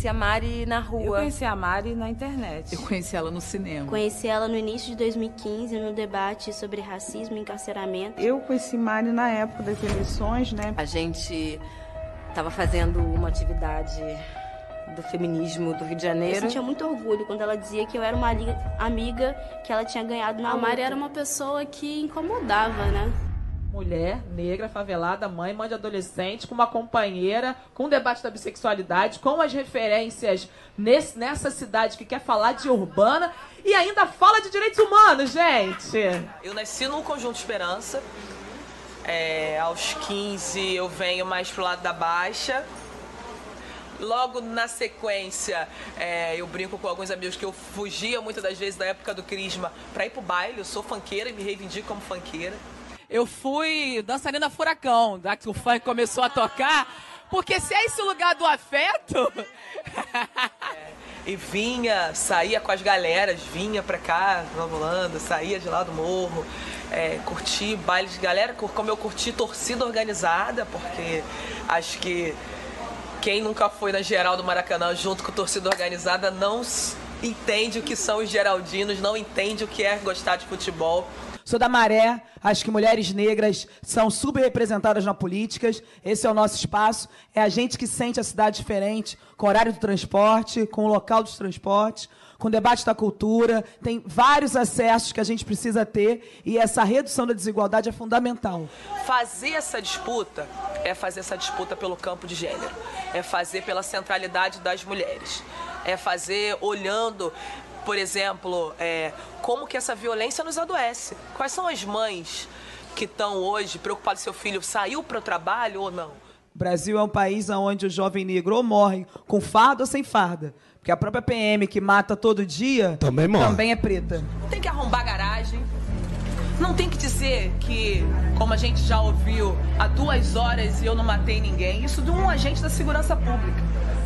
conheci a Mari na rua. Eu conheci a Mari na internet. Eu conheci ela no cinema. Conheci ela no início de 2015, no debate sobre racismo e encarceramento. Eu conheci Mari na época das eleições, né? A gente estava fazendo uma atividade do feminismo do Rio de Janeiro. Eu sentia muito orgulho quando ela dizia que eu era uma amiga que ela tinha ganhado na A Mari era uma pessoa que incomodava, né? Mulher negra, favelada, mãe, mãe de adolescente, com uma companheira, com o debate da bissexualidade, com as referências nesse, nessa cidade que quer falar de urbana e ainda fala de direitos humanos, gente. Eu nasci no Conjunto Esperança. É, aos 15 eu venho mais pro lado da Baixa. Logo na sequência, é, eu brinco com alguns amigos que eu fugia muitas das vezes da época do Crisma para ir pro baile. Eu sou fanqueira e me reivindico como fanqueira eu fui dançarina furacão, da que o funk começou a tocar, porque se é esse lugar do afeto. e vinha, saía com as galeras, vinha pra cá, Nova saía de lá do morro, é, curti bailes de galera, como eu curti torcida organizada, porque acho que quem nunca foi na geral do Maracanã junto com torcida organizada não entende o que são os geraldinos, não entende o que é gostar de futebol. Sou da Maré, acho que mulheres negras são subrepresentadas na política. Esse é o nosso espaço. É a gente que sente a cidade diferente, com o horário do transporte, com o local dos transportes, com o debate da cultura. Tem vários acessos que a gente precisa ter e essa redução da desigualdade é fundamental. Fazer essa disputa é fazer essa disputa pelo campo de gênero, é fazer pela centralidade das mulheres, é fazer olhando por exemplo, é, como que essa violência nos adoece. Quais são as mães que estão hoje preocupadas se seu filho saiu para o trabalho ou não? O Brasil é um país onde o jovem negro ou morre com farda ou sem farda. Porque a própria PM que mata todo dia também, morre. também é preta. Não tem que arrombar garagem. Não tem que dizer que, como a gente já ouviu, há duas horas e eu não matei ninguém. Isso de um agente da segurança pública.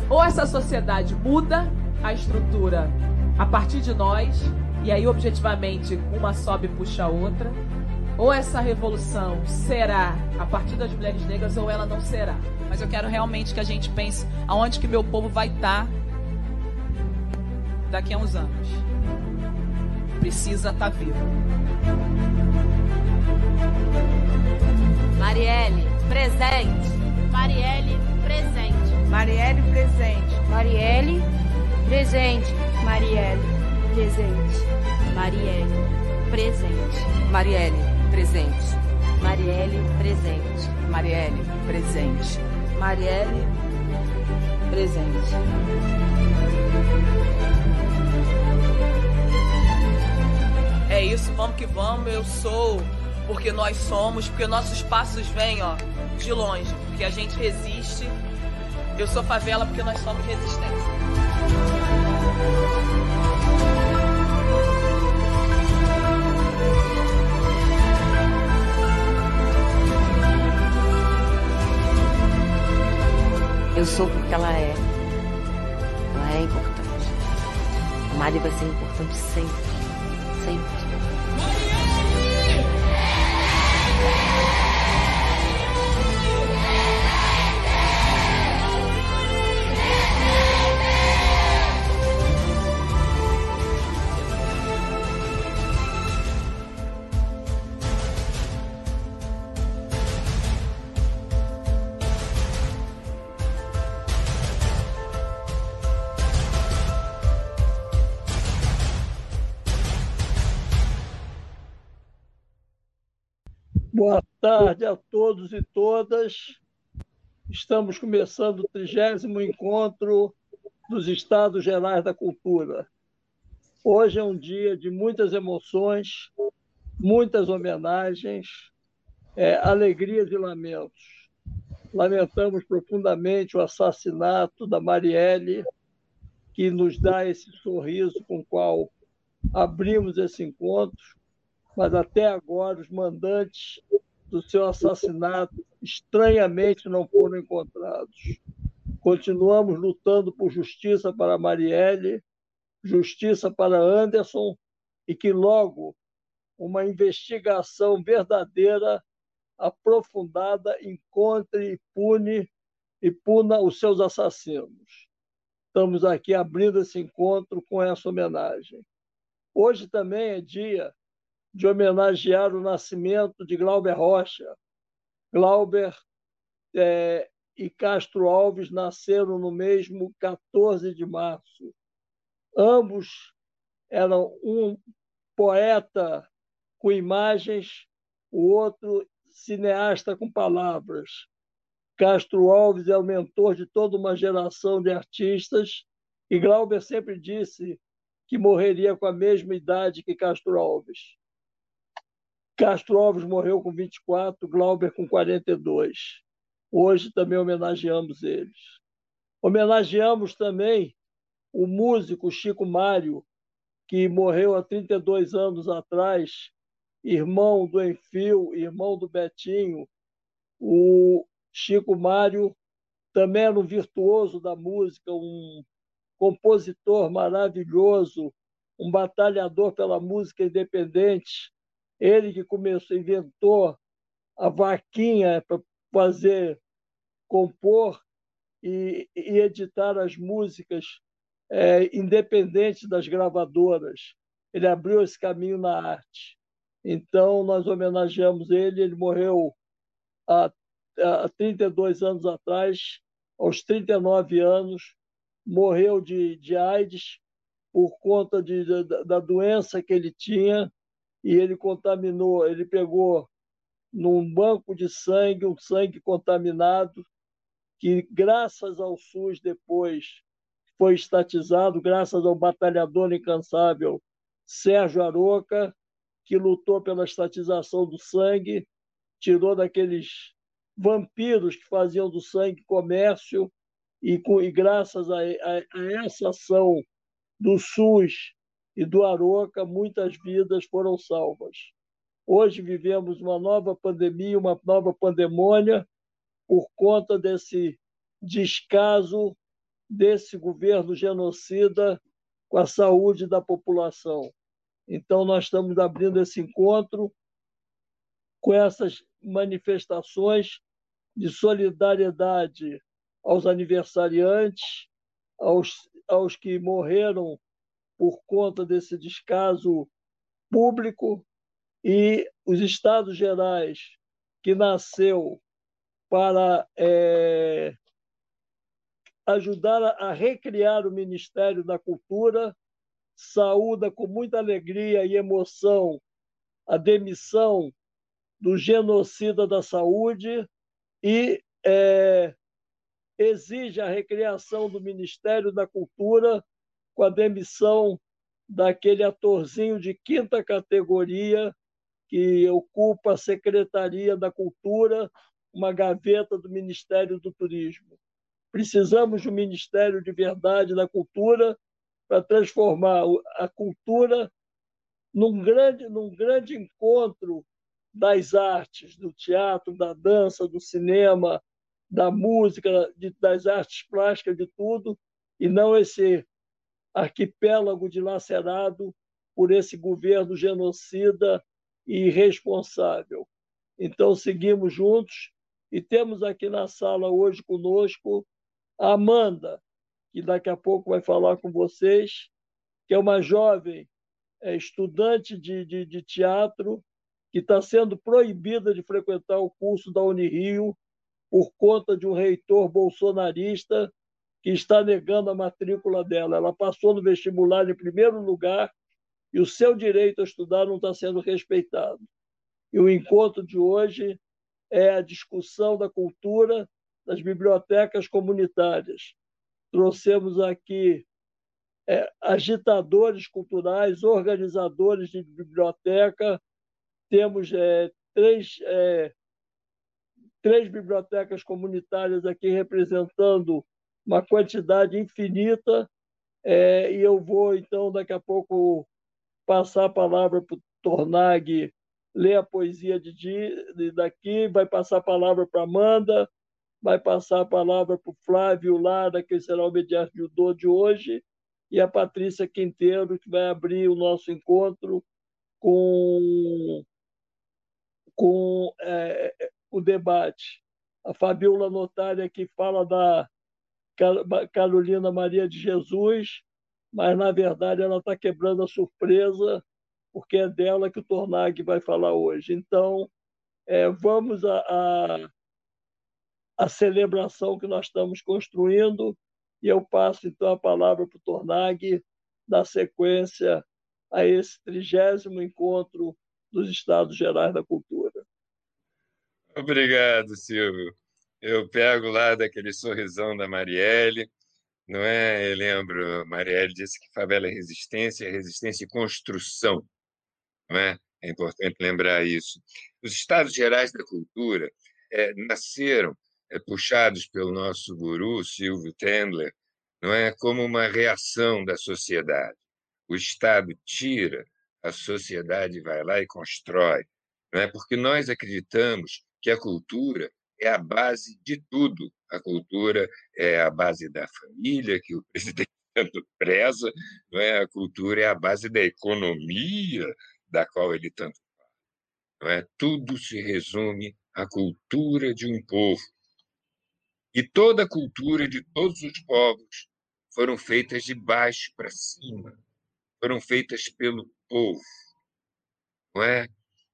Ou essa sociedade muda a estrutura a partir de nós, e aí objetivamente uma sobe e puxa a outra, ou essa revolução será a partir das mulheres negras ou ela não será. Mas eu quero realmente que a gente pense aonde que meu povo vai estar tá daqui a uns anos. Precisa estar tá vivo. Marielle, presente. Marielle, presente. Marielle, presente. Marielle, presente. Marielle, presente. Marielle, presente. Marielle, presente. Marielle, presente. Marielle, presente. Marielle, presente. É isso, vamos que vamos. Eu sou porque nós somos, porque nossos passos vêm, ó, de longe, porque a gente resiste. Eu sou favela porque nós somos resistência. Eu sou porque ela é. Ela é importante. A Mari vai ser importante sempre. Sempre. Boa tarde a todos e todas. Estamos começando o trigésimo encontro dos Estados Gerais da Cultura. Hoje é um dia de muitas emoções, muitas homenagens, é, alegrias e lamentos. Lamentamos profundamente o assassinato da Marielle, que nos dá esse sorriso com o qual abrimos esse encontro mas até agora os mandantes do seu assassinato estranhamente não foram encontrados. Continuamos lutando por justiça para Marielle, justiça para Anderson e que logo uma investigação verdadeira, aprofundada, encontre e pune e puna os seus assassinos. estamos aqui abrindo esse encontro com essa homenagem. Hoje também é dia de homenagear o nascimento de Glauber Rocha. Glauber é, e Castro Alves nasceram no mesmo 14 de março. Ambos eram um poeta com imagens, o outro cineasta com palavras. Castro Alves é o mentor de toda uma geração de artistas e Glauber sempre disse que morreria com a mesma idade que Castro Alves. Castro Alves morreu com 24, Glauber com 42. Hoje também homenageamos eles. Homenageamos também o músico Chico Mário, que morreu há 32 anos atrás, irmão do Enfio, irmão do Betinho. O Chico Mário também era um virtuoso da música, um compositor maravilhoso, um batalhador pela música independente. Ele que começou, inventou a vaquinha para fazer, compor e, e, editar as músicas é, independentes das gravadoras. Ele abriu esse caminho na arte. Então, nós homenageamos ele. Ele morreu há, há 32 anos atrás, aos 39 anos, morreu de, de AIDS por conta de, da doença que ele tinha e ele contaminou, ele pegou num banco de sangue um sangue contaminado que graças ao SUS depois foi estatizado, graças ao batalhador incansável Sérgio Aroca, que lutou pela estatização do sangue, tirou daqueles vampiros que faziam do sangue comércio e, e graças a, a, a essa ação do SUS e do Aroca, muitas vidas foram salvas. Hoje vivemos uma nova pandemia, uma nova pandemônia, por conta desse descaso desse governo genocida com a saúde da população. Então, nós estamos abrindo esse encontro com essas manifestações de solidariedade aos aniversariantes, aos, aos que morreram por conta desse descaso público e os Estados Gerais, que nasceu para é, ajudar a, recriar o Ministério da Cultura, saúda com muita alegria e emoção a demissão do genocida da saúde e é, exige a recriação do Ministério da Cultura com a demissão daquele atorzinho de quinta categoria que ocupa a Secretaria da Cultura, uma gaveta do Ministério do Turismo. Precisamos de um Ministério de Verdade da Cultura para transformar a cultura num grande, num grande encontro das artes, do teatro, da dança, do cinema, da música, de, das artes plásticas, de tudo, e não esse arquipélago dilacerado por esse governo genocida e irresponsável. Então, seguimos juntos e temos aqui na sala hoje conosco a Amanda, que daqui a pouco vai falar com vocês, que é uma jovem é, estudante de, de, de teatro que está sendo proibida de frequentar o curso da Unirio por conta de um reitor bolsonarista que está negando a matrícula dela. Ela passou no vestibular em primeiro lugar e o seu direito a estudar não está sendo respeitado. E o encontro de hoje é a discussão da cultura das bibliotecas comunitárias. Trouxemos aqui é, agitadores culturais, organizadores de biblioteca, temos é, três é, três bibliotecas comunitárias aqui representando uma quantidade infinita. É, e eu vou, então, daqui a pouco, passar a palavra para o Tornag ler a poesia de, de daqui, vai passar a palavra para Amanda, vai passar a palavra para o Flávio Lara, que será o judô de hoje, e a Patrícia Quinteiro, que vai abrir o nosso encontro com, com é, o debate. A Fabiola Notária, que fala da, Carolina Maria de Jesus, mas na verdade ela está quebrando a surpresa, porque é dela que o Tornag vai falar hoje. Então, é, vamos a, a, a, celebração que nós estamos construindo, e eu passo então a palavra para o Tornag, dar sequência a esse trigésimo encontro dos Estados Gerais da Cultura. Obrigado, Silvio. Eu pego lá daquele sorrisão da Marielle, não é? Eu lembro, Marielle disse que favela é resistência, é resistência e construção, não é? É importante lembrar isso. Os Estados Gerais da Cultura é, nasceram é, puxados pelo nosso guru Silvio Tendler, não é como uma reação da sociedade. O Estado tira, a sociedade vai lá e constrói, não é? Porque nós acreditamos que a cultura é a base de tudo. A cultura é a base da família, que o presidente tanto preza, não é? a cultura é a base da economia, da qual ele tanto fala. Não é? Tudo se resume à cultura de um povo. E toda a cultura de todos os povos foram feitas de baixo para cima, foram feitas pelo povo. Não é?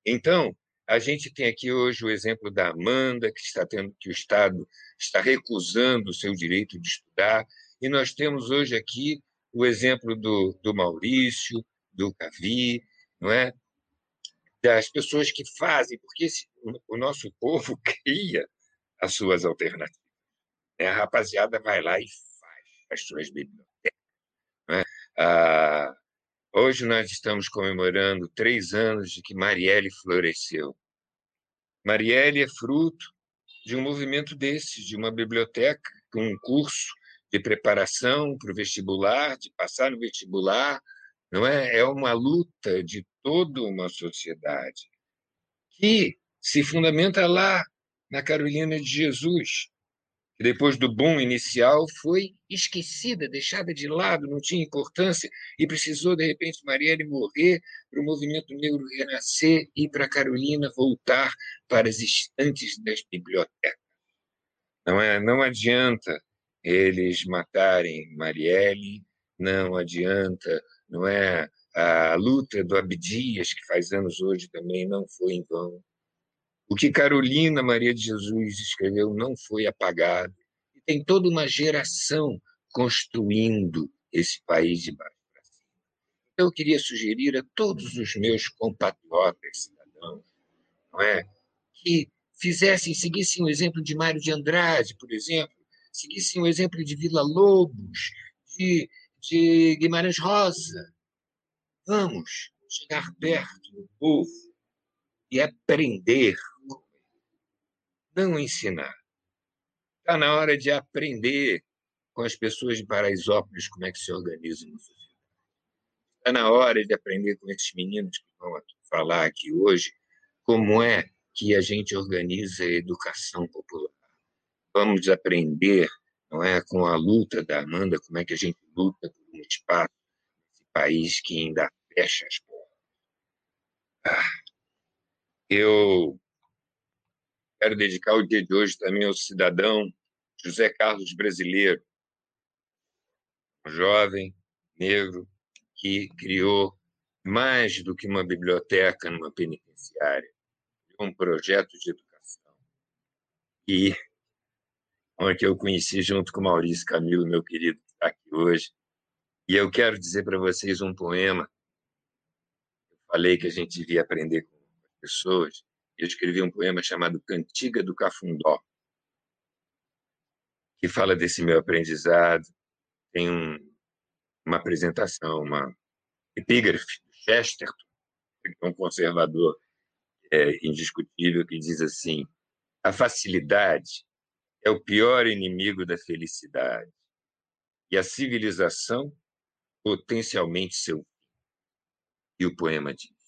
Então, a gente tem aqui hoje o exemplo da Amanda, que está tendo que o Estado está recusando o seu direito de estudar, e nós temos hoje aqui o exemplo do, do Maurício, do Cavi, não é? Das pessoas que fazem, porque esse, o nosso povo cria as suas alternativas. Né? A rapaziada vai lá e faz as suas bibliotecas. É? Ah, hoje nós estamos comemorando três anos de que Marielle floresceu. Marielle é fruto de um movimento desse, de uma biblioteca, um curso de preparação para o vestibular, de passar no vestibular, não é? É uma luta de toda uma sociedade que se fundamenta lá na Carolina de Jesus, depois do boom inicial foi esquecida, deixada de lado, não tinha importância, e precisou, de repente, Marielle morrer para o movimento negro renascer e para Carolina voltar para as estantes das bibliotecas. Não, é, não adianta eles matarem Marielle, não adianta, não é? A luta do Abdias, que faz anos hoje também, não foi em vão. O que Carolina Maria de Jesus escreveu não foi apagado. E tem toda uma geração construindo esse país de baixo para cima. Então, eu queria sugerir a todos os meus compatriotas cidadãos, não é, que fizessem, seguissem o exemplo de Mário de Andrade, por exemplo, seguissem o exemplo de Vila Lobos, de, de Guimarães Rosa. Vamos chegar perto do povo e aprender não ensinar. Está na hora de aprender com as pessoas de Paraisópolis como é que se organiza uma sociedade. Está na hora de aprender com esses meninos que vão falar aqui hoje como é que a gente organiza a educação popular. Vamos aprender, não é, com a luta da Amanda, como é que a gente luta por um espaço nesse país que ainda fecha as portas. Ah, eu Quero dedicar o dia de hoje também ao cidadão José Carlos Brasileiro, um jovem negro que criou mais do que uma biblioteca numa penitenciária, um projeto de educação. E onde eu conheci junto com Maurício Camilo, meu querido, que está aqui hoje. E eu quero dizer para vocês um poema. Eu falei que a gente devia aprender com as pessoas eu escrevi um poema chamado Cantiga do Cafundó, que fala desse meu aprendizado. Tem um, uma apresentação, uma epígrafe do Chesterton, que é um conservador é, indiscutível, que diz assim: a facilidade é o pior inimigo da felicidade e a civilização potencialmente seu. E o poema diz: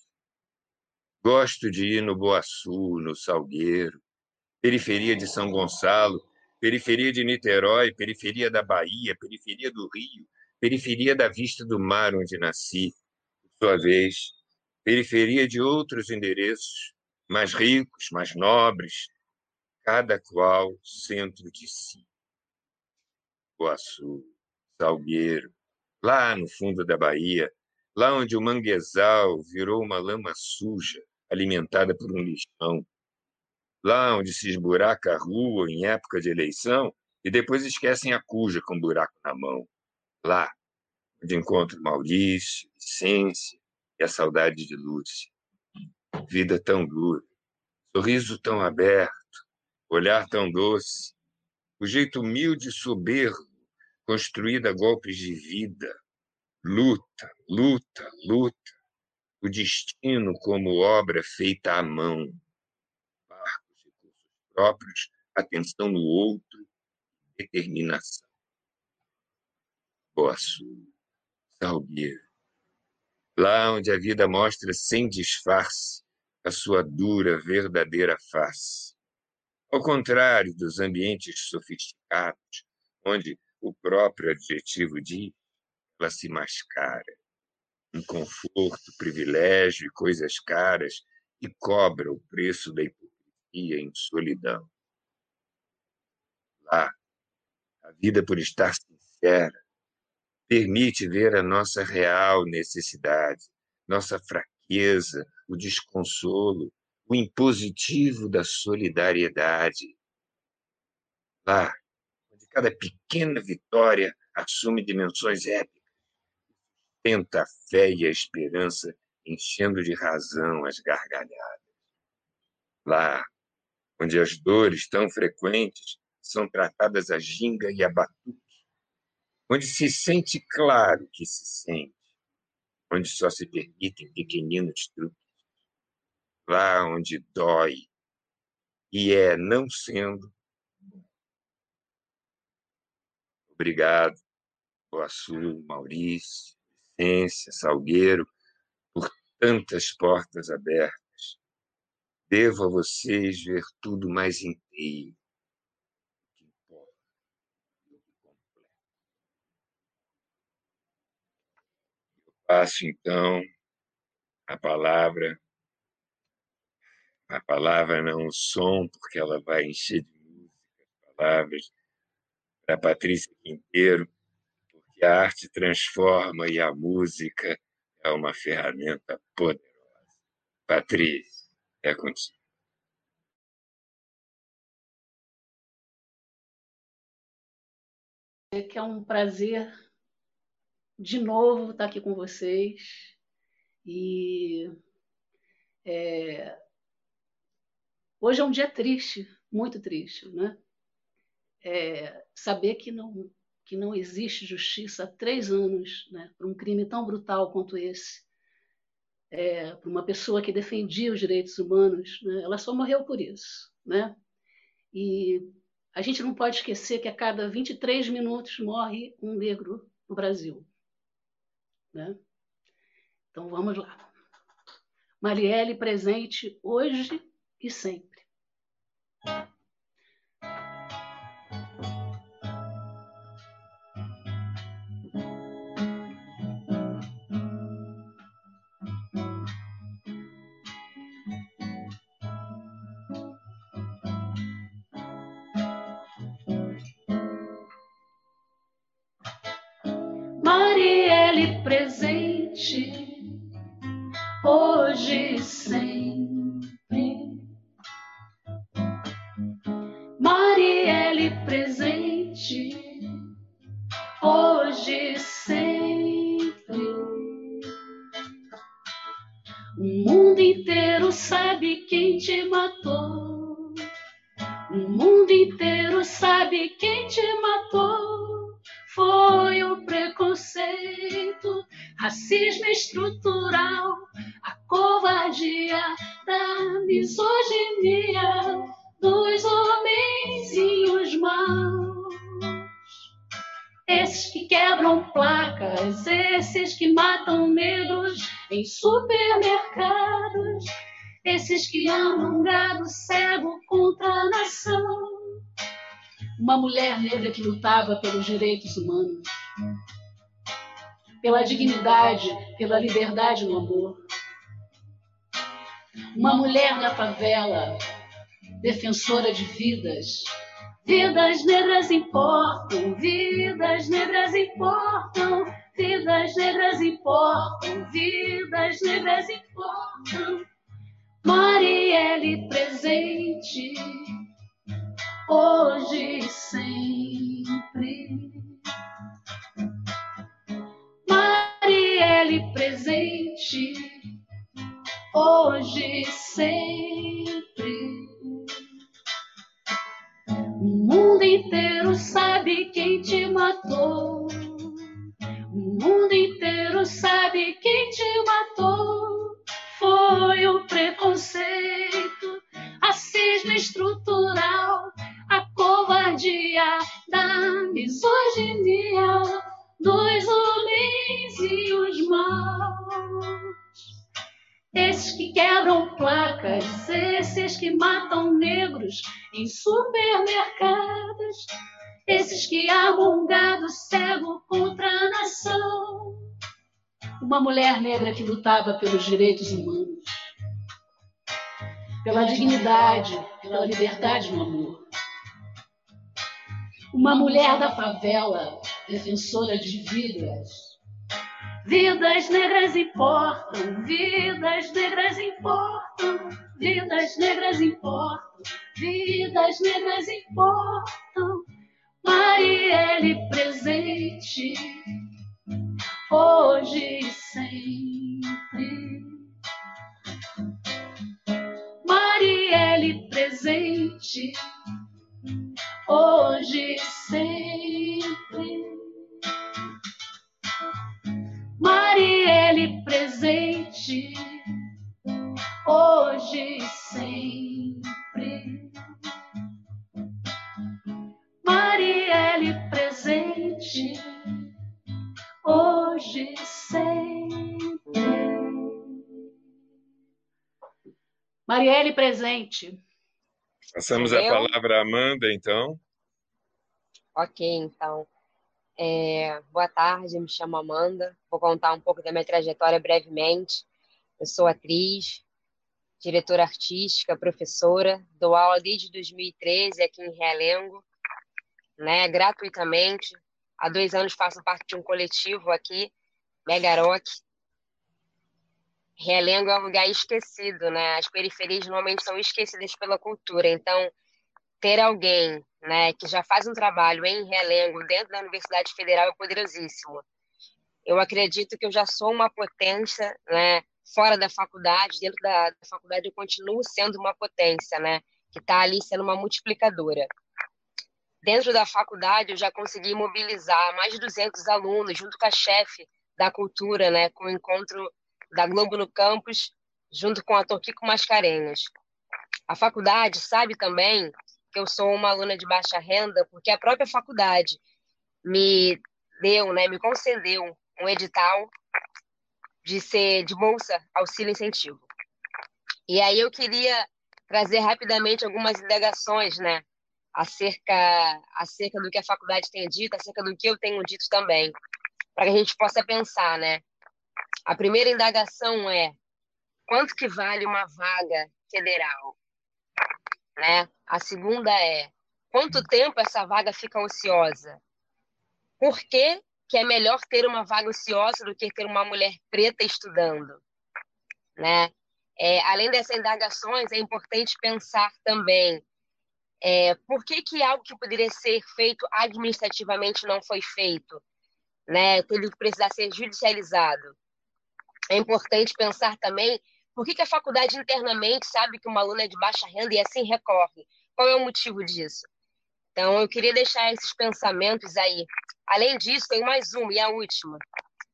Gosto de ir no Boaçu, no Salgueiro, periferia de São Gonçalo, periferia de Niterói, periferia da Bahia, periferia do Rio, periferia da Vista do Mar, onde nasci, por sua vez, periferia de outros endereços, mais ricos, mais nobres, cada qual centro de si. Boaçu, Salgueiro, lá no fundo da Bahia, lá onde o manguezal virou uma lama suja, alimentada por um lixão, lá onde se esburaca a rua em época de eleição e depois esquecem a cuja com buraco na mão, lá onde encontro Maurício, Vicência e a saudade de Lúcia. Vida tão dura, sorriso tão aberto, olhar tão doce, o jeito humilde e soberbo, construído a golpes de vida, luta, luta, luta, o destino como obra feita à mão, barcos, recursos próprios, atenção no outro, determinação. Boa Sul, Salgueiro, lá onde a vida mostra sem disfarce a sua dura, verdadeira face. Ao contrário dos ambientes sofisticados, onde o próprio adjetivo diz, ela se mascara. Um conforto, privilégio e coisas caras e cobra o preço da hipocrisia em solidão. Lá, a vida, por estar sincera, permite ver a nossa real necessidade, nossa fraqueza, o desconsolo, o impositivo da solidariedade. Lá, onde cada pequena vitória assume dimensões épicas, tenta a fé e a esperança, enchendo de razão as gargalhadas. Lá, onde as dores tão frequentes são tratadas a ginga e a batuque, onde se sente claro que se sente, onde só se permitem pequeninos truques, lá onde dói e é não sendo. Obrigado, Boaçu, Maurício, Vicência, Salgueiro, por tantas portas abertas. Devo a vocês ver tudo mais inteiro Passo então a palavra, a palavra não o som, porque ela vai encher de música as palavras, para Patrícia Quinteiro, a arte transforma e a música é uma ferramenta poderosa. Patrícia, é contigo. É que é um prazer de novo estar aqui com vocês. E é, hoje é um dia triste, muito triste, né? É, saber que não que não existe justiça há três anos, né, um crime tão brutal quanto esse, é, por uma pessoa que defendia os direitos humanos, né, ela só morreu por isso, né? E a gente não pode esquecer que a cada 23 minutos morre um negro no Brasil. Né? Então vamos lá. Marielle presente hoje e sempre. Que lutava pelos direitos humanos, pela dignidade, pela liberdade no amor. Uma mulher na favela, defensora de vidas, Vidas negras importam, vidas negras importam, vidas negras importam, vidas negras importam. Marielle presente, hoje e sempre. Marielle presente, hoje e sempre. Uma mulher negra que lutava pelos direitos humanos, pela dignidade, pela liberdade no amor. Uma mulher da favela, defensora de vidas. Vidas negras importam, vidas negras importam, vidas negras importam, vidas negras importam. Marielle presente, hoje sempre. Marielle presente, hoje e sempre. Marielle presente, hoje e sempre. Marielle presente. Passamos a Eu? palavra à Amanda, então. Ok, então. É, boa tarde, me chamo Amanda. Vou contar um pouco da minha trajetória brevemente. Eu sou atriz, diretora artística, professora, dou aula desde 2013 aqui em Realengo, né, gratuitamente. Há dois anos faço parte de um coletivo aqui, Megarock. Realengo é um lugar esquecido, né? As periferias normalmente são esquecidas pela cultura, então ter alguém né, que já faz um trabalho em Realengo dentro da Universidade Federal é poderosíssimo. Eu acredito que eu já sou uma potência, né, fora da faculdade, dentro da, da faculdade eu continuo sendo uma potência, né, que está ali sendo uma multiplicadora. Dentro da faculdade eu já consegui mobilizar mais de 200 alunos junto com a chefe da cultura, né, com o encontro da Globo no campus, junto com a Torquico Mascarenhas. A faculdade sabe também que eu sou uma aluna de baixa renda, porque a própria faculdade me deu, né, me concedeu um edital de ser de bolsa auxílio incentivo. E aí eu queria trazer rapidamente algumas indagações, né, acerca acerca do que a faculdade tem dito, acerca do que eu tenho dito também, para que a gente possa pensar, né? A primeira indagação é quanto que vale uma vaga federal, né? A segunda é quanto tempo essa vaga fica ociosa? Por que, que é melhor ter uma vaga ociosa do que ter uma mulher preta estudando? Né? É, além dessas indagações, é importante pensar também é, por que, que algo que poderia ser feito administrativamente não foi feito? Né? Teve que precisar ser judicializado. É importante pensar também por que, que a faculdade internamente sabe que uma aluna é de baixa renda e assim recorre? Qual é o motivo disso? Então, eu queria deixar esses pensamentos aí. Além disso, tem mais uma, e a última.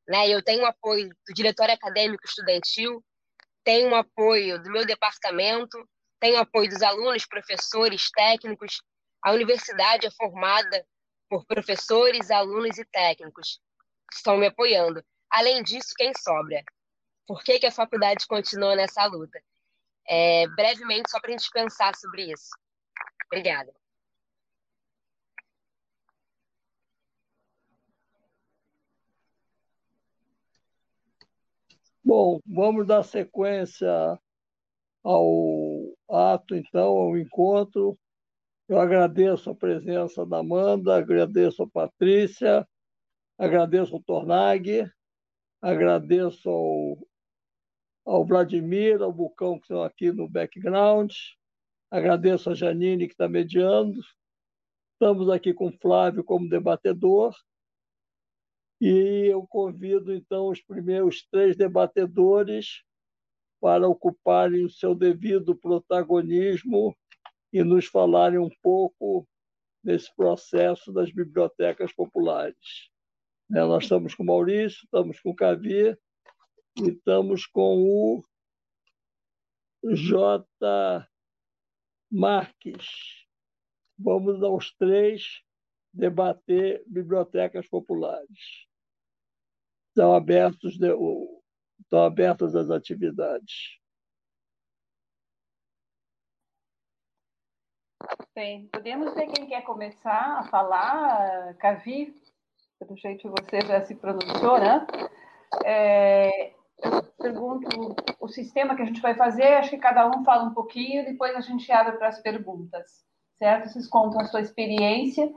Né? Eu tenho o apoio do diretório acadêmico estudantil, tenho o apoio do meu departamento, tenho o apoio dos alunos, professores, técnicos. A universidade é formada por professores, alunos e técnicos que estão me apoiando. Além disso, quem sobra? Por que, que a faculdade continua nessa luta? É, brevemente, só para a gente pensar sobre isso. Obrigada. Bom, vamos dar sequência ao ato, então, ao encontro. Eu agradeço a presença da Amanda, agradeço a Patrícia, agradeço ao Tornag, agradeço ao, ao Vladimir, ao Bucão, que estão aqui no background, agradeço a Janine, que está mediando. Estamos aqui com o Flávio como debatedor. E eu convido, então, os primeiros três debatedores para ocuparem o seu devido protagonismo e nos falarem um pouco desse processo das bibliotecas populares. Né, nós estamos com o Maurício, estamos com o Cavi e estamos com o J. Marques. Vamos aos três debater bibliotecas populares. Estão abertos, estão abertas as atividades. Bem, podemos ver quem quer começar a falar, Cavi, pelo jeito você já se pronunciou, né? É, eu pergunto o sistema que a gente vai fazer, acho que cada um fala um pouquinho, depois a gente abre para as perguntas, certo? Vocês contam a sua experiência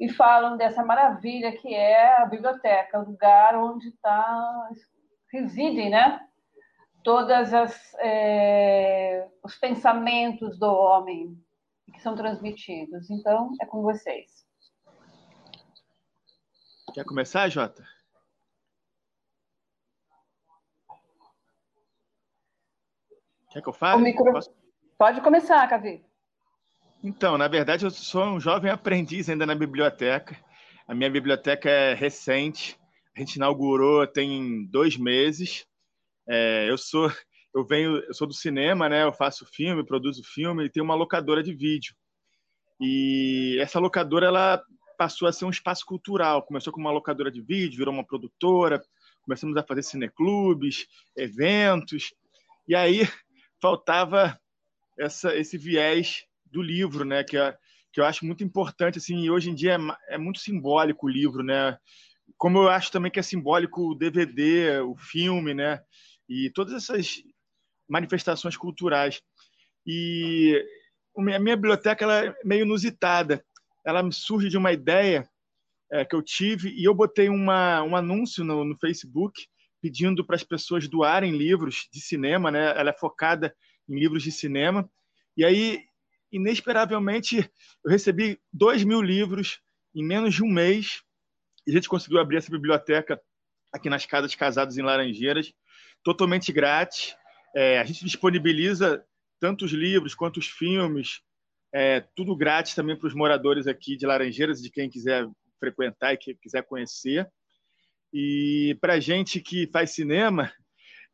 e falam dessa maravilha que é a biblioteca, o lugar onde tá, residem, né? Todas as é, os pensamentos do homem que são transmitidos. Então, é com vocês. Quer começar, Jota? Quer que eu fale? Micro... Posso... Pode começar, Cavi. Então, na verdade, eu sou um jovem aprendiz ainda na biblioteca. A minha biblioteca é recente. A gente inaugurou tem dois meses. É, eu sou eu venho, eu sou do cinema, né? Eu faço filme, produzo filme e tenho uma locadora de vídeo. E essa locadora ela passou a ser um espaço cultural. Começou com uma locadora de vídeo, virou uma produtora. Começamos a fazer cineclubes, eventos. E aí faltava essa, esse viés do livro, né? Que, é, que eu acho muito importante. Assim, e hoje em dia é, é muito simbólico o livro, né? Como eu acho também que é simbólico o DVD, o filme, né? E todas essas manifestações culturais. E a minha biblioteca ela é meio inusitada. Ela surge de uma ideia é, que eu tive e eu botei uma, um anúncio no, no Facebook pedindo para as pessoas doarem livros de cinema, né? Ela é focada em livros de cinema. E aí, inesperavelmente, eu recebi dois mil livros em menos de um mês. E a gente conseguiu abrir essa biblioteca aqui nas Casas Casados em Laranjeiras, totalmente grátis. É, a gente disponibiliza tanto os livros quanto os filmes, é, tudo grátis também para os moradores aqui de Laranjeiras, de quem quiser frequentar e que quiser conhecer. E para gente que faz cinema,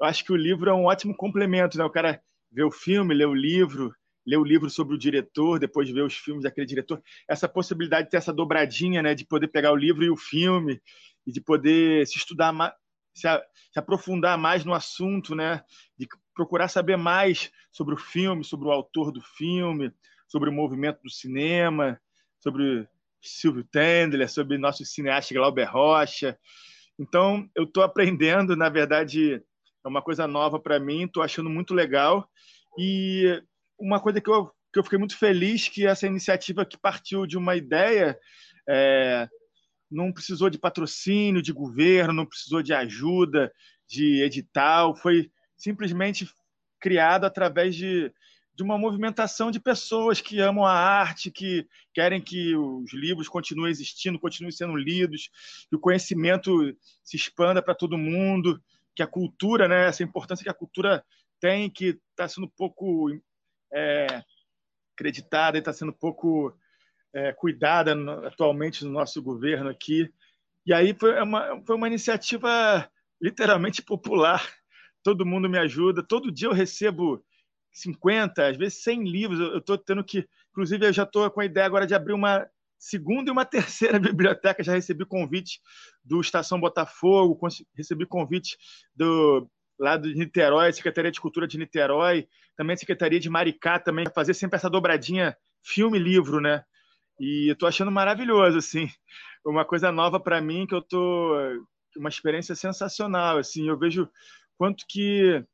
eu acho que o livro é um ótimo complemento, né? O cara vê o filme, lê o livro, lê o livro sobre o diretor, depois vê os filmes daquele diretor. Essa possibilidade de ter essa dobradinha, né? De poder pegar o livro e o filme e de poder se estudar se, se aprofundar mais no assunto, né? De procurar saber mais sobre o filme, sobre o autor do filme, sobre o movimento do cinema, sobre Silvio Tendler, sobre nosso cineasta Glauber Rocha. Então, eu estou aprendendo, na verdade, é uma coisa nova para mim, estou achando muito legal. E uma coisa que eu, que eu fiquei muito feliz que essa iniciativa que partiu de uma ideia é, não precisou de patrocínio de governo, não precisou de ajuda de edital, foi simplesmente criado através de, de uma movimentação de pessoas que amam a arte, que querem que os livros continuem existindo, continuem sendo lidos, que o conhecimento se expanda para todo mundo, que a cultura, né, essa importância que a cultura tem, que está sendo pouco é, acreditada e está sendo pouco é, cuidada no, atualmente no nosso governo aqui. E aí foi uma, foi uma iniciativa literalmente popular todo mundo me ajuda. Todo dia eu recebo 50, às vezes 100 livros. Eu estou tendo que, inclusive, eu já estou com a ideia agora de abrir uma segunda e uma terceira biblioteca. Já recebi convite do Estação Botafogo, recebi convite do lá de Niterói, Secretaria de Cultura de Niterói, também Secretaria de Maricá, também fazer sempre essa dobradinha filme-livro, né? E eu tô achando maravilhoso, assim, uma coisa nova para mim que eu tô uma experiência sensacional, assim, eu vejo quanto que,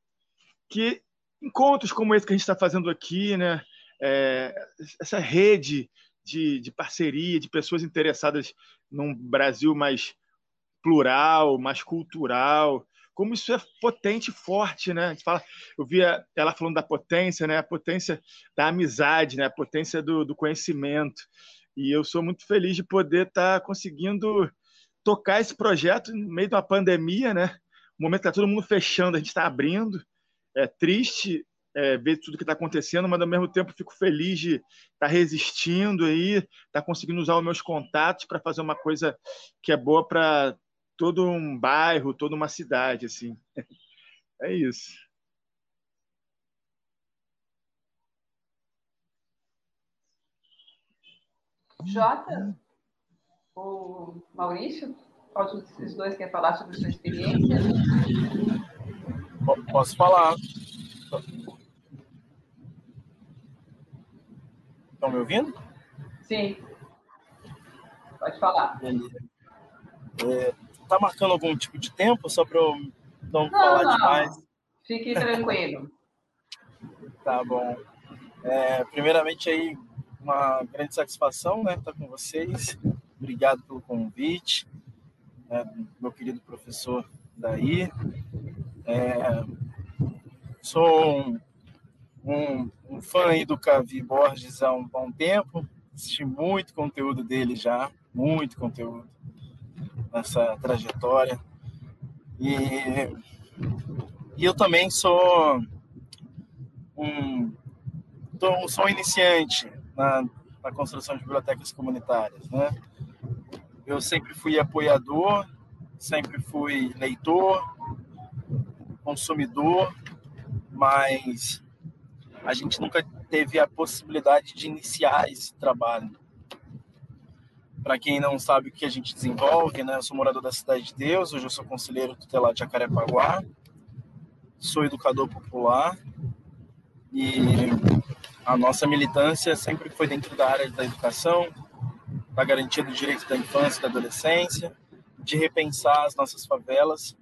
que encontros como esse que a gente está fazendo aqui, né? é, essa rede de, de parceria, de pessoas interessadas num Brasil mais plural, mais cultural, como isso é potente e forte, né? A gente fala, eu via ela falando da potência, né? A potência da amizade, né? A potência do, do conhecimento. E eu sou muito feliz de poder estar tá conseguindo tocar esse projeto no meio de uma pandemia, né? O momento está todo mundo fechando, a gente está abrindo. É triste é, ver tudo que está acontecendo, mas ao mesmo tempo fico feliz de estar tá resistindo aí, estar tá conseguindo usar os meus contatos para fazer uma coisa que é boa para todo um bairro, toda uma cidade, assim. É isso. Jota, o Maurício, qual dos dois quer falar sobre sua experiência? Posso falar. Estão me ouvindo? Sim. Pode falar. É, tá marcando algum tipo de tempo só para eu não, não falar não. demais? Fique tranquilo. tá bom. É, primeiramente aí uma grande satisfação, né, estar com vocês. Obrigado pelo convite, né, meu querido professor daí. É, sou um, um, um, fã aí do Cavi Borges há um bom tempo. Assisti muito conteúdo dele já, muito conteúdo nessa trajetória. E, e eu também sou um, sou um iniciante na, na construção de bibliotecas comunitárias. Né? Eu sempre fui apoiador, sempre fui leitor, consumidor, mas a gente nunca teve a possibilidade de iniciar esse trabalho. Para quem não sabe o que a gente desenvolve, né? Eu sou morador da Cidade de Deus, hoje eu sou conselheiro tutelar de Jacarepaguá, sou educador popular e a nossa militância sempre foi dentro da área da educação, da garantia do direito da infância e da adolescência, de repensar as nossas favelas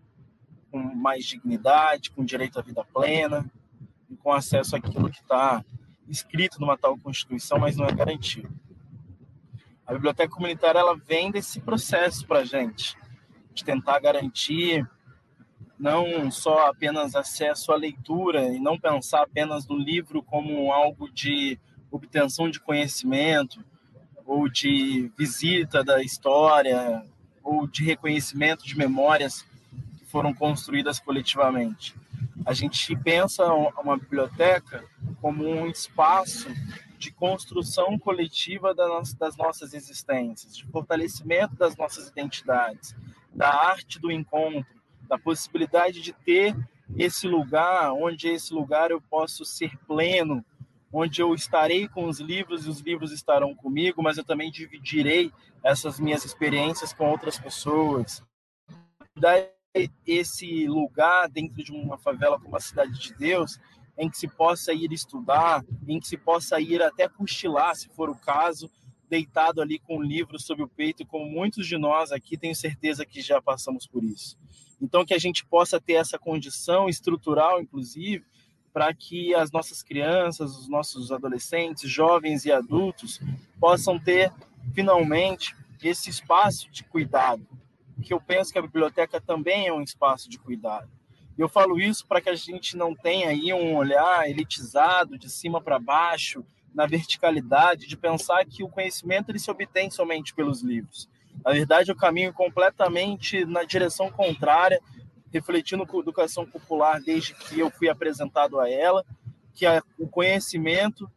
com mais dignidade, com direito à vida plena e com acesso àquilo que está escrito numa tal Constituição, mas não é garantido. A biblioteca comunitária ela vem desse processo para a gente, de tentar garantir não só apenas acesso à leitura e não pensar apenas no livro como algo de obtenção de conhecimento ou de visita da história ou de reconhecimento de memórias que foram construídas coletivamente. A gente pensa uma biblioteca como um espaço de construção coletiva das nossas existências, de fortalecimento das nossas identidades, da arte do encontro, da possibilidade de ter esse lugar onde esse lugar eu posso ser pleno, onde eu estarei com os livros e os livros estarão comigo, mas eu também dividirei essas minhas experiências com outras pessoas. Dar esse lugar dentro de uma favela como a Cidade de Deus em que se possa ir estudar, em que se possa ir até cochilar, se for o caso, deitado ali com um livro sob o peito, como muitos de nós aqui tenho certeza que já passamos por isso. Então, que a gente possa ter essa condição estrutural, inclusive, para que as nossas crianças, os nossos adolescentes, jovens e adultos possam ter, finalmente, esse espaço de cuidado. Que eu penso que a biblioteca também é um espaço de cuidado eu falo isso para que a gente não tenha aí um olhar elitizado de cima para baixo, na verticalidade, de pensar que o conhecimento ele se obtém somente pelos livros. Na verdade, eu caminho completamente na direção contrária, refletindo com a educação popular desde que eu fui apresentado a ela, que o conhecimento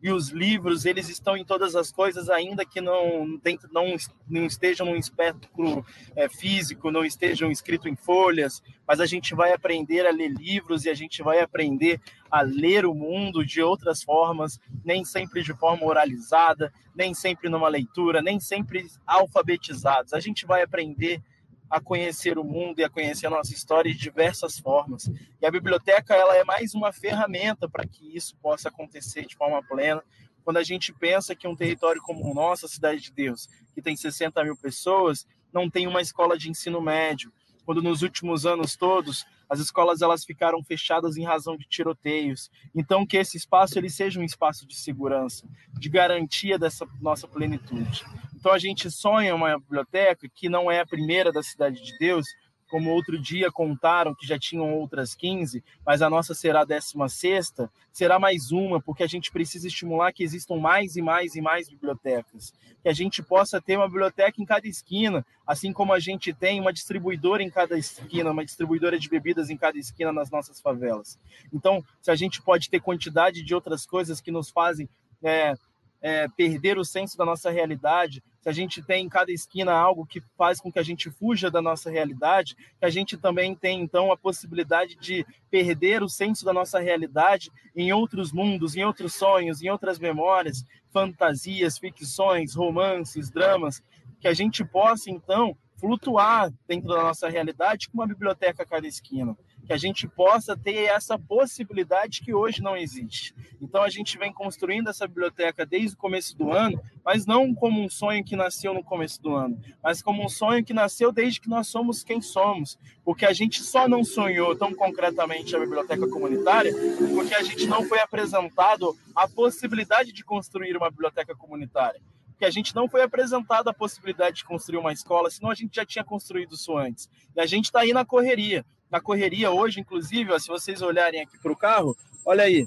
e os livros eles estão em todas as coisas ainda que não dentro, não, não estejam num espectro é, físico não estejam escritos em folhas mas a gente vai aprender a ler livros e a gente vai aprender a ler o mundo de outras formas nem sempre de forma oralizada nem sempre numa leitura nem sempre alfabetizados. A gente vai aprender a conhecer o mundo e a conhecer a nossa história de diversas formas. E a biblioteca ela é mais uma ferramenta para que isso possa acontecer de forma plena. Quando a gente pensa que um território como o nosso, a Cidade de Deus, que tem 60 mil pessoas, não tem uma escola de ensino médio. Quando nos últimos anos todos As escolas elas ficaram fechadas em razão de tiroteios. Então que esse espaço ele seja um espaço de segurança, de garantia dessa nossa plenitude. Então a gente sonha uma biblioteca que não é a primeira da cidade de Deus, como outro dia contaram que já tinham outras 15, mas a nossa será a 16, será mais uma, porque a gente precisa estimular que existam mais e mais e mais bibliotecas. Que a gente possa ter uma biblioteca em cada esquina, assim como a gente tem uma distribuidora em cada esquina, uma distribuidora de bebidas em cada esquina nas nossas favelas. Então, se a gente pode ter quantidade de outras coisas que nos fazem é, é, perder o senso da nossa realidade, se a gente tem em cada esquina algo que faz com que a gente fuja da nossa realidade, que a gente também tem então a possibilidade de perder o senso da nossa realidade em outros mundos, em outros sonhos, em outras memórias, fantasias, ficções, romances, dramas, que a gente possa então flutuar dentro da nossa realidade com uma biblioteca a cada esquina que a gente possa ter essa possibilidade que hoje não existe. Então a gente vem construindo essa biblioteca desde o começo do ano, mas não como um sonho que nasceu no começo do ano, mas como um sonho que nasceu desde que nós somos quem somos, porque a gente só não sonhou tão concretamente a biblioteca comunitária, porque a gente não foi apresentado a possibilidade de construir uma biblioteca comunitária que a gente não foi apresentado a possibilidade de construir uma escola, senão a gente já tinha construído isso antes. E a gente está aí na correria na correria hoje, inclusive, ó, se vocês olharem aqui para o carro, olha aí,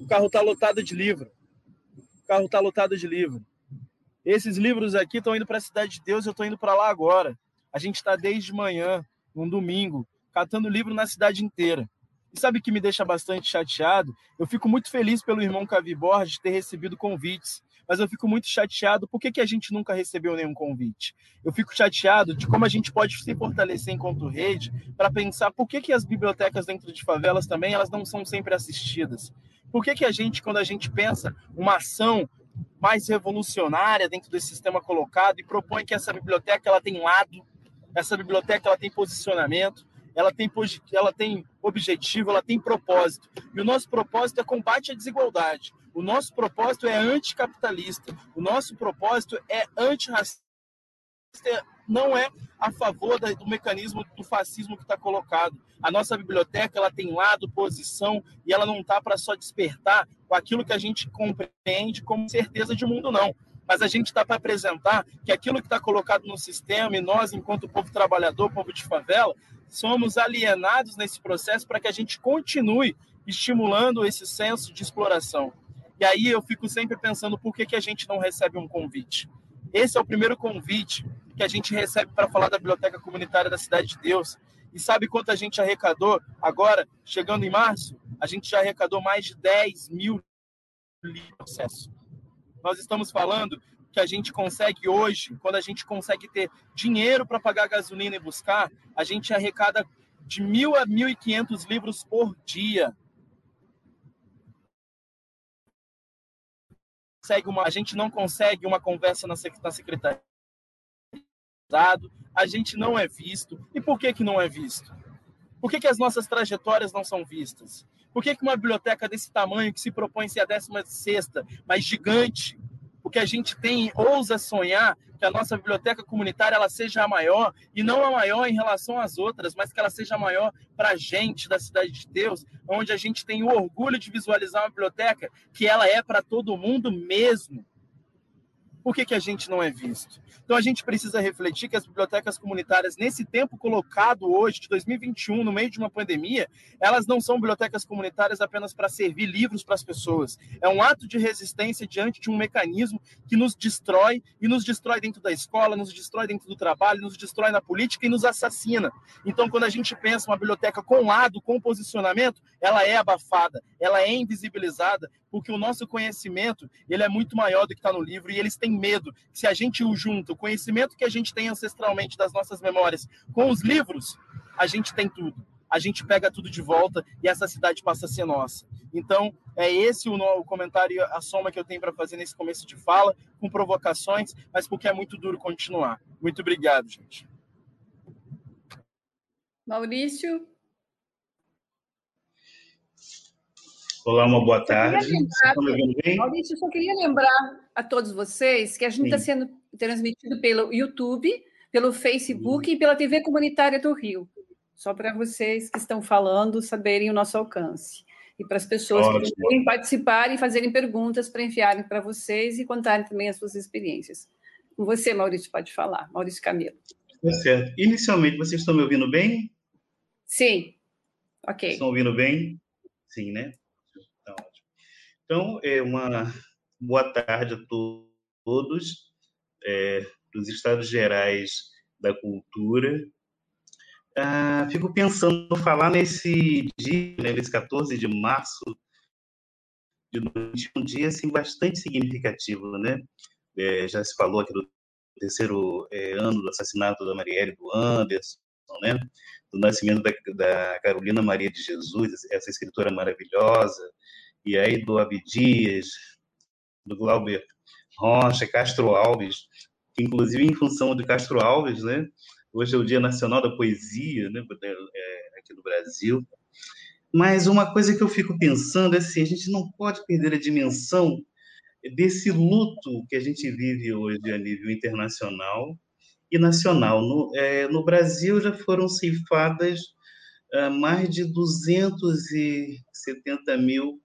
o carro está lotado de livro. O carro está lotado de livro. Esses livros aqui estão indo para a Cidade de Deus, eu estou indo para lá agora. A gente está desde manhã, num domingo, catando livro na cidade inteira. E sabe o que me deixa bastante chateado? Eu fico muito feliz pelo irmão Cavi Borges ter recebido convites mas eu fico muito chateado por que, que a gente nunca recebeu nenhum convite. Eu fico chateado de como a gente pode se fortalecer enquanto rede para pensar por que, que as bibliotecas dentro de favelas também elas não são sempre assistidas. Por que, que a gente, quando a gente pensa uma ação mais revolucionária dentro desse sistema colocado e propõe que essa biblioteca ela tem lado, essa biblioteca ela tem posicionamento, ela tem, ela tem objetivo, ela tem propósito. E o nosso propósito é combate à desigualdade. O nosso propósito é anticapitalista. O nosso propósito é antirracista. Não é a favor do mecanismo do fascismo que está colocado. A nossa biblioteca ela tem lado, posição, e ela não está para só despertar com aquilo que a gente compreende como certeza de mundo, não mas a gente está para apresentar que aquilo que está colocado no sistema e nós, enquanto povo trabalhador, povo de favela, somos alienados nesse processo para que a gente continue estimulando esse senso de exploração. E aí eu fico sempre pensando por que, que a gente não recebe um convite. Esse é o primeiro convite que a gente recebe para falar da Biblioteca Comunitária da Cidade de Deus. E sabe quanto a gente arrecadou agora, chegando em março? A gente já arrecadou mais de 10 mil livros. Nós estamos falando que a gente consegue hoje, quando a gente consegue ter dinheiro para pagar gasolina e buscar, a gente arrecada de mil a mil e quinhentos livros por dia. Uma, a gente não consegue uma conversa na, na secretaria, a gente não é visto. E por que, que não é visto? Por que, que as nossas trajetórias não são vistas? Por que, que uma biblioteca desse tamanho, que se propõe ser a 16 mas gigante, porque a gente tem ousa sonhar que a nossa biblioteca comunitária ela seja a maior e não a maior em relação às outras, mas que ela seja a maior para a gente da cidade de Deus, onde a gente tem o orgulho de visualizar uma biblioteca que ela é para todo mundo mesmo. Por que, que a gente não é visto? Então a gente precisa refletir que as bibliotecas comunitárias, nesse tempo colocado hoje, de 2021, no meio de uma pandemia, elas não são bibliotecas comunitárias apenas para servir livros para as pessoas. É um ato de resistência diante de um mecanismo que nos destrói e nos destrói dentro da escola, nos destrói dentro do trabalho, nos destrói na política e nos assassina. Então, quando a gente pensa uma biblioteca com lado, com posicionamento, ela é abafada, ela é invisibilizada, porque o nosso conhecimento ele é muito maior do que está no livro e eles têm medo se a gente o junta, o conhecimento que a gente tem ancestralmente das nossas memórias com os livros, a gente tem tudo. A gente pega tudo de volta e essa cidade passa a ser nossa. Então, é esse o, o comentário, a soma que eu tenho para fazer nesse começo de fala, com provocações, mas porque é muito duro continuar. Muito obrigado, gente. Maurício? Olá, uma boa tarde. Lembrar, Maurício, eu só queria lembrar a todos vocês que a gente está sendo transmitido pelo YouTube, pelo Facebook Sim. e pela TV Comunitária do Rio. Só para vocês que estão falando saberem o nosso alcance. E para as pessoas Ótimo. que querem participarem, fazerem perguntas para enviarem para vocês e contarem também as suas experiências. Com você, Maurício, pode falar. Maurício Camilo. Tá certo. Inicialmente, vocês estão me ouvindo bem? Sim. Ok. Estão ouvindo bem? Sim, né? Então, é uma boa tarde a to- todos é, dos Estados Gerais da Cultura. Ah, fico pensando falar nesse dia, né, nesse 14 de março de 2021, um dia assim, bastante significativo, né? É, já se falou aqui do terceiro é, ano do assassinato da Marielle do Anderson, né? Do nascimento da, da Carolina Maria de Jesus, essa escritora maravilhosa, e aí do Abdias, do Glauber Rocha, Castro Alves, que inclusive em função de Castro Alves, né? Hoje é o Dia Nacional da Poesia, né? é, aqui no Brasil. Mas uma coisa que eu fico pensando é assim, a gente não pode perder a dimensão desse luto que a gente vive hoje a nível internacional e nacional. No, é, no Brasil já foram ceifadas ah, mais de 270 mil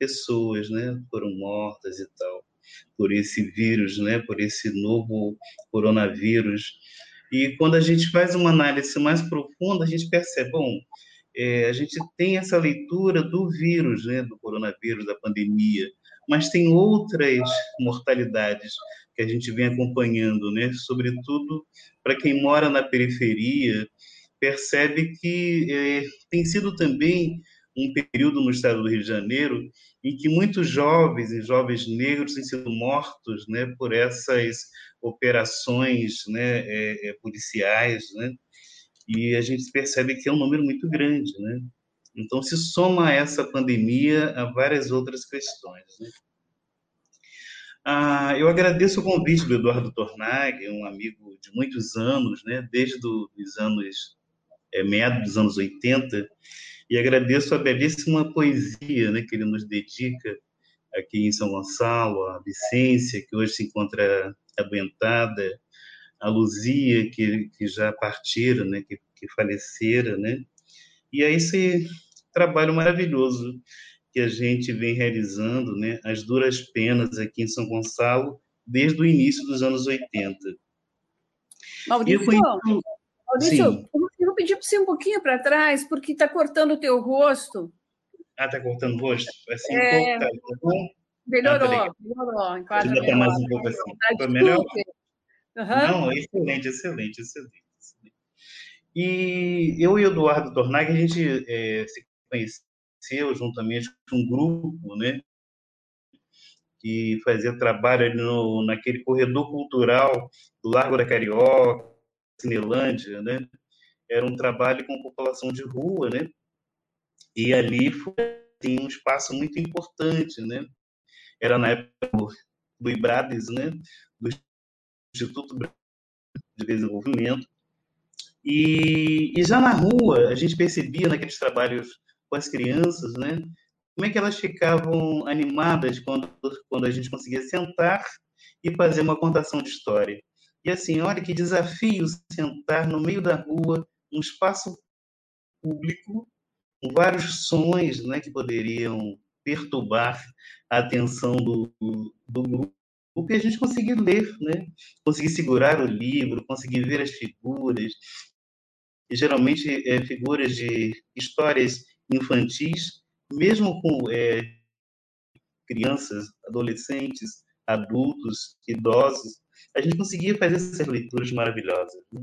pessoas, né, foram mortas e tal por esse vírus, né, por esse novo coronavírus. E quando a gente faz uma análise mais profunda, a gente percebe, bom, é, a gente tem essa leitura do vírus, né, do coronavírus, da pandemia, mas tem outras mortalidades que a gente vem acompanhando, né, sobretudo para quem mora na periferia, percebe que é, tem sido também um período no estado do Rio de Janeiro em que muitos jovens e jovens negros têm sido mortos, né, por essas operações, né, é, é, policiais, né, e a gente percebe que é um número muito grande, né. Então se soma essa pandemia a várias outras questões. Né? Ah, eu agradeço o convite do Eduardo Tornag, um amigo de muitos anos, né, desde os anos é, meados dos anos 80, e agradeço a belíssima poesia né, que ele nos dedica aqui em São Gonçalo, a Vicência, que hoje se encontra adoentada, a Luzia, que, que já partiram, né, que, que faleceram, né, e é esse trabalho maravilhoso que a gente vem realizando, né, as duras penas aqui em São Gonçalo, desde o início dos anos 80. Maurício, fui- Maurício Sim. vou pedir para você um pouquinho para trás, porque está cortando o teu rosto. Ah, tá cortando o rosto? Assim, É. tá, tá bom? Melhorou, Ah, peraí. melhorou. Enquadra tá mais um melhor. pouco assim. Tá Foi melhor? Aham. Não, excelente, excelente, excelente. excelente. E eu e o Eduardo Tornag, a gente eh, se conheceu juntamente com um grupo, né, que fazia trabalho ali no, naquele corredor cultural do Largo da Carioca, Cinelândia, né? Era um trabalho com população de rua, né? E ali foi assim, um espaço muito importante, né? Era na época do, do IBRADES, né? Do Instituto de Desenvolvimento. E, e já na rua, a gente percebia naqueles trabalhos com as crianças, né? Como é que elas ficavam animadas quando, quando a gente conseguia sentar e fazer uma contação de história. E assim, olha que desafio sentar no meio da rua, um espaço público, com vários sons né, que poderiam perturbar a atenção do, do grupo, e a gente conseguir ler, né? conseguir segurar o livro, conseguir ver as figuras, e geralmente é, figuras de histórias infantis, mesmo com é, crianças, adolescentes, adultos, idosos, a gente conseguia fazer essas leituras maravilhosas. né?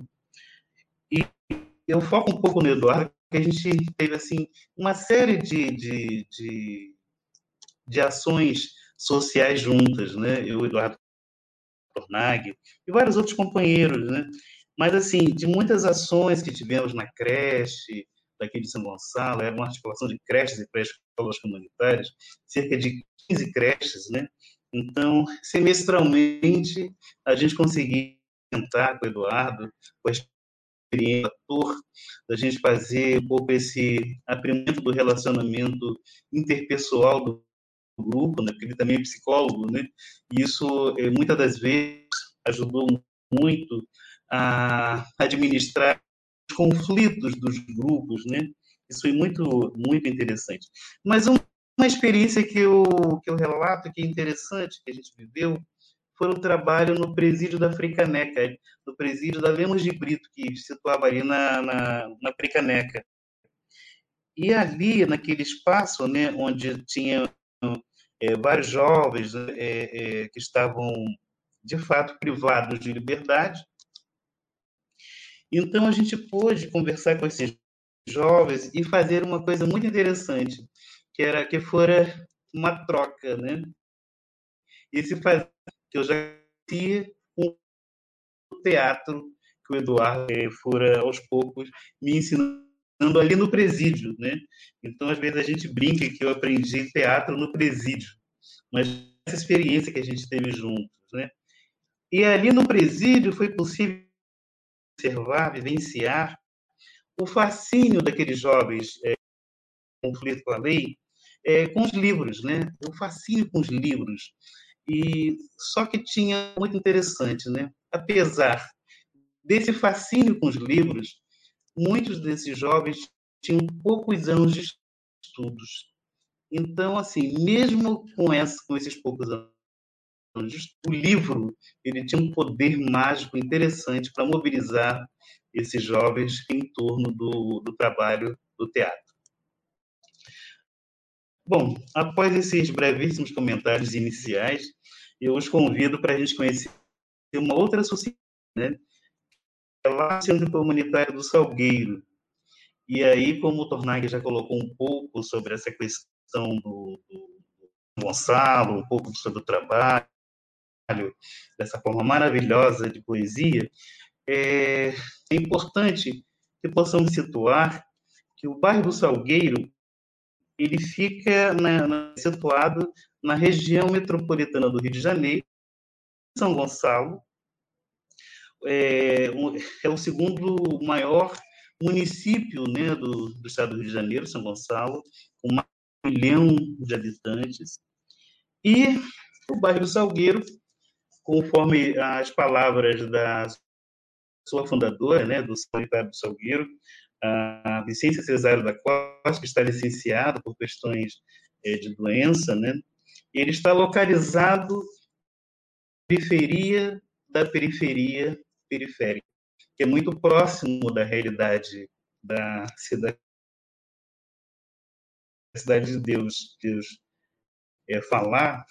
Eu foco um pouco no Eduardo, que a gente teve assim uma série de, de, de, de ações sociais juntas, né? Eu, Eduardo Tornag e vários outros companheiros, né? Mas assim, de muitas ações que tivemos na creche daqui de São Gonçalo, era uma articulação de creches e pré-escolas comunitárias, cerca de 15 creches, né? Então, semestralmente, a gente conseguia sentar com o Eduardo, com experiência ator, da gente fazer um pouco esse aprimoramento do relacionamento interpessoal do grupo, né? porque ele também é psicólogo, né? E isso, eh, muitas das vezes, ajudou muito a administrar conflitos dos grupos, né? Isso foi muito, muito interessante. Mas uma experiência que eu, que eu relato, que é interessante, que a gente viveu, foi o trabalho no presídio da Fricaneca, no presídio da Lemos de Brito, que se situava ali na, na, na Fricaneca. E ali, naquele espaço, né, onde tinha é, vários jovens é, é, que estavam, de fato, privados de liberdade, então a gente pôde conversar com esses jovens e fazer uma coisa muito interessante, que era que fora uma troca, né? E se faz que eu já tinha um teatro que o Eduardo fora aos poucos me ensinando ali no presídio, né? Então às vezes a gente brinca que eu aprendi teatro no presídio, mas essa experiência que a gente teve juntos, né? E ali no presídio foi possível observar, vivenciar o fascínio daqueles jovens é, conflito com a lei é, com os livros, né? O fascínio com os livros. E só que tinha muito interessante, né? Apesar desse fascínio com os livros, muitos desses jovens tinham poucos anos de estudos. Então, assim, mesmo com, essa, com esses poucos anos o livro ele tinha um poder mágico interessante para mobilizar esses jovens em torno do, do trabalho do teatro. Bom, após esses brevíssimos comentários iniciais, eu os convido para a gente conhecer uma outra sociedade, né? É lá Centro Comunitário do Salgueiro. E aí, como o Tornag já colocou um pouco sobre essa questão do, do Gonçalo, um pouco sobre o trabalho, dessa forma maravilhosa de poesia, é, é importante que possamos situar que o bairro do Salgueiro ele fica na, na, situado na região metropolitana do Rio de Janeiro, São Gonçalo, é, é o segundo maior município né, do, do, estado do Rio de Janeiro, São Gonçalo, com mais de um milhão de habitantes. E o bairro do Salgueiro conforme as palavras da sua fundadora, né, do Sanitário do Salgueiro, a Vicência Cesário da Costa, que está licenciado por questões é, de doença, né, ele está localizado periferia da periferia periférica, que é muito próximo da realidade da cidade, da cidade de Deus, Deus é, falar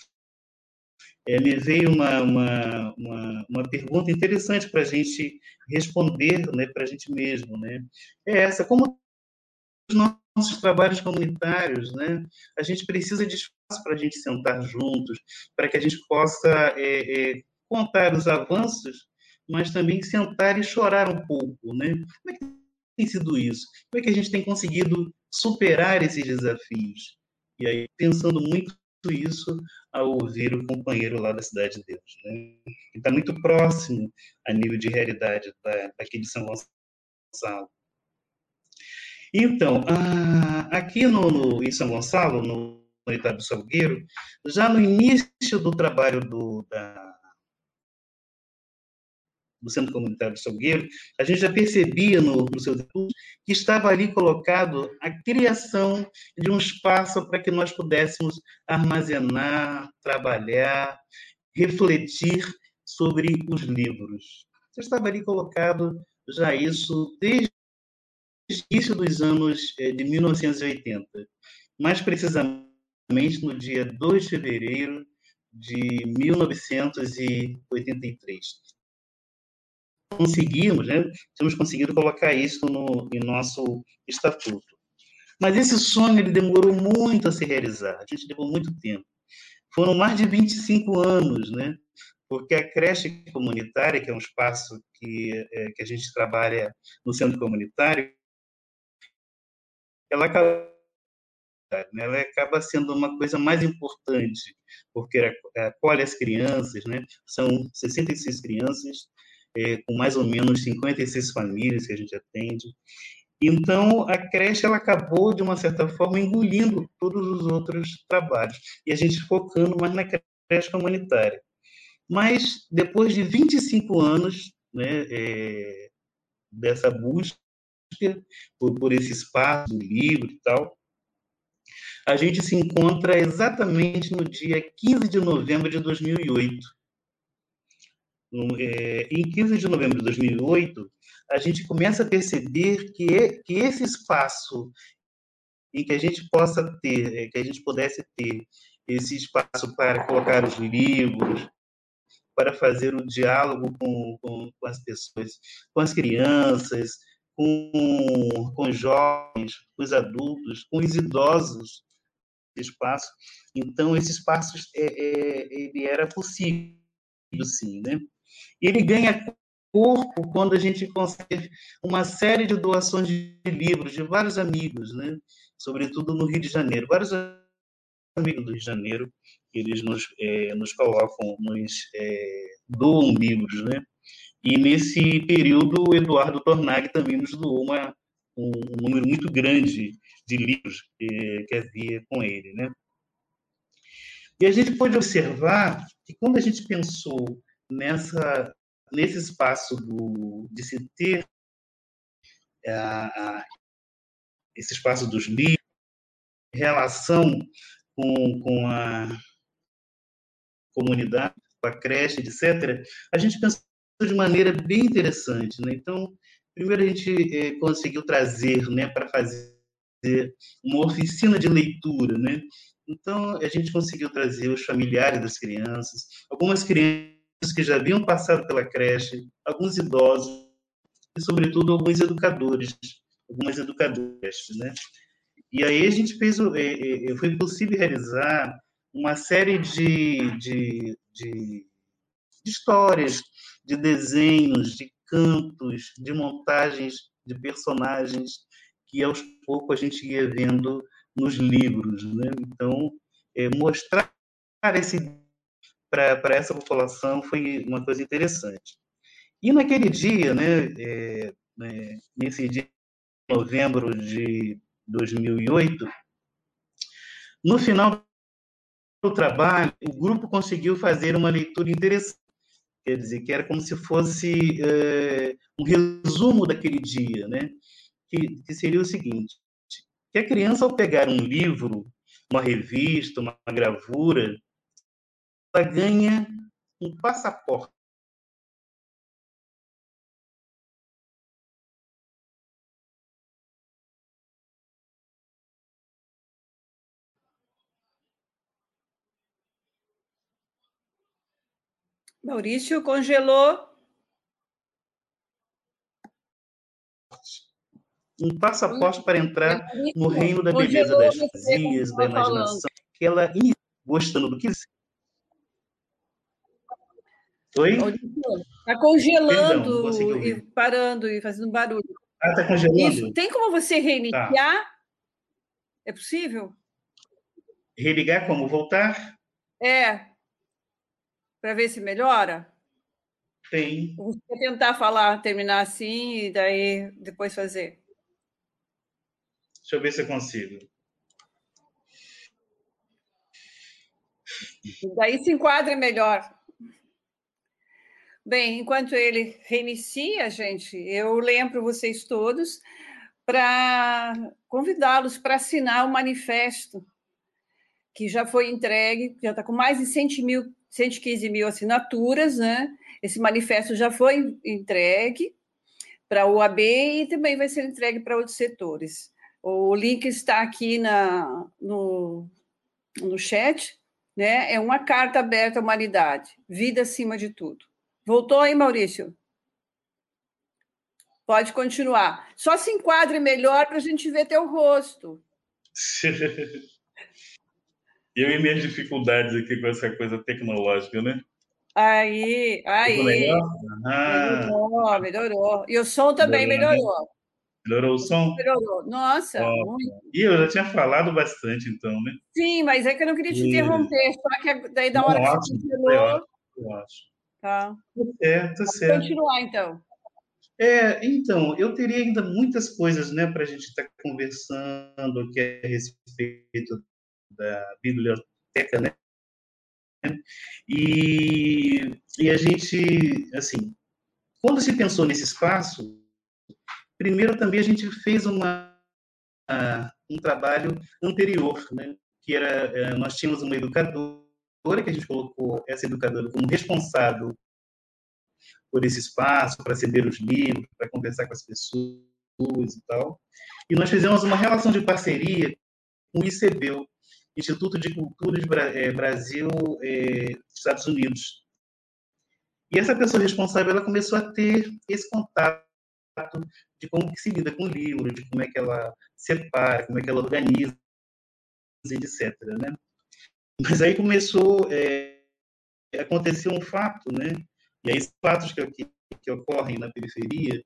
é, me veio uma, uma, uma, uma pergunta interessante para a gente responder né, para a gente mesmo. Né? É essa, como os nossos trabalhos comunitários, né? a gente precisa de espaço para a gente sentar juntos, para que a gente possa é, é, contar os avanços, mas também sentar e chorar um pouco. Né? Como é que tem sido isso? Como é que a gente tem conseguido superar esses desafios? E aí, pensando muito isso ao ouvir o companheiro lá da Cidade de Deus. Né? Está muito próximo a nível de realidade da, de São Gonçalo. Então, aqui no, no, em São Gonçalo, no, no Estado do Salgueiro, já no início do trabalho do, da, do Centro Comunitário do Salgueiro, a gente já percebia no, no seu estudo que estava ali colocado a criação de um espaço para que nós pudéssemos armazenar, trabalhar, refletir sobre os livros. Já estava ali colocado já isso desde início dos anos eh, de 1980, mais precisamente no dia 2 de fevereiro de 1983 conseguimos, né, temos conseguido colocar isso no, em nosso estatuto. Mas esse sonho ele demorou muito a se realizar, a gente levou muito tempo. Foram mais de 25 anos, né? Porque a creche comunitária, que é um espaço que, é, que a gente trabalha no centro comunitário, ela acaba, né, ela acaba sendo uma coisa mais importante, porque acolhe as crianças, né? São 66 crianças é, com mais ou menos 56 famílias que a gente atende. Então, a creche ela acabou, de uma certa forma, engolindo todos os outros trabalhos, e a gente focando mais na creche comunitária. Mas, depois de 25 anos né, é, dessa busca, por, por esse espaço do livro e tal. A gente se encontra exatamente no dia 15 de novembro de 2008. É, em 15 de novembro de 2008, a gente começa a perceber que, que esse espaço em que a gente possa ter, é, que a gente pudesse ter esse espaço para colocar os livros, para fazer o diálogo com, com, com as pessoas, com as crianças, com, com os jovens, com os adultos, com os idosos, espaço. Então, esse espaço é, é, ele era possível, sim, né? Ele ganha corpo quando a gente consegue uma série de doações de livros de vários amigos, né? Sobretudo no Rio de Janeiro, vários amigos do Rio de Janeiro, eles nos, é, nos colocam, nos é, doam livros, né? E nesse período, o Eduardo Tornag também nos doou uma, um, um número muito grande de livros que, que havia com ele, né? E a gente pode observar que quando a gente pensou nessa nesse espaço do, de se ter a, esse espaço dos livros, relação com, com a comunidade, com a creche, etc., a gente pensou de maneira bem interessante. Né? Então, primeiro a gente é, conseguiu trazer né, para fazer uma oficina de leitura, né? Então, a gente conseguiu trazer os familiares das crianças, algumas crianças que já haviam passado pela creche, alguns idosos e, sobretudo, alguns educadores, algumas educadoras, né? E aí a gente fez, é, é, foi possível realizar uma série de, de, de, de histórias, de desenhos, de cantos, de montagens de personagens que aos poucos a gente ia vendo nos livros, né? Então, é, mostrar esse para essa população foi uma coisa interessante. E naquele dia, né, é, é, nesse dia de novembro de 2008, no final do trabalho, o grupo conseguiu fazer uma leitura interessante, quer dizer, que era como se fosse é, um resumo daquele dia, né? Que, que seria o seguinte: que a criança, ao pegar um livro, uma revista, uma gravura, ela ganha um passaporte Maurício congelou. Um passaporte para entrar no reino da beleza das fantasias, da imaginação. Que ela gostando do que Oi? Está congelando Perdão, e parando e fazendo barulho. Ah, está congelando? Isso. Tem como você reiniciar? Tá. É possível? Religar como? Voltar? É. Para ver se melhora? Tem. Vou tentar falar, terminar assim e daí depois fazer. Deixa eu ver se eu consigo. E daí se enquadre melhor. Bem, enquanto ele reinicia, gente, eu lembro vocês todos para convidá-los para assinar o manifesto que já foi entregue, já está com mais de 100 mil, 115 mil assinaturas, né? Esse manifesto já foi entregue para a UAB e também vai ser entregue para outros setores. O link está aqui na, no, no chat, né? É uma carta aberta à humanidade, vida acima de tudo. Voltou aí, Maurício? Pode continuar. Só se enquadre melhor para a gente ver teu rosto. Eu e minhas dificuldades aqui com essa coisa tecnológica, né? Aí, aí. Ah. Melhorou, melhorou. E o som também melhorou. Melhorou, melhorou o som? Melhorou. Nossa, muito. E eu já tinha falado bastante, então, né? Sim, mas é que eu não queria te interromper, só que daí da hora que você continuou. Eu acho. Tá. Certo, Vamos certo. continuar, então. É, então, eu teria ainda muitas coisas né, para a gente estar tá conversando aqui a respeito da biblioteca, né? E, e a gente, assim, quando se pensou nesse espaço, primeiro também a gente fez uma, um trabalho anterior, né? que era, é, nós tínhamos uma educadora, que a gente colocou essa educadora como responsável por esse espaço, para ceder os livros, para conversar com as pessoas e tal. E nós fizemos uma relação de parceria com o ICBEL, Instituto de Cultura de é, Brasil, é, Estados Unidos. E essa pessoa responsável, ela começou a ter esse contato de como que se lida com o livro, de como é que ela separa, como é que ela organiza, etc. Né? Mas aí começou é, acontecer um fato, né? E aí fatos que, que, que ocorrem na periferia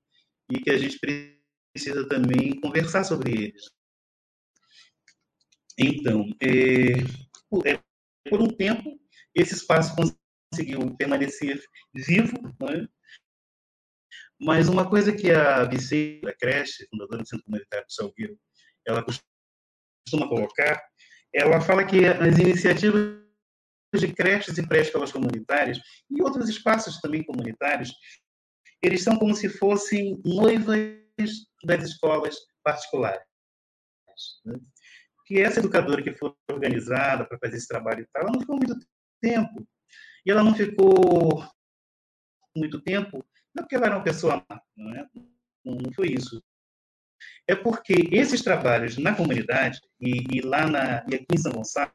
e que a gente precisa também conversar sobre eles. Então, é, por, é, por um tempo, esse espaço conseguiu permanecer vivo, né? mas uma coisa que a Vicente, a creche, fundadora do Centro Comunitário do Salgueiro, ela costuma colocar, ela fala que as iniciativas de creches e pré-escolas comunitárias e outros espaços também comunitários, eles são como se fossem noivas das escolas particulares. Que essa educadora que foi organizada para fazer esse trabalho e tal, ela não ficou muito tempo. E ela não ficou muito tempo, não porque ela era uma pessoa má, não, é? não foi isso. É porque esses trabalhos na comunidade, e, e lá na, e aqui em São Gonçalo,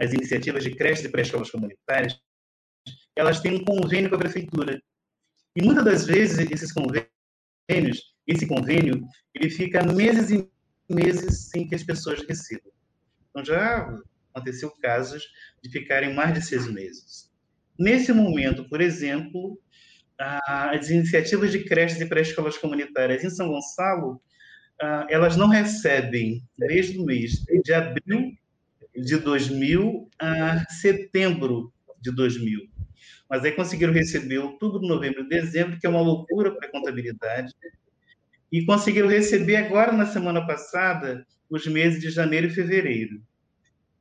as iniciativas de creches e pré-escolas comunitárias, elas têm um convênio com a prefeitura. E muitas das vezes esses convênios, esse convênio, ele fica meses e meses sem que as pessoas recebam. Então já aconteceu casos de ficarem mais de seis meses. Nesse momento, por exemplo, as iniciativas de creches e pré-escolas comunitárias em São Gonçalo, elas não recebem desde o mês de abril de 2000 a setembro de 2000. Mas aí conseguiram receber outubro, novembro, dezembro, que é uma loucura para a contabilidade, e conseguiram receber agora, na semana passada, os meses de janeiro e fevereiro.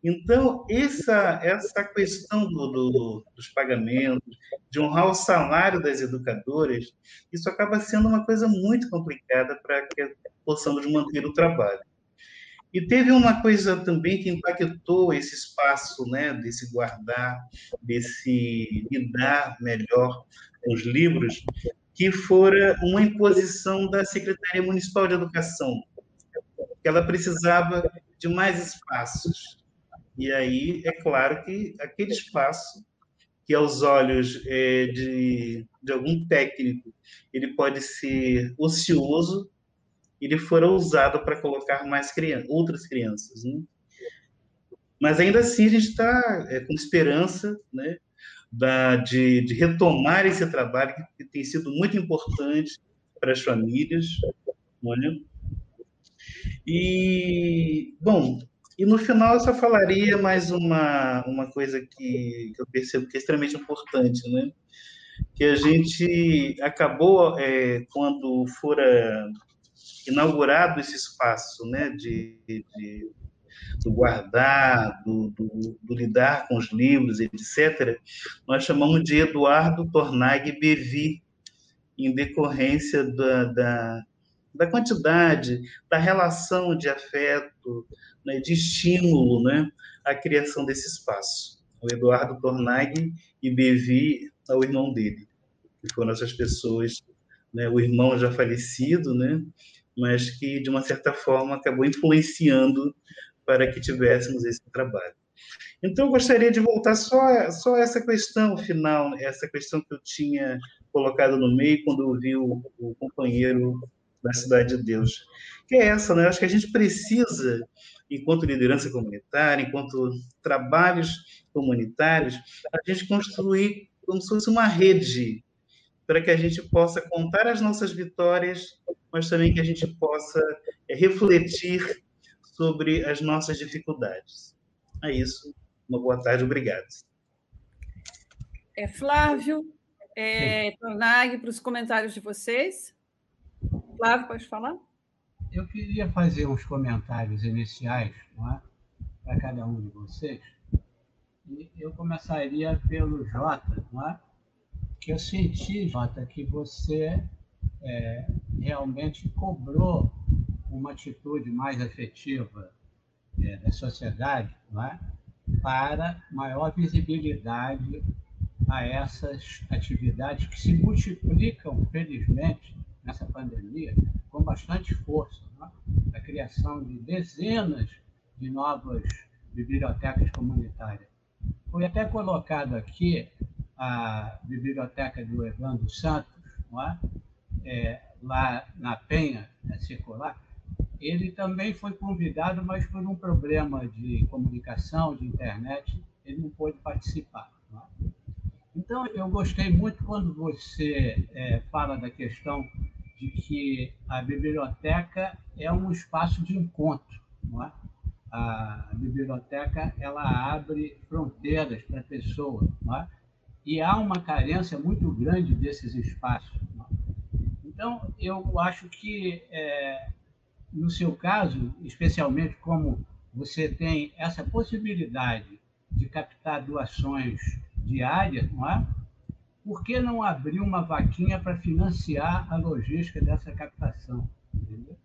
Então, essa, essa questão do, do, dos pagamentos, de honrar o salário das educadoras, isso acaba sendo uma coisa muito complicada para que possamos manter o trabalho. E teve uma coisa também que impactou esse espaço, né, desse guardar, desse lidar melhor com os livros, que fora uma imposição da Secretaria Municipal de Educação, que ela precisava de mais espaços. E aí, é claro que aquele espaço, que aos olhos é, de, de algum técnico, ele pode ser ocioso, ele fora usado para colocar mais crianças, outras crianças. Né? Mas ainda assim a gente está é, com esperança né, da, de, de, retomar esse trabalho que, tem sido muito importante para as famílias. Né? E, bom, e no final eu só falaria mais uma, uma coisa que, que eu percebo que é extremamente importante, né? que a gente acabou, é, quando fora inaugurado esse espaço né, de, de do guardar, do, do, do, lidar com os livros, etc., nós chamamos de Eduardo Tornag Bevi, em decorrência da, da, da quantidade, da relação de afeto, né, de estímulo né, à criação desse espaço. O Eduardo Tornag e Bevi ao irmão dele, que foram essas pessoas, né, o irmão já falecido, né, mas que, de uma certa forma, acabou influenciando para que tivéssemos esse trabalho. Então, eu gostaria de voltar só, só essa questão final, essa questão que eu tinha colocado no meio quando eu vi o, o companheiro da Cidade de Deus, que é essa, né? Eu acho que a gente precisa, enquanto liderança comunitária, enquanto trabalhos comunitários, a gente construir como se fosse uma rede para que a gente possa contar as nossas vitórias, mas também que a gente possa é, refletir sobre as nossas dificuldades. É isso. Uma boa tarde, obrigado. É, Flávio, é, Tornag, para os comentários de vocês. Flávio, pode falar? Eu queria fazer uns comentários iniciais é? para cada um de vocês. E eu começaria pelo Jota, não é? que eu senti, Jota, que você é, realmente cobrou uma atitude mais efetiva é, da sociedade é? para maior visibilidade a essas atividades que se multiplicam, felizmente, nessa pandemia, com bastante força. É? A criação de dezenas de novas bibliotecas comunitárias. Foi até colocado aqui a biblioteca do Evandro Santos, é? É, lá na Penha, na Circular, ele também foi convidado, mas por um problema de comunicação, de internet, ele não pôde participar. É? Então, eu gostei muito quando você é, fala da questão de que a biblioteca é um espaço de encontro. Não é? A biblioteca ela abre fronteiras para a pessoa. Não é? E há uma carência muito grande desses espaços. Então, eu acho que, é, no seu caso, especialmente como você tem essa possibilidade de captar doações diárias, não é? por que não abrir uma vaquinha para financiar a logística dessa captação? Entendeu?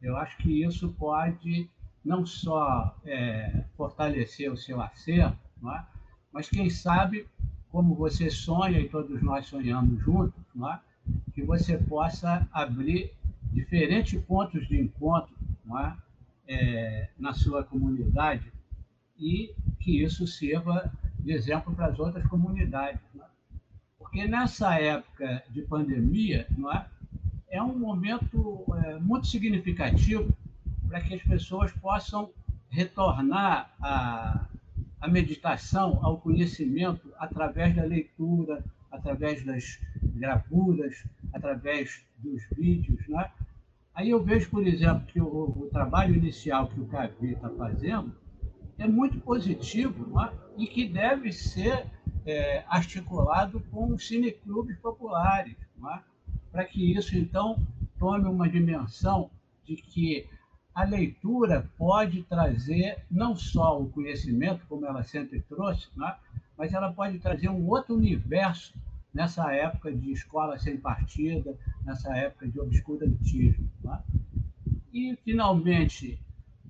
Eu acho que isso pode não só é, fortalecer o seu acervo, é? mas quem sabe como você sonha e todos nós sonhamos juntos, é? que você possa abrir diferentes pontos de encontro é? É, na sua comunidade e que isso sirva de exemplo para as outras comunidades. É? Porque nessa época de pandemia, é? é um momento é, muito significativo para que as pessoas possam retornar à, a meditação, ao conhecimento, através da leitura, através das gravuras, através dos vídeos. Né? Aí eu vejo, por exemplo, que o, o trabalho inicial que o Cavi está fazendo é muito positivo né? e que deve ser é, articulado com cineclubes populares, né? para que isso, então, tome uma dimensão de que a leitura pode trazer não só o conhecimento, como ela sempre trouxe, né? mas ela pode trazer um outro universo nessa época de escola sem partida, nessa época de obscurantismo. Né? E, finalmente,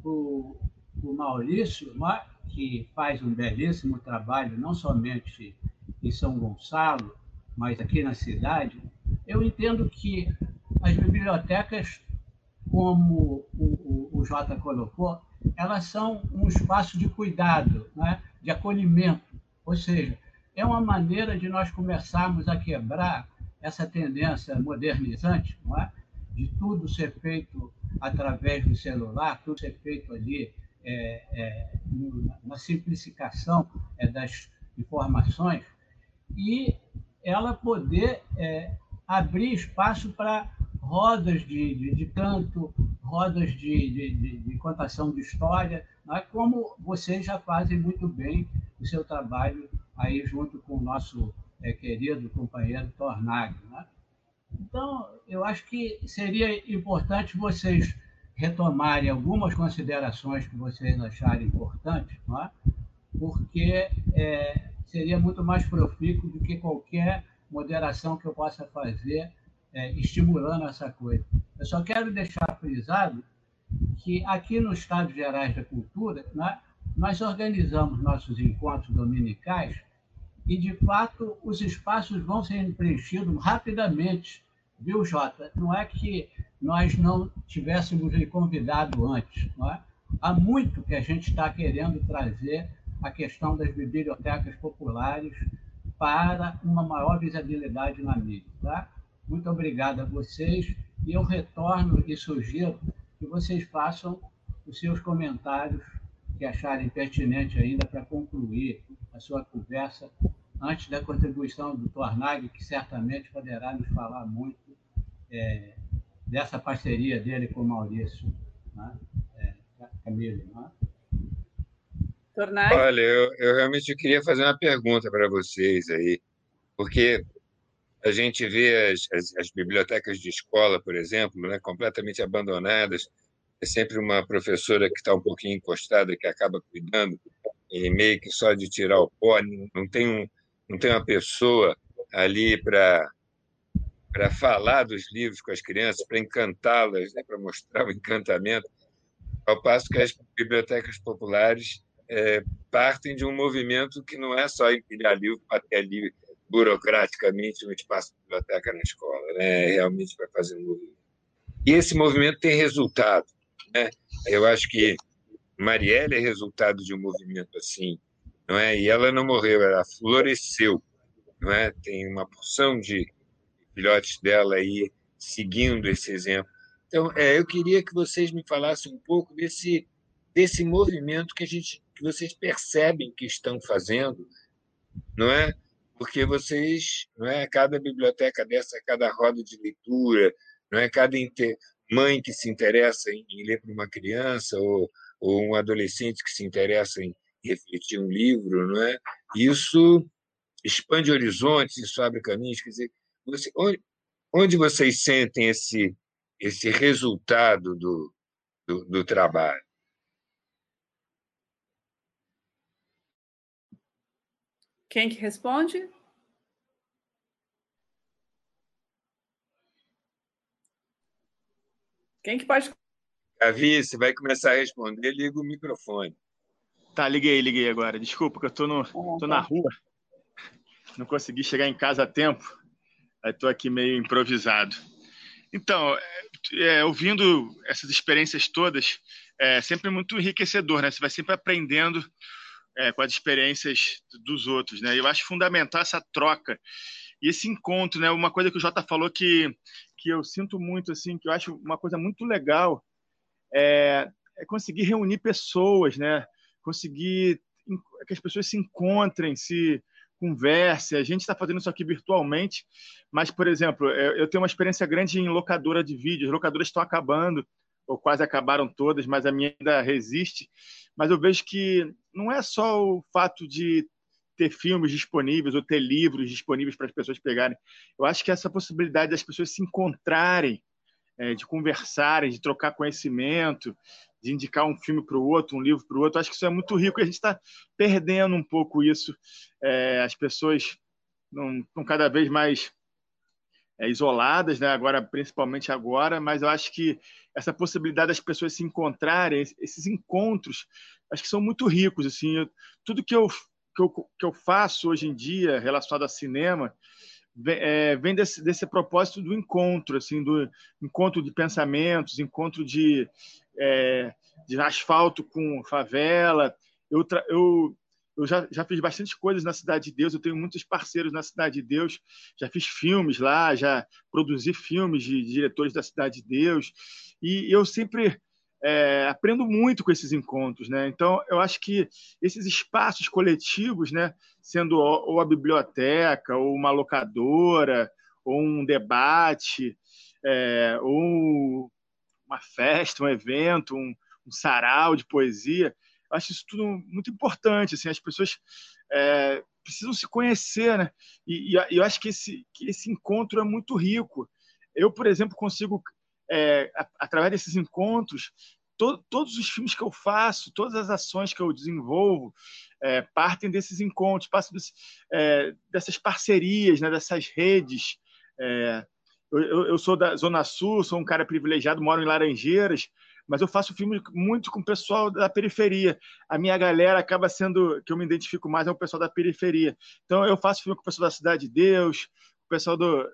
o, o Maurício, né? que faz um belíssimo trabalho, não somente em São Gonçalo, mas aqui na cidade, eu entendo que as bibliotecas como o, o, o Jota colocou, elas são um espaço de cuidado, né? de acolhimento. Ou seja, é uma maneira de nós começarmos a quebrar essa tendência modernizante, não é? de tudo ser feito através do celular, tudo ser feito ali é, é, na simplificação é, das informações, e ela poder é, abrir espaço para rodas de, de, de canto, rodas de, de, de, contação de história, é como vocês já fazem muito bem o seu trabalho aí junto com o nosso é, querido companheiro Tornag. Né? Então, eu acho que seria importante vocês retomarem algumas considerações que vocês acharem importantes, é? porque é, seria muito mais profícuo do que qualquer moderação que eu possa fazer é, estimulando essa coisa. Eu só quero deixar frisado que aqui no Estado Gerais da Cultura, né, nós organizamos nossos encontros dominicais e, de fato, os espaços vão sendo preenchidos rapidamente, viu, Jota? Não é que nós não tivéssemos lhe convidado antes, não é? Há muito que a gente está querendo trazer a questão das bibliotecas populares para uma maior visibilidade na mídia, tá? Muito obrigado a vocês e eu retorno e sugiro que vocês façam os seus comentários que acharem pertinente ainda para concluir a sua conversa antes da contribuição do Tornag, que certamente poderá nos falar muito é, dessa parceria dele com o Maurício, né? é, Camilo. Né? Olha, eu, eu realmente queria fazer uma pergunta para vocês aí, porque a gente vê as, as, as, bibliotecas de escola, por exemplo, né, completamente abandonadas. É sempre uma professora que está um pouquinho encostada que acaba cuidando, e meio que só de tirar o pó, não tem, um, não tem uma pessoa ali para para falar dos livros com as crianças, para encantá-las, né, para mostrar o encantamento, ao passo que as bibliotecas populares é, partem de um movimento que não é só empilhar livro para ter ali burocraticamente um espaço de biblioteca na escola, né? realmente para fazer um movimento. E esse movimento tem resultado. Né? Eu acho que Marielle é resultado de um movimento assim, não é? E ela não morreu, ela floresceu, não é? Tem uma porção de filhotes dela aí seguindo esse exemplo. Então, é, eu queria que vocês me falassem um pouco desse desse movimento que a gente que vocês percebem que estão fazendo, não é? Porque vocês, não é, cada biblioteca dessa, cada roda de leitura, não é cada inter... mãe que se interessa em, em ler para uma criança ou, ou um adolescente que se interessa em refletir um livro, não é? Isso expande horizontes, isso abre caminhos. Quer dizer, você, onde, onde vocês sentem esse, esse resultado do, do, do trabalho? Quem que responde? Quem que pode? Gavi, você vai começar a responder, liga o microfone. Tá, liguei, liguei agora. Desculpa que eu tô, no, tô na rua. Não consegui chegar em casa a tempo. Aí tô aqui meio improvisado. Então, é, ouvindo essas experiências todas, é sempre muito enriquecedor, né? Você vai sempre aprendendo é, com as experiências dos outros, né? Eu acho fundamental essa troca e esse encontro, né? Uma coisa que o Jota falou que que eu sinto muito assim, que eu acho uma coisa muito legal é, é conseguir reunir pessoas, né? Conseguir que as pessoas se encontrem, se conversem. A gente está fazendo isso aqui virtualmente, mas, por exemplo, eu tenho uma experiência grande em locadora de vídeos. As locadoras estão acabando, ou quase acabaram todas, mas a minha ainda resiste. Mas eu vejo que não é só o fato de ter filmes disponíveis ou ter livros disponíveis para as pessoas pegarem. Eu acho que essa possibilidade das pessoas se encontrarem, é, de conversarem, de trocar conhecimento, de indicar um filme para o outro, um livro para o outro, acho que isso é muito rico e a gente está perdendo um pouco isso. É, as pessoas estão cada vez mais é, isoladas, né? agora principalmente agora, mas eu acho que essa possibilidade das pessoas se encontrarem, esses encontros, acho que são muito ricos. Assim, eu, tudo que eu, que, eu, que eu faço hoje em dia relacionado a cinema é, vem desse, desse propósito do encontro, assim, do encontro de pensamentos, encontro de, é, de asfalto com favela. Eu, eu eu já, já fiz bastante coisas na Cidade de Deus, eu tenho muitos parceiros na Cidade de Deus, já fiz filmes lá, já produzi filmes de, de diretores da Cidade de Deus, e eu sempre é, aprendo muito com esses encontros, né? Então, eu acho que esses espaços coletivos, né, sendo ou a biblioteca, ou uma locadora, ou um debate, é, ou uma festa, um evento, um, um sarau de poesia, acho isso tudo muito importante. Assim, as pessoas é, precisam se conhecer, né? E, e, eu acho que esse, que esse encontro é muito rico. Eu, por exemplo, consigo, é, através desses encontros, to, todos os filmes que eu faço, todas as ações que eu desenvolvo, é, partem desses encontros, passam desse, é, dessas parcerias, né, dessas redes. É, eu, eu, sou da Zona Sul, sou um cara privilegiado, moro em Laranjeiras, mas eu faço filme muito com o pessoal da periferia. A minha galera acaba sendo, que eu me identifico mais, é o pessoal da periferia. Então eu faço filme com o pessoal da Cidade de Deus, o pessoal do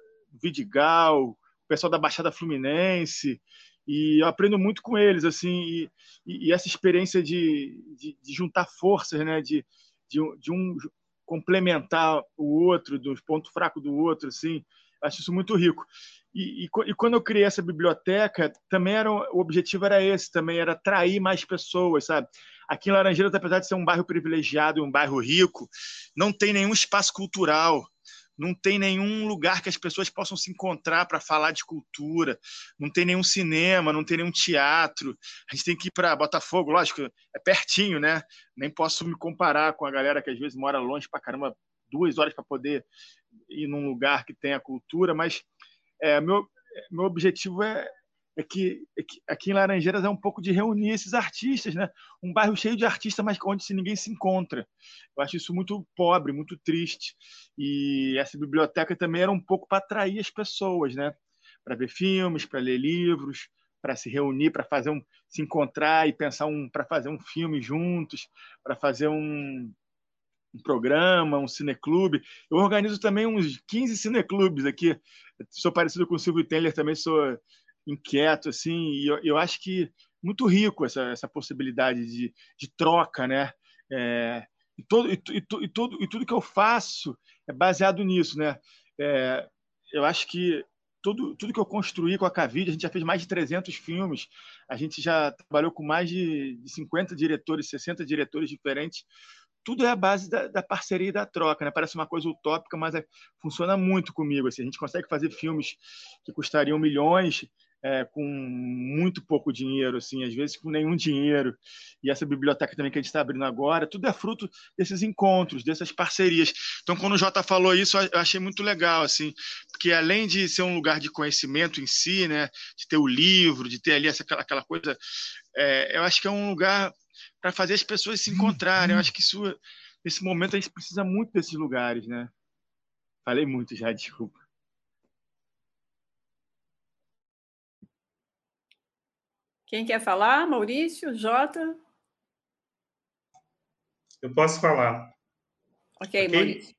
Vidigal, pessoal da Baixada Fluminense, e eu aprendo muito com eles, assim, e, e essa experiência de, de, de, juntar forças, né, de, de, de um complementar o outro, do ponto fraco do outro, assim, acho isso muito rico. E, e, e, quando eu criei essa biblioteca, também era o objetivo era esse, também era atrair mais pessoas, sabe? Aqui em Laranjeiras, apesar de ser um bairro privilegiado um bairro rico, não tem nenhum espaço cultural, não tem nenhum lugar que as pessoas possam se encontrar para falar de cultura, não tem nenhum cinema, não tem nenhum teatro. A gente tem que ir para Botafogo, lógico, é pertinho, né? Nem posso me comparar com a galera que às vezes mora longe para caramba, duas horas para poder ir num lugar que tenha cultura, mas é, meu, meu objetivo é, é que, é que aqui em Laranjeiras é um pouco de reunir esses artistas, né? Um bairro cheio de artistas, mas onde ninguém se encontra. Eu acho isso muito pobre, muito triste. E essa biblioteca também era um pouco para atrair as pessoas, né? Para ver filmes, para ler livros, para se reunir, para fazer um, se encontrar e pensar um, para fazer um filme juntos, para fazer um, um programa, um cineclube. Eu organizo também uns 15 cineclubes aqui. Sou parecido com o Silvio Teller, também sou inquieto, assim, e eu, eu acho que muito rico essa, essa possibilidade de, de troca, né? É, e, todo, e, e, tudo, e tudo que eu faço é baseado nisso, né? É, eu acho que tudo, tudo que eu construí com a Cavide, a gente já fez mais de 300 filmes, a gente já trabalhou com mais de, de 50 diretores, 60 diretores diferentes, tudo é a base da, da, parceria e da troca, né? Parece uma coisa utópica, mas é, funciona muito comigo. Assim. A gente consegue fazer filmes que custariam milhões é, com muito pouco dinheiro, assim, às vezes com nenhum dinheiro. E essa biblioteca também que a gente está abrindo agora, tudo é fruto desses encontros, dessas parcerias. Então, quando o Jota falou isso, eu achei muito legal, assim, porque além de ser um lugar de conhecimento em si, né, de ter o livro, de ter ali essa, aquela coisa, é, eu acho que é um lugar para fazer as pessoas se encontrarem. Eu acho que isso, nesse momento, a gente precisa muito desses lugares, né? Falei muito já, desculpa. Quem quer falar? Maurício? Jota? Eu posso falar. Ok, okay? Maurício.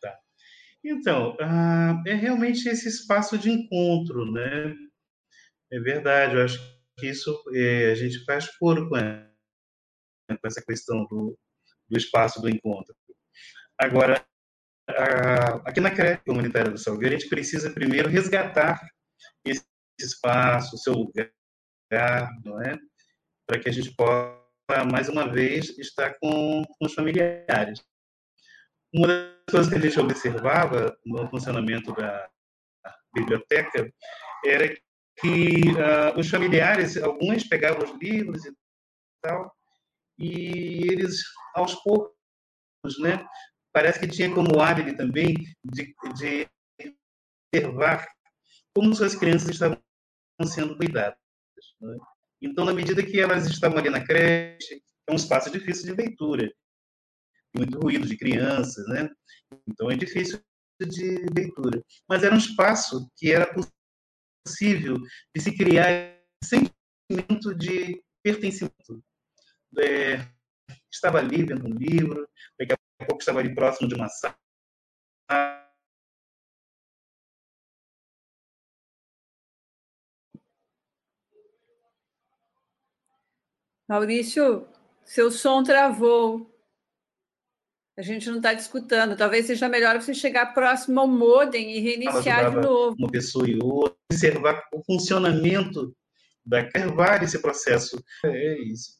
Tá. Então, uh, é realmente esse espaço de encontro, né? É verdade, eu acho que isso é, a gente faz foro com essa questão do, do espaço do encontro. Agora, a, aqui na creche comunitária do Salgueiro, a gente precisa primeiro resgatar esse espaço, o seu lugar, não é? Para que a gente possa, mais uma vez, estar com, com os familiares. Uma das coisas que a gente observava no funcionamento da biblioteca era que uh, os familiares, alguns pegavam os livros e tal, e eles, aos poucos, né, parece que tinha como hábito também de, de observar como suas crianças estavam sendo cuidadas. Então, na medida que elas estavam ali na creche, é um espaço difícil de leitura, muito ruído de crianças, né? Então, é difícil de leitura. Mas era um espaço que era possível de se criar sentimento de pertencimento. É, estava ali vendo um livro, daqui a pouco estava ali próximo de uma sala, Maurício, seu som travou. A gente não está escutando. Talvez seja melhor você chegar próximo ao modem e reiniciar de novo. Uma pessoa e outra, observar o funcionamento da carvar esse processo. É isso.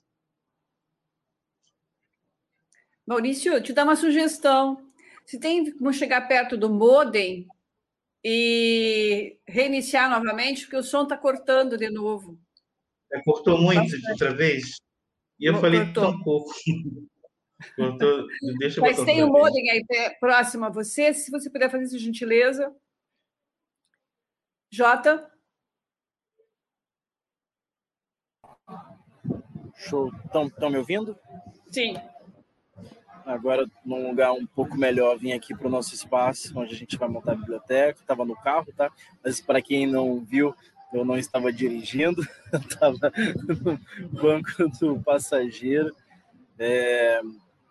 Maurício, te dar uma sugestão. Se tem como chegar perto do modem e reiniciar novamente, porque o som está cortando de novo. É, cortou muito de outra vez? E eu falei cortou. tão pouco. cortou, deixa Mas tem o um modem aí próximo a você, se você puder fazer essa gentileza. Jota? Show. Estão me ouvindo? Sim. Agora, num lugar um pouco melhor, vim aqui para o nosso espaço, onde a gente vai montar a biblioteca. Estava no carro, tá? Mas para quem não viu, eu não estava dirigindo, estava no banco do passageiro. É,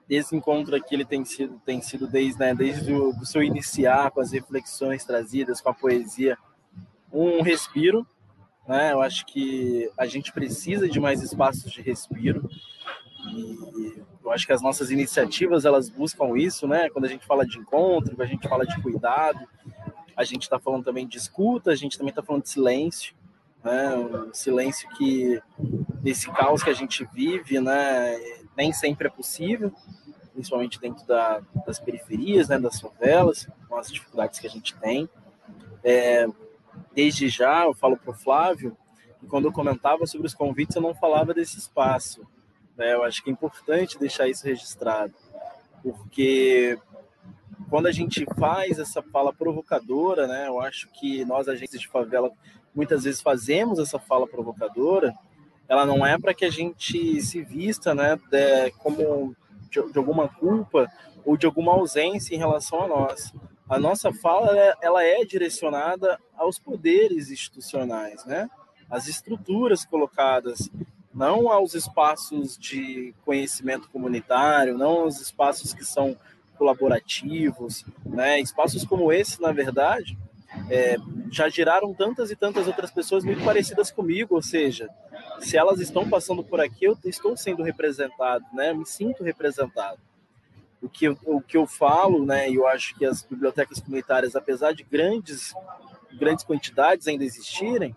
esse encontro aqui ele tem sido, tem sido desde, né, desde o seu iniciar, com as reflexões trazidas, com a poesia, um respiro. Né? Eu acho que a gente precisa de mais espaços de respiro. E eu acho que as nossas iniciativas elas buscam isso, né? Quando a gente fala de encontro, quando a gente fala de cuidado, a gente está falando também de escuta, a gente também está falando de silêncio, né? Um silêncio que, nesse caos que a gente vive, né? Nem sempre é possível, principalmente dentro da, das periferias, né? Das favelas, com as dificuldades que a gente tem. É, desde já, eu falo para o Flávio, que quando eu comentava sobre os convites, eu não falava desse espaço. Né? Eu acho que é importante deixar isso registrado, porque quando a gente faz essa fala provocadora, né, eu acho que nós, agentes de favela, muitas vezes fazemos essa fala provocadora, ela não é para que a gente se vista, né, de, como de, de, alguma culpa ou de alguma ausência em relação a nós. A nossa fala ela é, é direcionada aos poderes institucionais, né? As estruturas colocadas, não aos espaços de conhecimento comunitário, não aos espaços que são colaborativos, né? Espaços como esse, na verdade, é, já giraram tantas e tantas outras pessoas muito parecidas comigo, ou seja, se elas estão passando por aqui, eu estou sendo representado, né? Me sinto representado. O que, eu, o que eu falo, né? Eu acho que as bibliotecas comunitárias, apesar de grandes, grandes quantidades ainda existirem,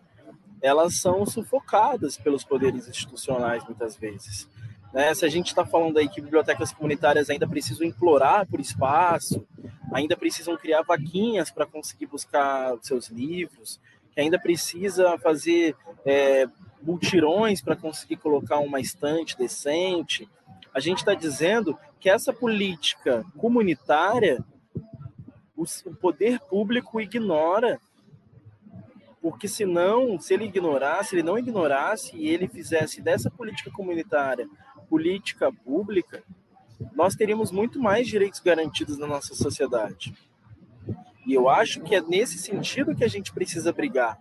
elas são sufocadas pelos poderes institucionais muitas vezes. Né? Se a gente está falando aí que bibliotecas comunitárias ainda precisam implorar por espaço, ainda precisam criar vaquinhas para conseguir buscar seus livros, que ainda precisa fazer é, multirões para conseguir colocar uma estante decente. A gente está dizendo que essa política comunitária o, poder público ignora porque senão, se ele ignorasse, se ele não ignorasse e ele fizesse dessa política comunitária política pública, nós teríamos muito mais direitos garantidos na nossa sociedade. E eu acho que é nesse sentido que a gente precisa brigar.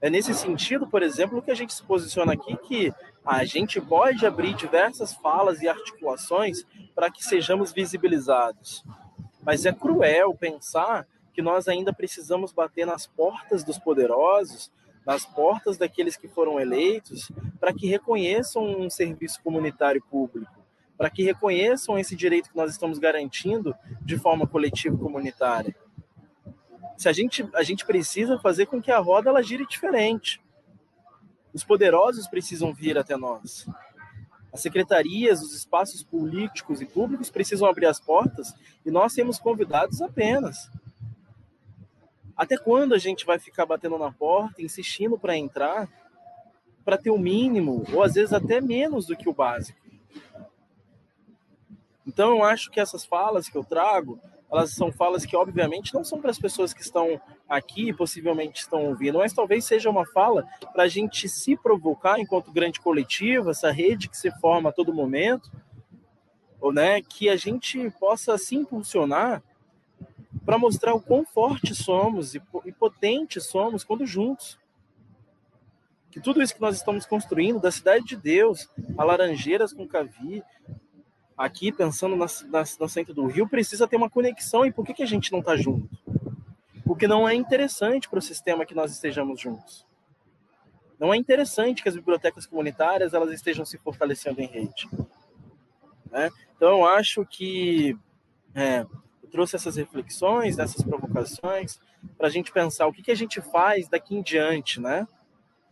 É nesse sentido, por exemplo, que a gente se posiciona aqui que a gente pode abrir diversas falas e articulações para que sejamos visibilizados. Mas é cruel pensar que nós ainda precisamos bater nas portas dos poderosos, nas portas daqueles que foram eleitos, para que reconheçam um serviço comunitário público, para que reconheçam esse direito que nós estamos garantindo de forma coletiva comunitária se a gente, a gente precisa fazer com que a roda ela gire diferente. Os poderosos precisam vir até nós. As secretarias, os espaços políticos e públicos precisam abrir as portas e nós temos convidados apenas. Até quando a gente vai ficar batendo na porta, insistindo para entrar, para ter o mínimo, ou às vezes até menos do que o básico? Então, eu acho que essas falas que eu trago, elas são falas que, obviamente, não são para as pessoas que estão aqui e possivelmente estão ouvindo, mas talvez seja uma fala para a gente se provocar enquanto grande coletivo, essa rede que se forma a todo momento, ou, né, que a gente possa se impulsionar para mostrar o quão fortes somos e, e potentes somos quando juntos. Que tudo isso que nós estamos construindo, da cidade de Deus, a Laranjeiras com Cavi, aqui pensando na, na, no centro do Rio, precisa ter uma conexão. E por que, que a gente não está junto? Porque não é interessante para o sistema que nós estejamos juntos. Não é interessante que as bibliotecas comunitárias elas estejam se fortalecendo em rede. Né? Então, eu acho que é, trouxe essas reflexões, essas provocações, para a gente pensar o que, que a gente faz daqui em diante, né?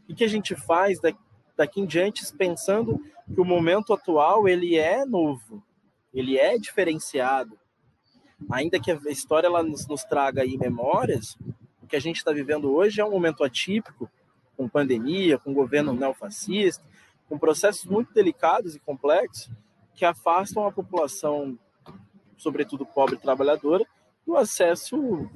O que, a gente faz daqui em diante pensando que o momento atual ele é novo, ele é diferenciado. Ainda que a história ela nos, nos traga aí memórias, o que a gente está vivendo hoje é um momento atípico, com pandemia, com governo neofascista, com processos muito delicados e complexos que afastam a população, sobretudo pobre trabalhadora, do acesso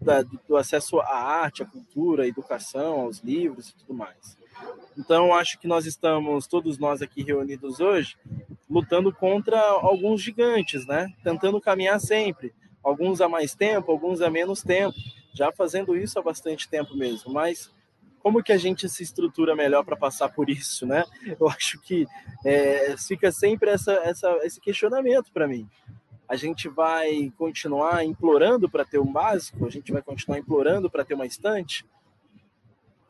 da, do acesso à arte, à cultura, à educação, aos livros e tudo mais. Então, acho que nós estamos, todos nós aqui reunidos hoje, lutando contra alguns gigantes, né? Tentando caminhar sempre. Alguns há mais tempo, alguns há menos tempo. Já fazendo isso há bastante tempo mesmo. Mas como que a gente se estrutura melhor para passar por isso, né? Eu acho que é, fica sempre essa, essa, esse questionamento para mim. A gente vai continuar implorando para ter um básico? A gente vai continuar implorando para ter uma estante?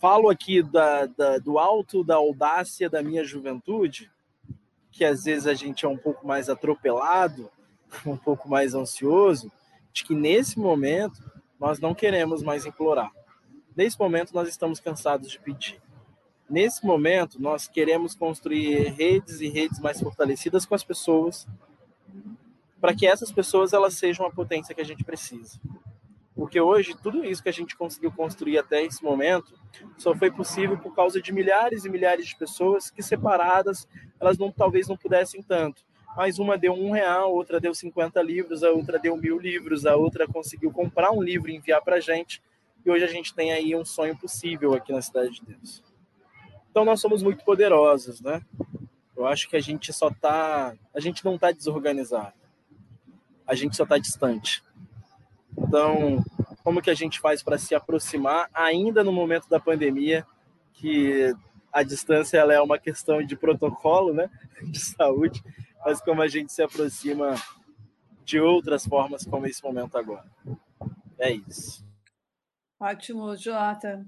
falo aqui da, da, do alto da audácia da minha juventude, que às vezes a gente é um pouco mais atropelado, um pouco mais ansioso, de que nesse momento nós não queremos mais implorar. Nesse momento nós estamos cansados de pedir. Nesse momento nós queremos construir redes e redes mais fortalecidas com as pessoas, para que essas pessoas elas sejam a potência que a gente precisa. Porque hoje, tudo isso que a gente conseguiu construir até esse momento só foi possível por causa de milhares e milhares de pessoas que, separadas, elas não, talvez não pudessem tanto. Mas uma deu um real, outra deu 50 livros, a outra deu mil livros, a outra conseguiu comprar um livro e enviar para a gente. E hoje a gente tem aí um sonho possível aqui na Cidade de Deus. Então nós somos muito poderosos, né? Eu acho que a gente só tá, a gente não tá desorganizado. A gente só tá distante. Então, como que a gente faz para se aproximar ainda no momento da pandemia, que a distância ela é uma questão de protocolo, né, de saúde, mas como a gente se aproxima de outras formas como esse momento agora. É isso. Ótimo, Jota.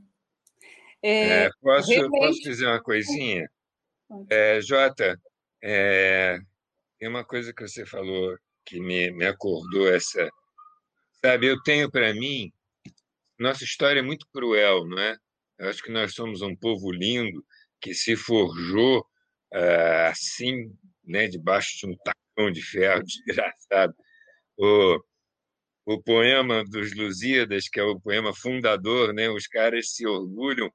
É, posso, realmente... posso dizer uma coisinha? É, Jota, é, tem uma coisa que você falou que me, me acordou essa. Sabe, eu tenho para mim, nossa história é muito cruel, não é? Eu acho que nós somos um povo lindo que se forjou uh, assim, né, debaixo de um tacão de ferro desgraçado. O, o poema dos Lusíadas, que é o poema fundador, né, os caras se orgulham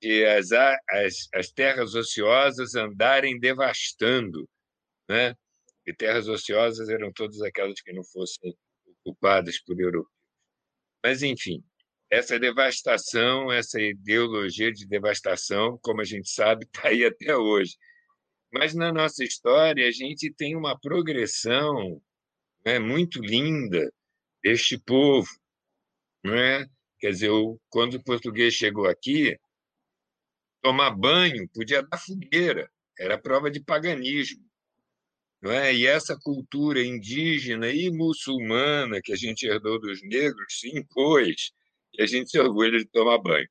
de as, as, as terras ociosas andarem devastando, né? E terras ociosas eram todas aquelas que não fossem ocupadas por europeus. Mas, enfim, essa devastação, essa ideologia de devastação, como a gente sabe, está aí até hoje. Mas na nossa história, a gente tem uma progressão né, muito linda deste povo. Não é? Quer dizer, quando o português chegou aqui, tomar banho podia dar fogueira, era prova de paganismo. Não é? E essa cultura indígena e muçulmana que a gente herdou dos negros se impôs e a gente se orgulha de tomar banho.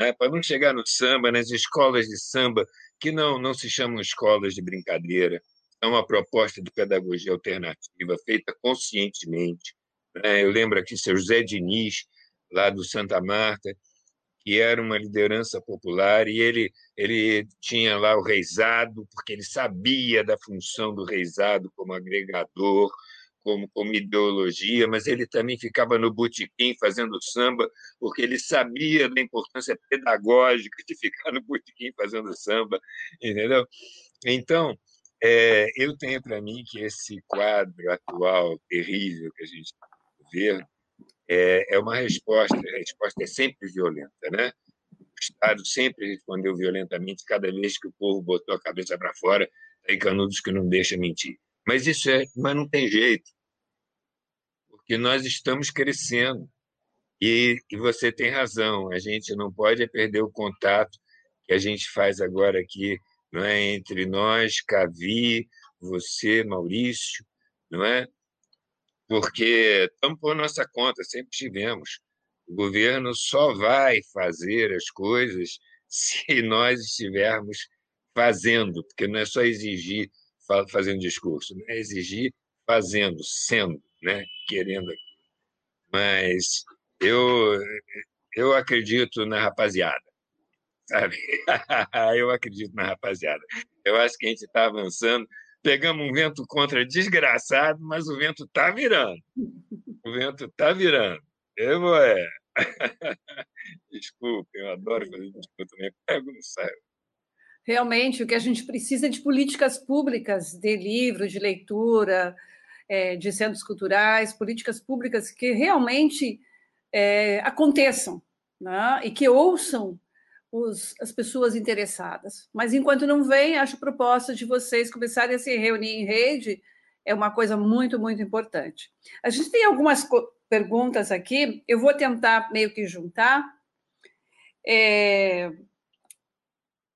Né? Para não chegar no samba, nas escolas de samba, que não, não se chamam escolas de brincadeira, é uma proposta de pedagogia alternativa feita conscientemente. Né? Eu lembro aqui seu José Diniz, lá do Santa Marta, que era uma liderança popular, e ele, ele tinha lá o reizado, porque ele sabia da função do reizado como agregador, como, como ideologia, mas ele também ficava no botequim fazendo samba, porque ele sabia da importância pedagógica de ficar no botequim fazendo samba, entendeu? Então, é, eu tenho para mim que esse quadro atual terrível que a gente vê é, é uma resposta, a resposta é sempre violenta, né? O Estado sempre respondeu violentamente cada vez que o povo botou a cabeça para fora, tem canudos que não deixa mentir. Mas isso é, mas não tem jeito que nós estamos crescendo. E, e, você tem razão, a gente não pode perder o contato que a gente faz agora aqui, não é entre nós, Cavi, você, Maurício, não é? Porque estamos por nossa conta, sempre tivemos. O governo só vai fazer as coisas se nós estivermos fazendo, porque não é só exigir fazendo discurso, é exigir fazendo, sendo né, querendo. Mas eu, eu acredito na rapaziada, sabe? eu acredito na rapaziada. Eu acho que a gente está avançando. Pegamos um vento contra desgraçado, mas o vento está virando. O vento está virando. Eu, é. Desculpa, eu adoro fazer discurso também. Pego no céu. Realmente, o que a gente precisa é de políticas públicas, de livro, de leitura, é, de centros culturais, políticas públicas que realmente é, aconteçam né? e que ouçam os, as pessoas interessadas. Mas enquanto não vem, acho proposta de vocês começarem a se reunir em rede é uma coisa muito, muito importante. A gente tem algumas perguntas aqui, eu vou tentar meio que juntar. É...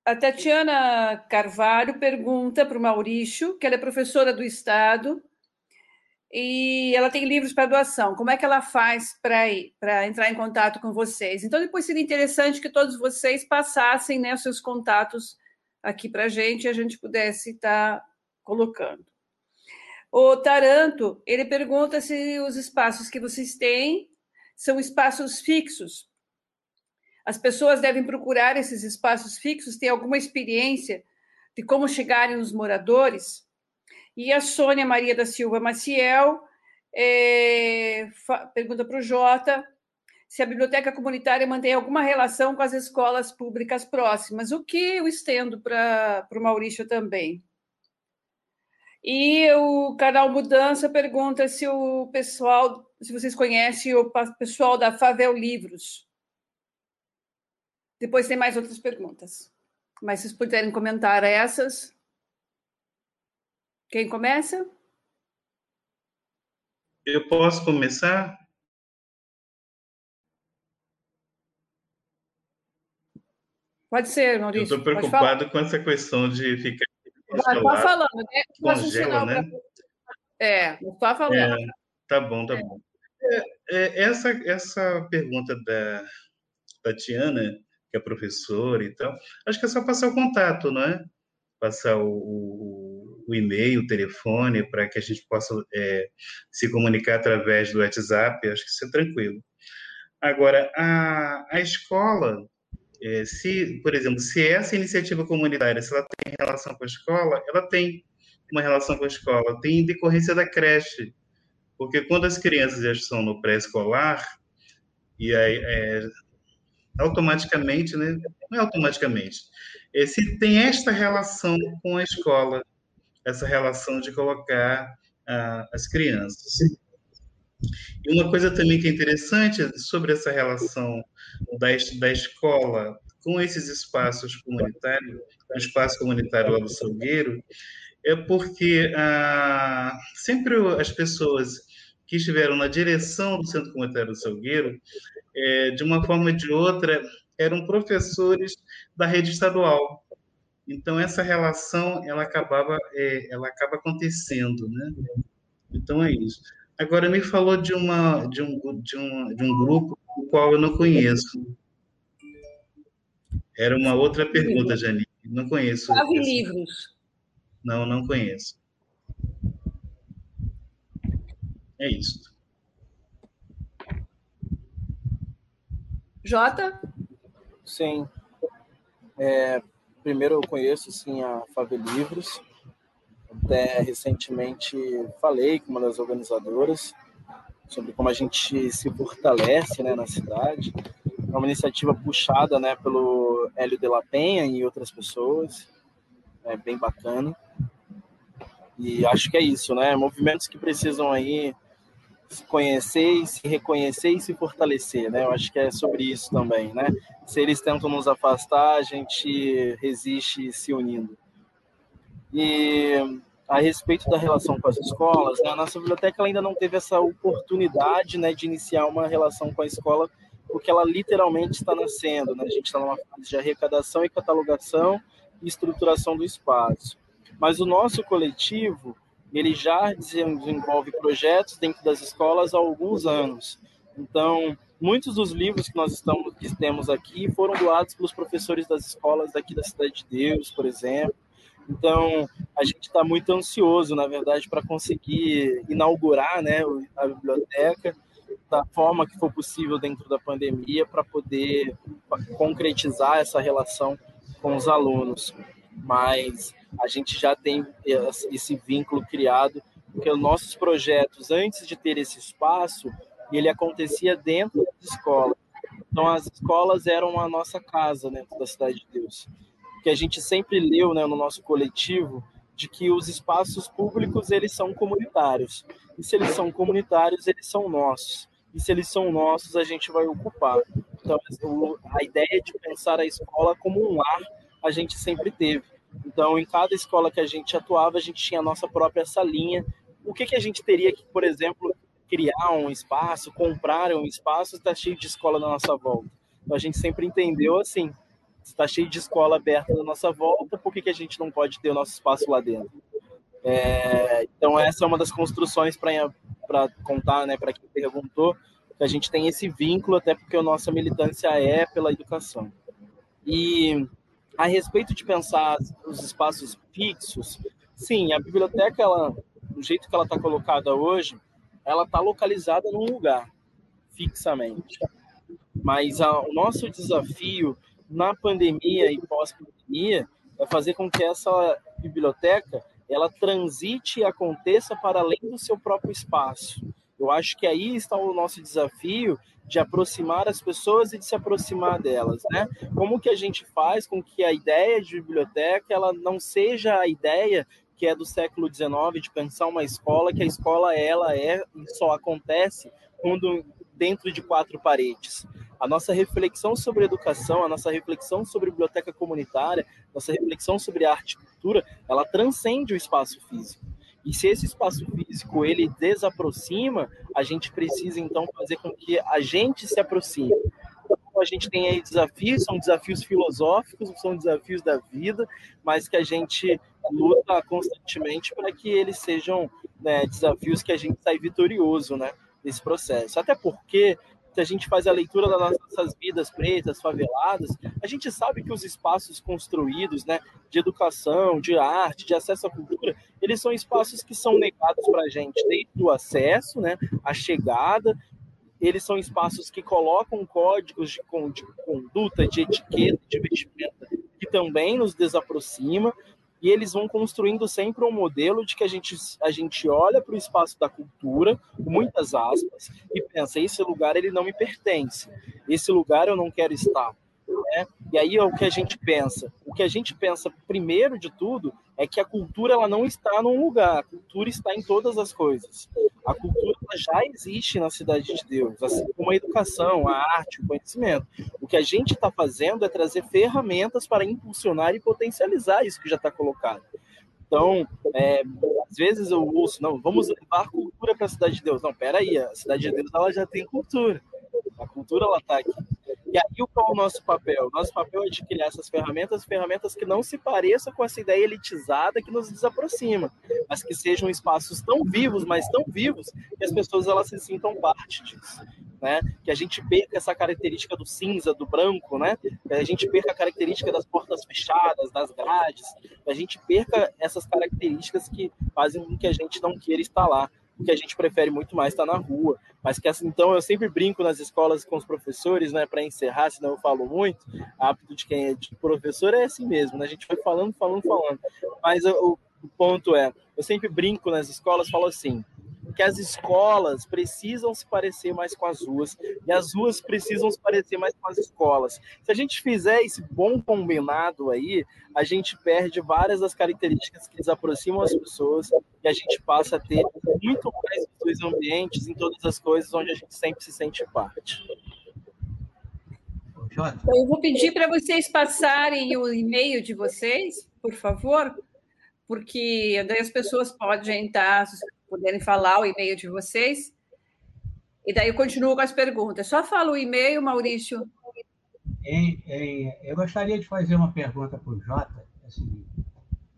A Tatiana Carvalho pergunta para o Maurício, que ela é professora do Estado, e ela tem livros para doação. Como é que ela faz para entrar em contato com vocês? Então, depois seria interessante que todos vocês passassem né, seus contatos aqui para a gente e a gente pudesse estar tá colocando. O Taranto, ele pergunta se os espaços que vocês têm são espaços fixos. As pessoas devem procurar esses espaços fixos, ter alguma experiência de como chegarem os moradores? E a Sônia Maria da Silva Maciel é, pergunta para o Jota se a biblioteca comunitária mantém alguma relação com as escolas públicas próximas, o que eu estendo para o Maurício também. E o canal Mudança pergunta se o pessoal, se vocês conhecem o pessoal da Favel Livros. Depois tem mais outras perguntas. Mas se puderem comentar essas. Quem começa? Eu posso começar? Pode ser, Maurício. Eu estou preocupado com essa questão de ficar. Vai, pode falando, né? Sinal né? pra... É, pode falando. É, tá bom, tá bom. É, é, essa, essa pergunta da, da Tiana, que é professora e tal, acho que é só passar o contato, não é? Passar o, o, o e-mail, o telefone, para que a gente possa é, se comunicar através do WhatsApp, acho que isso é tranquilo. Agora, a, a escola, é, se, por exemplo, se essa iniciativa comunitária, se ela tem relação com a escola, ela tem uma relação com a escola, tem decorrência da creche, porque quando as crianças já estão no pré-escolar, e aí, é, automaticamente, né? não é automaticamente, é, se tem esta relação com a escola, essa relação de colocar ah, as crianças. E uma coisa também que é interessante sobre essa relação da, da escola com esses espaços comunitários, o espaço comunitário lá do Salgueiro, é porque ah, sempre as pessoas que estiveram na direção do Centro Comunitário do Salgueiro, é, de uma forma ou de outra, eram professores da rede estadual. Então essa relação ela acabava, é, ela acaba acontecendo, né? Então é isso. Agora me falou de uma de um de um, de um grupo o qual eu não conheço. Era uma outra pergunta, Janine. Não conheço. Nove livros. Não, não conheço. É isso. Jota? Sim. É, primeiro eu conheço sim a Fave Livros. Até recentemente falei com uma das organizadoras sobre como a gente se fortalece né, na cidade. É uma iniciativa puxada né, pelo Hélio de la Penha e outras pessoas. É bem bacana. E acho que é isso, né? Movimentos que precisam aí se conhecer, se reconhecer e se fortalecer, né? Eu acho que é sobre isso também, né? Se eles tentam nos afastar, a gente resiste se unindo. E a respeito da relação com as escolas, né, a nossa biblioteca ainda não teve essa oportunidade, né, de iniciar uma relação com a escola, porque ela literalmente está nascendo, né? A gente está numa fase de arrecadação e catalogação e estruturação do espaço. Mas o nosso coletivo, ele já desenvolve projetos dentro das escolas há alguns anos. Então, muitos dos livros que nós estamos, que temos aqui foram doados pelos professores das escolas daqui da Cidade de Deus, por exemplo. Então, a gente está muito ansioso, na verdade, para conseguir inaugurar né, a biblioteca da forma que for possível dentro da pandemia, para poder concretizar essa relação com os alunos. Mas a gente já tem esse vínculo criado, porque os nossos projetos, antes de ter esse espaço, ele acontecia dentro da escola. Então, as escolas eram a nossa casa dentro da Cidade de Deus. Que a gente sempre leu né, no nosso coletivo de que os espaços públicos eles são comunitários. E se eles são comunitários, eles são nossos. E se eles são nossos, a gente vai ocupar. Então, a ideia de pensar a escola como um lar, a gente sempre teve. Então, em cada escola que a gente atuava, a gente tinha a nossa própria salinha. O que, que a gente teria que, por exemplo, criar um espaço, comprar um espaço, está cheio de escola na nossa volta. Então, a gente sempre entendeu assim, está cheio de escola aberta na nossa volta, por que, que a gente não pode ter o nosso espaço lá dentro? É, então, essa é uma das construções para contar, né, para quem perguntou, que a gente tem esse vínculo, até porque a nossa militância é pela educação. E a respeito de pensar os espaços fixos, sim, a biblioteca, ela, do jeito que ela está colocada hoje, ela está localizada num lugar, fixamente. Mas a, o nosso desafio na pandemia e pós-pandemia é fazer com que essa biblioteca ela transite e aconteça para além do seu próprio espaço. Eu acho que aí está o nosso desafio de aproximar as pessoas e de se aproximar delas, né? Como que a gente faz com que a ideia de biblioteca ela não seja a ideia que é do século XIX de pensar uma escola que a escola ela é e só acontece quando dentro de quatro paredes. A nossa reflexão sobre educação, a nossa reflexão sobre biblioteca comunitária, nossa reflexão sobre arte e cultura, ela transcende o espaço físico. E se esse espaço físico ele desaproxima, a gente precisa então fazer com que a gente se aproxime. Então, a gente tem aí desafios, são desafios filosóficos, são desafios da vida, mas que a gente luta constantemente para que eles sejam né, desafios que a gente sai vitorioso, né, desse processo. Até porque se a gente faz a leitura das nossas vidas pretas, faveladas, a gente sabe que os espaços construídos, né, de educação, de arte, de acesso à cultura, eles são espaços que são negados para a gente, desde o acesso, né, a chegada, eles são espaços que colocam códigos de, conduta, de etiqueta, de vestimenta, que também nos desaproxima, e eles vão construindo sempre um modelo de que a gente, a gente olha para o espaço da cultura, muitas aspas, e pensa, esse lugar ele não me pertence, esse lugar eu não quero estar. Né? E aí é o que a gente pensa. O que a gente pensa, primeiro de tudo, é que a cultura ela não está num lugar, a cultura está em todas as coisas. A cultura já existe na cidade de Deus, assim como a educação, a arte, o conhecimento. O que a gente está fazendo é trazer ferramentas para impulsionar e potencializar isso que já está colocado. Então, é, às vezes eu ouço, não, vamos levar cultura para a cidade de Deus. Não, peraí, a cidade de Deus ela já tem cultura. A cultura ela está aqui. E aí, qual é o nosso papel? Nosso papel é de criar essas ferramentas, ferramentas que não se pareçam com essa ideia elitizada que nos desaproxima, mas que sejam espaços tão vivos, mas tão vivos, que as pessoas elas se sintam parte disso. Né? Que a gente perca essa característica do cinza, do branco, né? Que a gente perca a característica das portas fechadas, das grades, que a gente perca essas características que fazem com que a gente não queira estar lá que a gente prefere muito mais estar na rua. Mas que assim, então eu sempre brinco nas escolas com os professores, né, para encerrar, senão eu falo muito. Hábito de quem é de professor é assim mesmo, né? A gente vai falando, falando, falando. Mas o, o ponto é, eu sempre brinco nas escolas, falo assim: que as escolas precisam se parecer mais com as ruas e as ruas precisam se parecer mais com as escolas. Se a gente fizer esse bom combinado aí, a gente perde várias das características que desaproximam as pessoas e a gente passa a ter muito mais dois ambientes em todas as coisas onde a gente sempre se sente parte. Eu vou pedir para vocês passarem o e-mail de vocês, por favor, porque daí as pessoas podem estar puderem falar o e-mail de vocês. E daí eu continuo com as perguntas. Só fala o e-mail, Maurício. Em, em, eu gostaria de fazer uma pergunta para o Jota. Assim,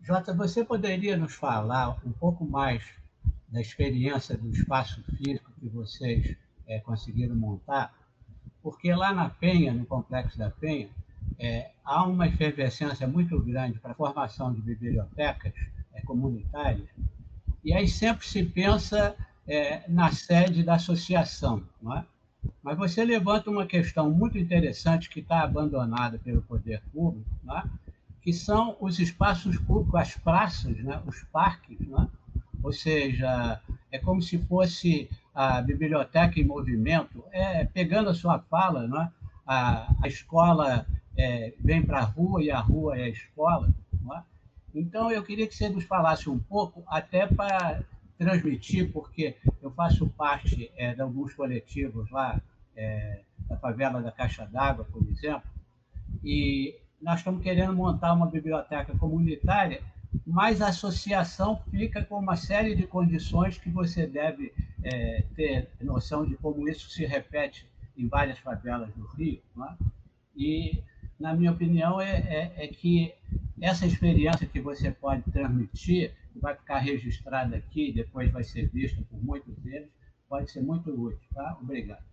Jota, você poderia nos falar um pouco mais da experiência do espaço físico que vocês é, conseguiram montar? Porque lá na Penha, no Complexo da Penha, é, há uma efervescência muito grande para a formação de bibliotecas é, comunitárias e aí sempre se pensa é, na sede da associação. Não é? Mas você levanta uma questão muito interessante que está abandonada pelo poder público, é? que são os espaços públicos, as praças, né? os parques. É? Ou seja, é como se fosse a biblioteca em movimento. É, pegando a sua fala, é? a, a escola é, vem para a rua e a rua é a escola. Então, eu queria que você nos falasse um pouco, até para transmitir, porque eu faço parte é, de alguns coletivos lá, é, da favela da Caixa d'Água, por exemplo, e nós estamos querendo montar uma biblioteca comunitária, mas a associação fica com uma série de condições que você deve é, ter noção de como isso se repete em várias favelas do Rio. É? E, na minha opinião, é, é, é que essa experiência que você pode transmitir, que vai ficar registrada aqui, depois vai ser vista por muitos deles, pode ser muito útil. Tá? Obrigado.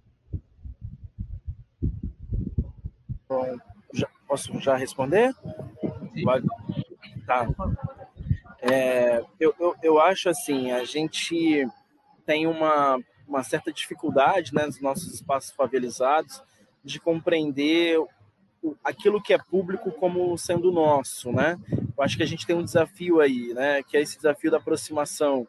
Bom, já, posso já responder? Pode. Tá. É, eu, eu, eu acho assim, a gente tem uma, uma certa dificuldade né, nos nossos espaços favelizados de compreender aquilo que é público como sendo nosso, né? Eu acho que a gente tem um desafio aí, né? Que é esse desafio da aproximação,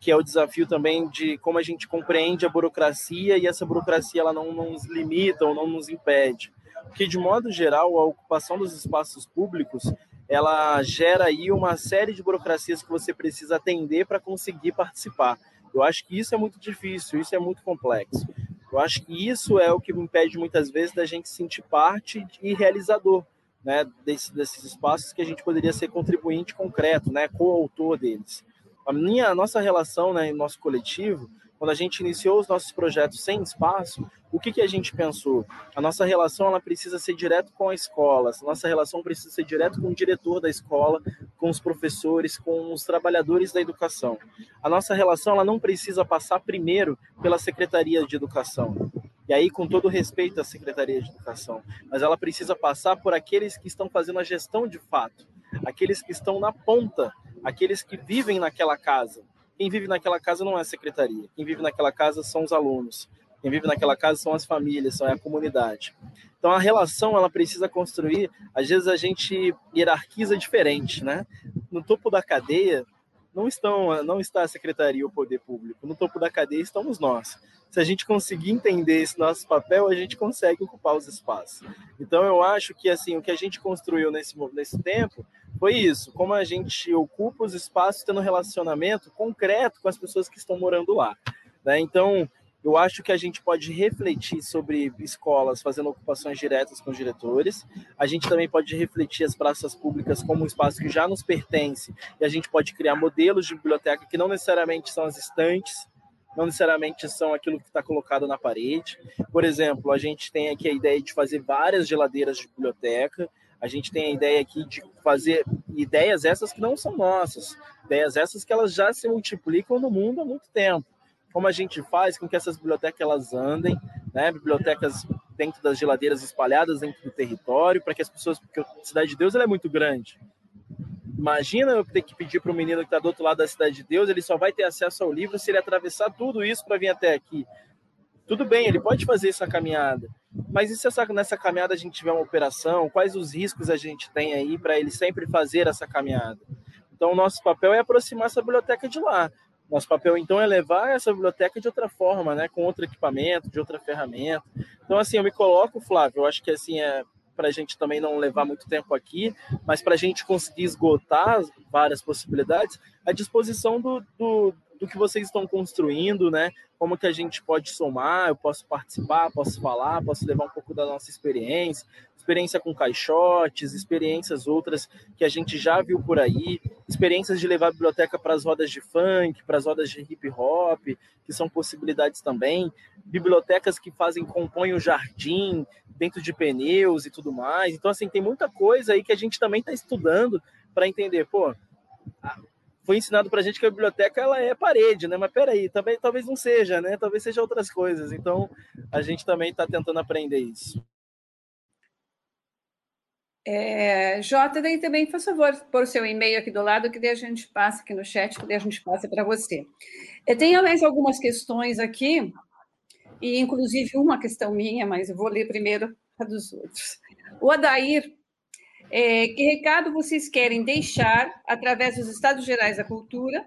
que é o desafio também de como a gente compreende a burocracia e essa burocracia ela não nos limita ou não nos impede. Porque de modo geral a ocupação dos espaços públicos ela gera aí uma série de burocracias que você precisa atender para conseguir participar. Eu acho que isso é muito difícil, isso é muito complexo. Eu acho que isso é o que me impede muitas vezes da gente sentir parte e realizador né, desse, desses espaços que a gente poderia ser contribuinte concreto, né, coautor deles. A minha, a nossa relação, né, nosso coletivo, quando a gente iniciou os nossos projetos sem espaço, o que, que a gente pensou? A nossa relação ela precisa ser direto com a escola, a nossa relação precisa ser direto com o diretor da escola, com os professores, com os trabalhadores da educação. A nossa relação ela não precisa passar primeiro pela Secretaria de Educação. E aí, com todo respeito à Secretaria de Educação, mas ela precisa passar por aqueles que estão fazendo a gestão de fato, aqueles que estão na ponta, aqueles que vivem naquela casa, quem vive naquela casa não é a secretaria. Quem vive naquela casa são os alunos. Quem vive naquela casa são as famílias, são a comunidade. Então a relação ela precisa construir. Às vezes a gente hierarquiza diferente, né? No topo da cadeia não estão, não está a secretaria ou o poder público. No topo da cadeia estamos nós. Se a gente conseguir entender esse nosso papel, a gente consegue ocupar os espaços. Então eu acho que assim o que a gente construiu nesse nesse tempo foi isso, como a gente ocupa os espaços tendo relacionamento concreto com as pessoas que estão morando lá. Né? Então, eu acho que a gente pode refletir sobre escolas fazendo ocupações diretas com os diretores. A gente também pode refletir as praças públicas como um espaço que já nos pertence e a gente pode criar modelos de biblioteca que não necessariamente são as estantes, não necessariamente são aquilo que está colocado na parede. Por exemplo, a gente tem aqui a ideia de fazer várias geladeiras de biblioteca, a gente tem a ideia aqui de fazer ideias essas que não são nossas, ideias essas que elas já se multiplicam no mundo há muito tempo. Como a gente faz com que essas bibliotecas elas andem, né? Bibliotecas dentro das geladeiras espalhadas dentro do território, para que as pessoas, porque a Cidade de Deus é muito grande. Imagina eu ter que pedir para o menino que está do outro lado da Cidade de Deus, ele só vai ter acesso ao livro se ele atravessar tudo isso para vir até aqui. Tudo bem, ele pode fazer essa caminhada, mas e se essa, nessa caminhada a gente tiver uma operação? Quais os riscos a gente tem aí para ele sempre fazer essa caminhada? Então, o nosso papel é aproximar essa biblioteca de lá. Nosso papel, então, é levar essa biblioteca de outra forma, né? com outro equipamento, de outra ferramenta. Então, assim, eu me coloco, Flávio, eu acho que assim é para a gente também não levar muito tempo aqui, mas para a gente conseguir esgotar várias possibilidades, à disposição do, do, do que vocês estão construindo, né? Como que a gente pode somar, eu posso participar, posso falar, posso levar um pouco da nossa experiência, experiência com caixotes, experiências outras que a gente já viu por aí, experiências de levar a biblioteca para as rodas de funk, para as rodas de hip hop, que são possibilidades também, bibliotecas que fazem, compõem o jardim dentro de pneus e tudo mais. Então, assim, tem muita coisa aí que a gente também está estudando para entender, pô, foi ensinado para a gente que a biblioteca ela é parede, né? Mas peraí, também talvez não seja, né? Talvez seja outras coisas. Então a gente também está tentando aprender isso. É, Jota, daí também, por favor, pôr o seu e-mail aqui do lado, que daí a gente passa aqui no chat, que daí a gente passa para você. Eu tenho mais algumas questões aqui, e inclusive uma questão minha, mas eu vou ler primeiro a dos outros. O Adair é, que recado vocês querem deixar, através dos Estados Gerais da Cultura,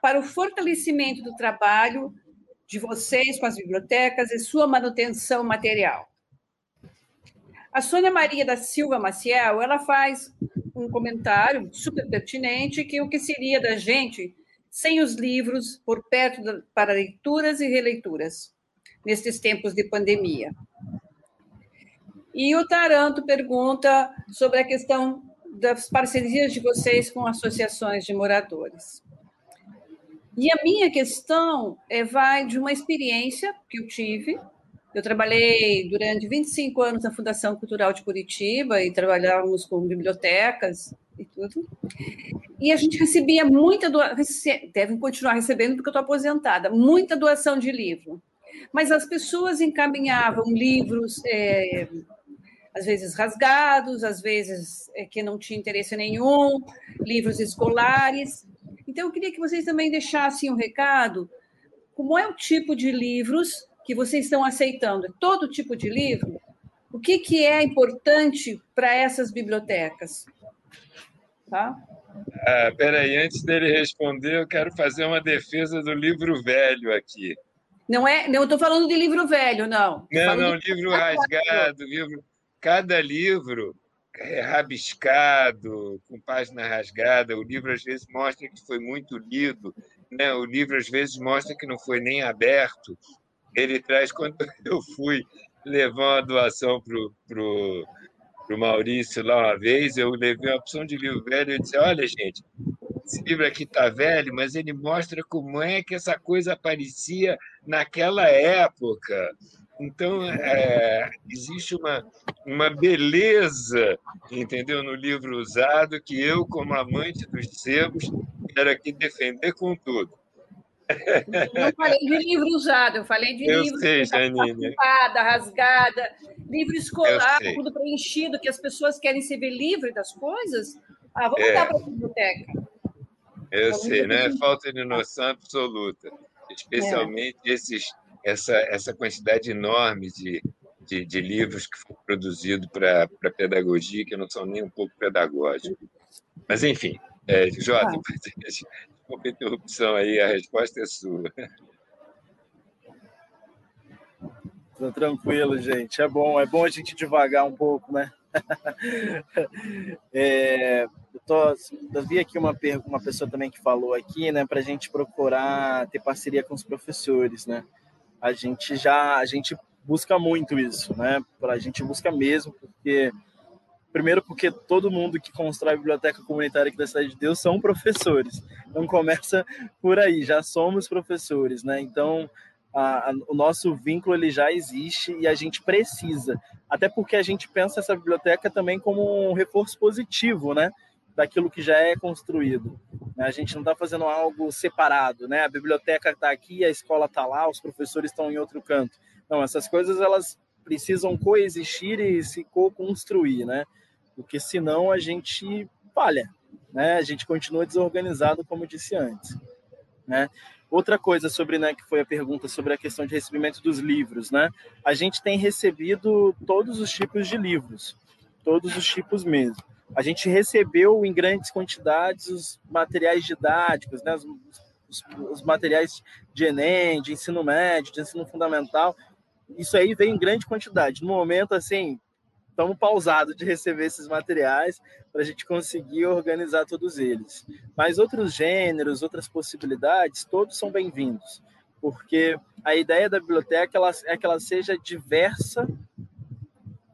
para o fortalecimento do trabalho de vocês com as bibliotecas e sua manutenção material? A Sônia Maria da Silva Maciel, ela faz um comentário super pertinente que o que seria da gente sem os livros por perto da, para leituras e releituras nesses tempos de pandemia. E o Taranto pergunta sobre a questão das parcerias de vocês com associações de moradores. E a minha questão é, vai de uma experiência que eu tive. Eu trabalhei durante 25 anos na Fundação Cultural de Curitiba e trabalhávamos com bibliotecas e tudo. E a gente recebia muita doação, devem continuar recebendo porque eu estou aposentada, muita doação de livro. Mas as pessoas encaminhavam livros, é, às vezes rasgados, às vezes é, que não tinha interesse nenhum, livros escolares. Então, eu queria que vocês também deixassem um recado. Como é o tipo de livros que vocês estão aceitando? Todo tipo de livro? O que, que é importante para essas bibliotecas? Tá? Ah, peraí, antes dele responder, eu quero fazer uma defesa do livro velho aqui. Não é, não estou falando de livro velho, não. Não, não, livro rasgado, livro cada livro é rabiscado, com página rasgada. O livro às vezes mostra que foi muito lido, né? O livro às vezes mostra que não foi nem aberto. Ele traz quando eu fui levar uma doação pro, pro Maurício lá uma vez, eu levei uma opção de livro velho e disse, olha, gente, esse livro aqui está velho, mas ele mostra como é que essa coisa aparecia naquela época. Então, é, existe uma, uma beleza, entendeu, no livro usado que eu, como amante dos sebos, quero aqui defender com tudo. Não falei de livro usado, eu falei de eu livro sei, rasgada, rasgada, livro escolar, tudo preenchido, que as pessoas querem se ver livre das coisas. Ah, vamos É. dar para a biblioteca. Eu sei, né? Falta de noção absoluta, especialmente esses, essa, essa quantidade enorme de, de, de livros que foram produzidos para pedagogia, que não são nem um pouco pedagógicos. Mas, enfim, é, Jota, desculpa a interrupção aí, a resposta é sua. Tô tranquilo, gente. É bom, é bom a gente devagar um pouco, né? É, eu, tô, eu vi aqui uma, uma pessoa também que falou aqui, né, para a gente procurar ter parceria com os professores, né? A gente já, a gente busca muito isso, né? A gente busca mesmo, porque primeiro porque todo mundo que constrói a biblioteca comunitária aqui da Cidade de Deus são professores. Então começa por aí, já somos professores, né? Então a- a- o nosso vínculo ele já existe e a gente precisa, até porque a gente pensa essa biblioteca também como um reforço positivo, né? Daquilo que já é construído. A gente não está fazendo algo separado, né? A biblioteca está aqui, a escola está lá, os professores estão em outro canto. Não, essas coisas elas precisam coexistir e se co-construir, né? Porque senão a gente falha, né? A gente continua desorganizado, como disse antes, né? Outra coisa sobre, né, que foi a pergunta sobre a questão de recebimento dos livros, né? A gente tem recebido todos os tipos de livros, todos os tipos mesmo. A gente recebeu em grandes quantidades os materiais didáticos, né, os, os, os materiais de Enem, de ensino médio, de ensino fundamental. Isso aí veio em grande quantidade. No momento, assim, estamos pausados de receber esses materiais para a gente conseguir organizar todos eles. Mas outros gêneros, outras possibilidades, todos são bem-vindos, porque a ideia da biblioteca ela, é que ela seja diversa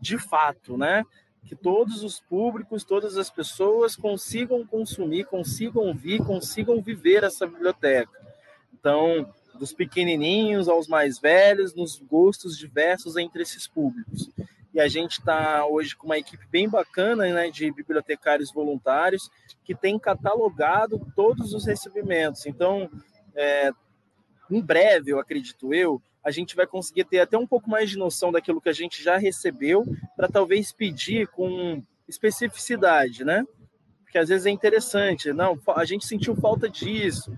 de fato, né? Que todos os públicos, todas as pessoas consigam consumir, consigam vir, consigam viver essa biblioteca. Então, dos pequenininhos aos mais velhos, nos gostos diversos entre esses públicos. E a gente está hoje com uma equipe bem bacana né, de bibliotecários voluntários que tem catalogado todos os recebimentos. Então, é, em breve, eu acredito eu, a gente vai conseguir ter até um pouco mais de noção daquilo que a gente já recebeu para talvez pedir com especificidade, né? Porque às vezes é interessante, não, a gente sentiu falta disso,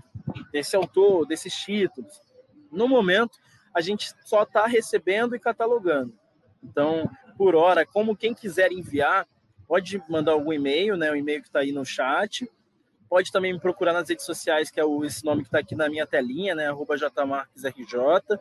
desse autor, desses títulos. No momento, a gente só está recebendo e catalogando. Então, por hora, como quem quiser enviar, pode mandar algum e-mail, né? O e-mail que está aí no chat. Pode também me procurar nas redes sociais, que é o, esse nome que está aqui na minha telinha, né? Arroba jmarquesrj.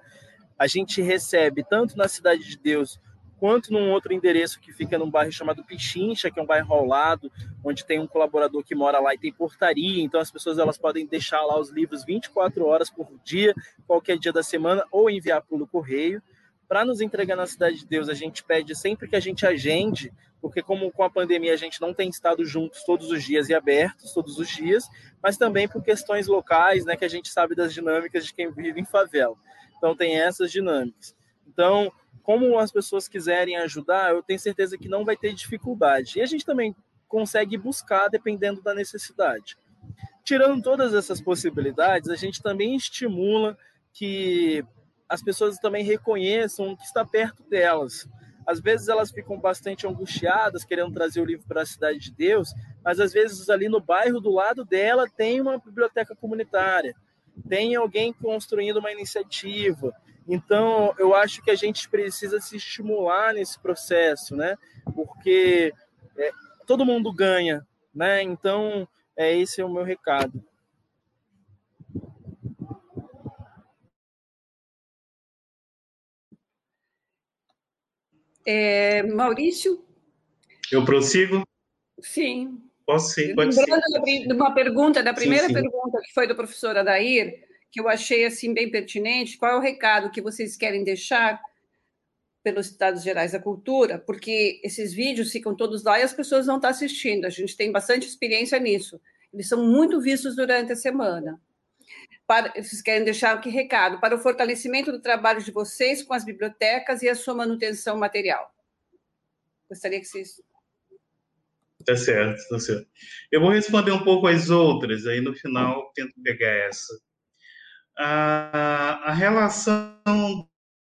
A gente recebe tanto na Cidade de Deus quanto num outro endereço que fica num bairro chamado Pichincha, que é um bairro ao lado, onde tem um colaborador que mora lá e tem portaria, então as pessoas elas podem deixar lá os livros 24 horas por dia, qualquer dia da semana, ou enviar pelo correio. Para nos entregar na Cidade de Deus, a gente pede sempre que a gente agende, porque como com a pandemia a gente não tem estado juntos todos os dias e abertos todos os dias, mas também por questões locais, né, que a gente sabe das dinâmicas de quem vive em favela. Então tem essas dinâmicas. Então, como as pessoas quiserem ajudar, eu tenho certeza que não vai ter dificuldade. E a gente também consegue buscar dependendo da necessidade. Tirando todas essas possibilidades, a gente também estimula que as pessoas também reconheçam o que está perto delas. Às vezes elas ficam bastante angustiadas querendo trazer o livro para a cidade de Deus, mas às vezes ali no bairro do lado dela tem uma biblioteca comunitária, tem alguém construindo uma iniciativa. Então, eu acho que a gente precisa se estimular nesse processo, né? Porque é, todo mundo ganha, né? Então, é esse é o meu recado. É, Maurício? Eu prossigo? Sim. Posso sim, pode ser. Lembrando de uma pergunta, da Sim, primeira sim. pergunta que foi do professor Adair, que eu achei assim bem pertinente. Qual é o recado que vocês querem deixar pelos Estados Gerais da Cultura? Porque esses vídeos ficam todos lá e as pessoas não estão assistindo. A gente tem bastante experiência nisso. Eles são muito vistos durante a semana. Para, vocês querem deixar que recado para o fortalecimento do trabalho de vocês com as bibliotecas e a sua manutenção material? Gostaria que vocês Tá certo, tá certo. Eu vou responder um pouco as outras, aí no final tento pegar essa. A, relação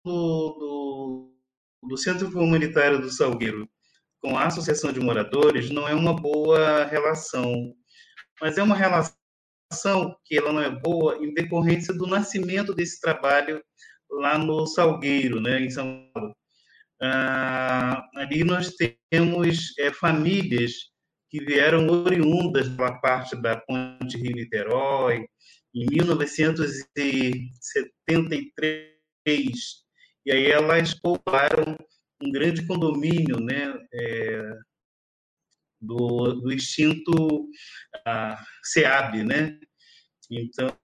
do, do, do, Centro Comunitário do Salgueiro com a Associação de Moradores não é uma boa relação, mas é uma relação que ela não é boa em decorrência do nascimento desse trabalho lá no Salgueiro, né, em São Paulo. Ah, ali nós temos é, famílias que vieram oriundas da parte da Ponte Rio-Niterói, em 1973. E aí elas pouparam um grande condomínio né, é, do, do extinto ah, SEAB. Né? Então,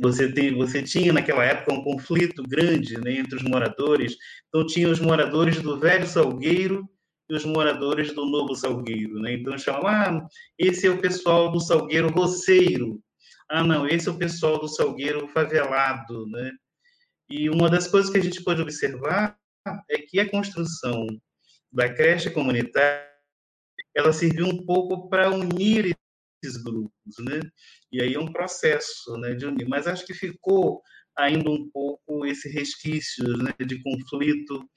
você, tem, você tinha naquela época um conflito grande né, entre os moradores. Então, tinha os moradores do Velho Salgueiro e os moradores do Novo Salgueiro. Né? Então, chamam, ah, esse é o pessoal do Salgueiro Roceiro. Ah, não, esse é o pessoal do Salgueiro Favelado. Né? E uma das coisas que a gente pode observar é que a construção da creche comunitária ela serviu um pouco para unir esses grupos, né? E aí é um processo, né, de unir. Mas acho que ficou ainda um pouco esse resquício né, de conflito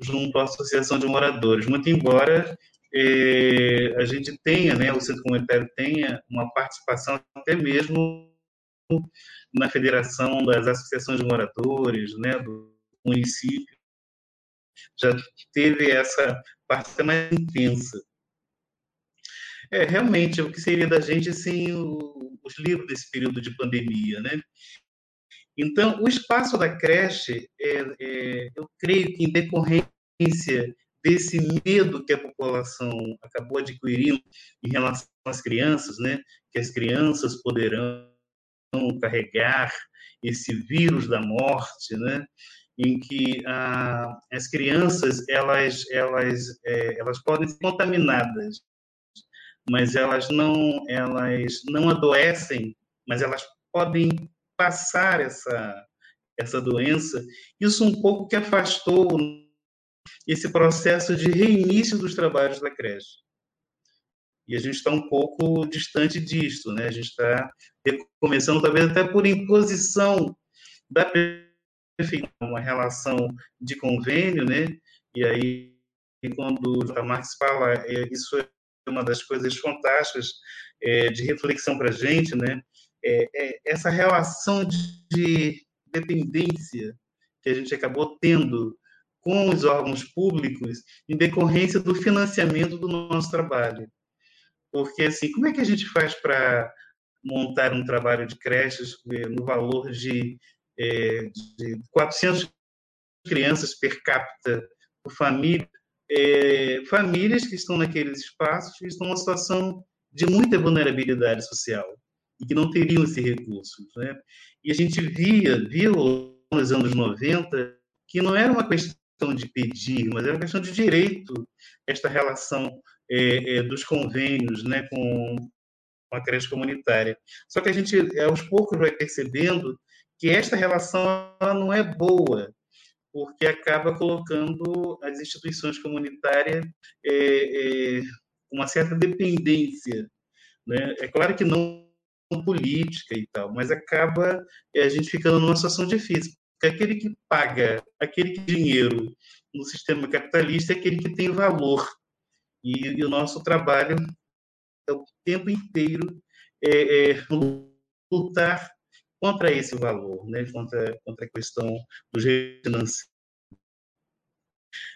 junto à associação de moradores, muito embora eh, a gente tenha, né, o centro comunitário tenha uma participação até mesmo na federação das associações de moradores, né, do município, já teve essa parte mais intensa. É, realmente, o que seria da gente sem o, os livros desse período de pandemia, né? Então, o espaço da creche, é, é, eu creio que em decorrência desse medo que a população acabou adquirindo em relação às crianças, né? Que as crianças poderão carregar esse vírus da morte, né? Em que ah, as crianças elas elas é, elas podem ser contaminadas mas elas não, elas não adoecem, mas elas podem passar essa, essa doença. Isso um pouco que afastou esse processo de reinício dos trabalhos da creche. E a gente está um pouco distante disso, né? A gente está começando, talvez até por imposição da prefeitura, uma relação de convênio, né? E aí, quando o Marx fala, é, isso é uma das coisas fantásticas é, de reflexão para a gente, né? É, é essa relação de, de dependência que a gente acabou tendo com os órgãos públicos em decorrência do financiamento do nosso trabalho. Porque, assim, como é que a gente faz para montar um trabalho de creches é, no valor de, é, de 400 crianças per capita por família, é, famílias que estão naqueles espaços que estão numa situação de muita vulnerabilidade social e que não teriam esse recurso. Né? E a gente via, viu nos anos 90 que não era uma questão de pedir, mas era uma questão de direito, esta relação é, é, dos convênios né, com, a creche comunitária. Só que a gente, aos poucos, vai percebendo que esta relação não é boa, porque acaba colocando as instituições comunitárias é, é, uma certa dependência. Né? É claro que não política e tal, mas acaba é, a gente ficando numa situação difícil. Porque aquele que paga, aquele que dinheiro no sistema capitalista é aquele que tem valor. E, e o nosso trabalho é o tempo inteiro é, é lutar contra esse valor, né? contra, contra a questão do financeiros.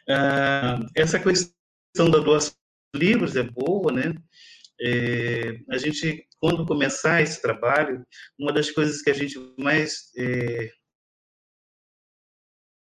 Ah, essa questão da doação de livros é boa, né? É, a gente, quando começar esse trabalho, uma das coisas que a gente mais é,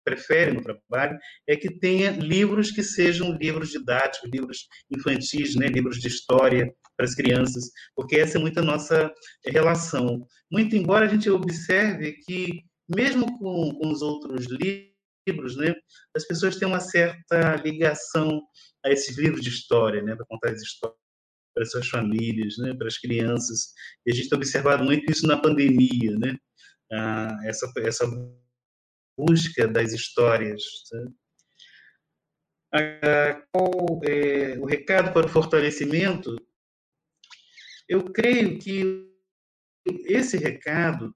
prefere no trabalho é que tenha livros que sejam livros didáticos, livros infantis, né, livros de história para as crianças, porque essa é muito a nossa relação. Muito embora a gente observe que, mesmo com, com os outros livros, né, as pessoas têm uma certa ligação a esses livros de história, né, para contar as histórias para as suas famílias, né, para as crianças. E a gente tem observado muito isso na pandemia, né? Ah, essa, essa busca das histórias. Tá? Ah, qual é o recado para o fortalecimento? Eu creio que esse recado,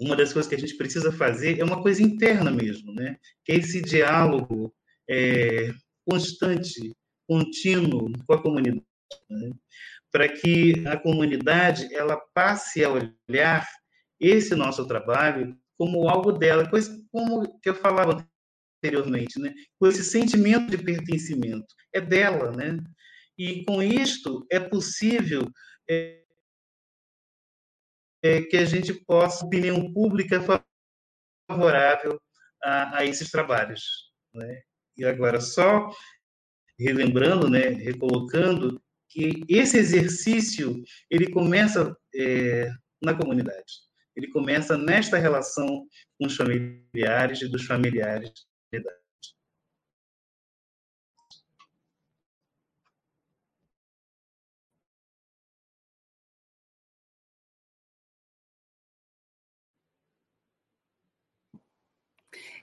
uma das coisas que a gente precisa fazer é uma coisa interna mesmo, né? Que é esse diálogo é, constante, contínuo com a comunidade né? para que a comunidade ela passe a olhar esse nosso trabalho como algo dela, como eu falava anteriormente, né? com esse sentimento de pertencimento, é dela, né? E com isto é possível é, é, que a gente possa opinião pública favorável a, a esses trabalhos, né? E agora só relembrando, né, recolocando que esse exercício ele começa é, na comunidade. Ele começa nesta relação com os familiares e dos familiares da comunidade.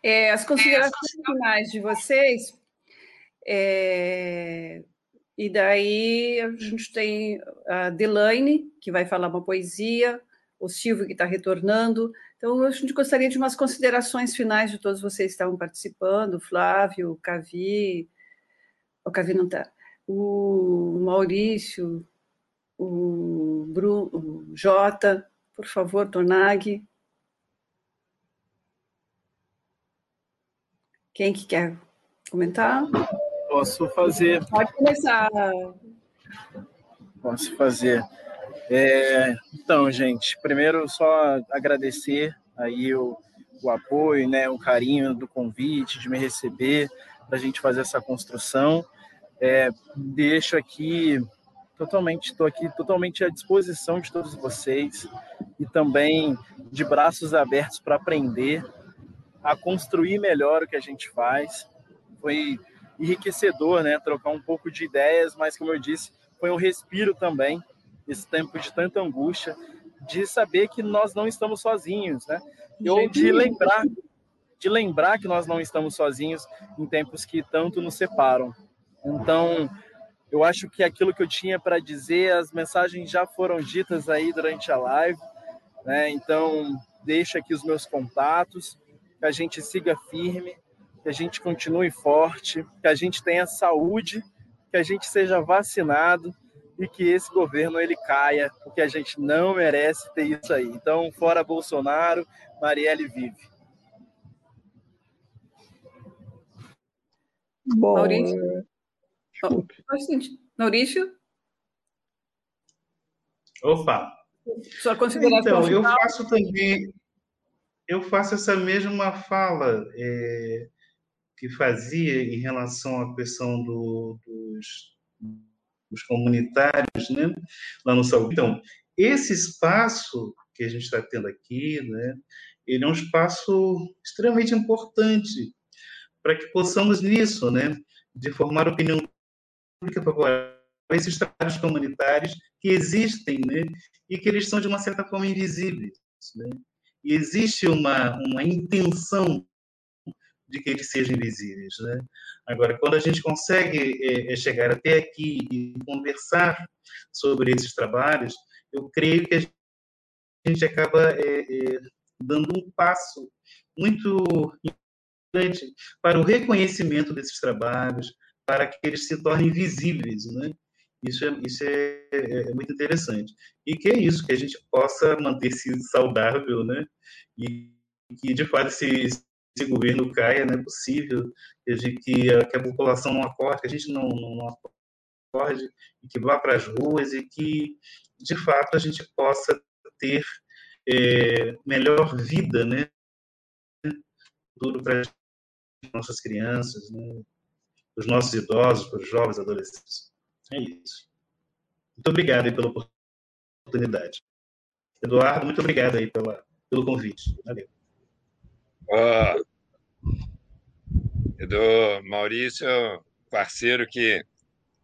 É, as considerações finais de vocês é, e daí a gente tem a Delaine, que vai falar uma poesia, o Silvio, que está retornando. Então, a gente gostaria de umas considerações finais de todos vocês que estavam participando, Flávio, Cavi, o Cavi não está, o Maurício, o, Bruno, o Jota, por favor, Tonag. Quem que quer comentar? Posso fazer. Pode começar. Posso fazer. É, então, gente, primeiro só agradecer aí o, o apoio, né, o carinho do convite, de me receber, para a gente fazer essa construção. É, deixo aqui totalmente, estou aqui totalmente à disposição de todos vocês e também de braços abertos para aprender a construir melhor o que a gente faz. Foi enriquecedor, né? Trocar um pouco de ideias, mas como eu disse, foi um respiro também, esse tempo de tanta angústia, de saber que nós não estamos sozinhos, né? Ou de lembrar, de lembrar que nós não estamos sozinhos em tempos que tanto nos separam. Então, eu acho que aquilo que eu tinha para dizer, as mensagens já foram ditas aí durante a live, né? Então, deixo aqui os meus contatos, que a gente siga firme que a gente continue forte, que a gente tenha saúde, que a gente seja vacinado e que esse governo ele caia, porque a gente não merece ter isso aí. Então, fora Bolsonaro, Marielle vive. Bom, Maurício? Maurício? Opa! Sua consideração Então, eu faço também, eu faço essa mesma fala. É, que fazia em relação à questão do, dos, dos, comunitários né, lá no Saúde. Então, esse espaço que a gente está tendo aqui, né, ele é um espaço extremamente importante para que possamos nisso, né, de formar opinião pública para esses trabalhos comunitários que existem, né, e que eles são de uma certa forma invisíveis, né? E existe uma uma intenção de que eles sejam invisíveis. Né? Agora, quando a gente consegue é, é, chegar até aqui e conversar sobre esses trabalhos, eu creio que a gente acaba é, é, dando um passo muito importante para o reconhecimento desses trabalhos, para que eles se tornem visíveis, né? Isso é, isso é, é, muito interessante. E que é isso, que a gente possa manter-se saudável, né? E que, de fato, se, esse governo caia, não é possível que a, gente, que a, população não acorde, que a gente não, não, não acorde, e que vá para as ruas e que, de fato, a gente possa ter é, melhor vida, né? futuro para as nossas crianças, né? os nossos idosos, para os jovens adolescentes. É isso. Muito obrigado aí pela oportunidade. Eduardo, muito obrigado aí pela, pelo convite. Valeu. Oh, Edu, Maurício, parceiro que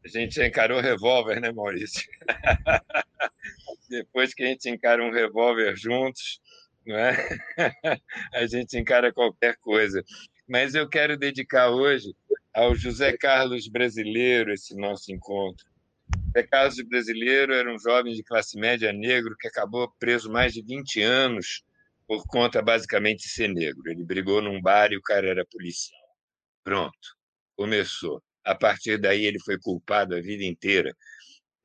a gente encarou revólver, né, Maurício? Depois que a gente encara um revólver juntos, não é? a gente encara qualquer coisa. Mas eu quero dedicar hoje ao José Carlos brasileiro esse nosso encontro. José Carlos brasileiro era um jovem de classe média negro que acabou preso mais de 20 anos por conta basicamente de ser negro. Ele brigou num bar e o cara era policial. Pronto, começou. A partir daí ele foi culpado a vida inteira.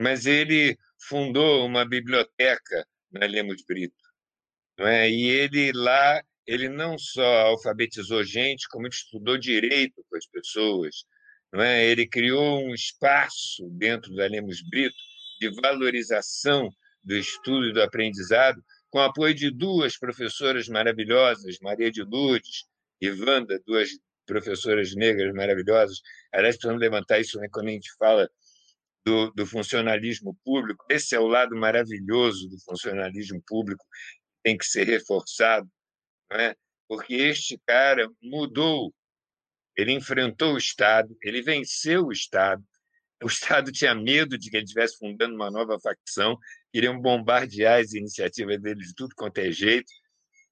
Mas ele fundou uma biblioteca na Lemos Brito. Não é? E ele lá, ele não só alfabetizou gente, como estudou direito com as pessoas. Não é? Ele criou um espaço dentro da Lemos Brito de valorização do estudo e do aprendizado, com apoio de duas professoras maravilhosas, Maria de Lourdes e Wanda, duas professoras negras maravilhosas. Aliás, precisamos levantar isso né, quando a gente fala do, do, funcionalismo público. Esse é o lado maravilhoso do funcionalismo público, tem que ser reforçado, é? porque este cara mudou, ele enfrentou o Estado, ele venceu o Estado. O Estado tinha medo de que ele estivesse fundando uma nova facção, queriam bombardear as iniciativas dele de tudo quanto é jeito,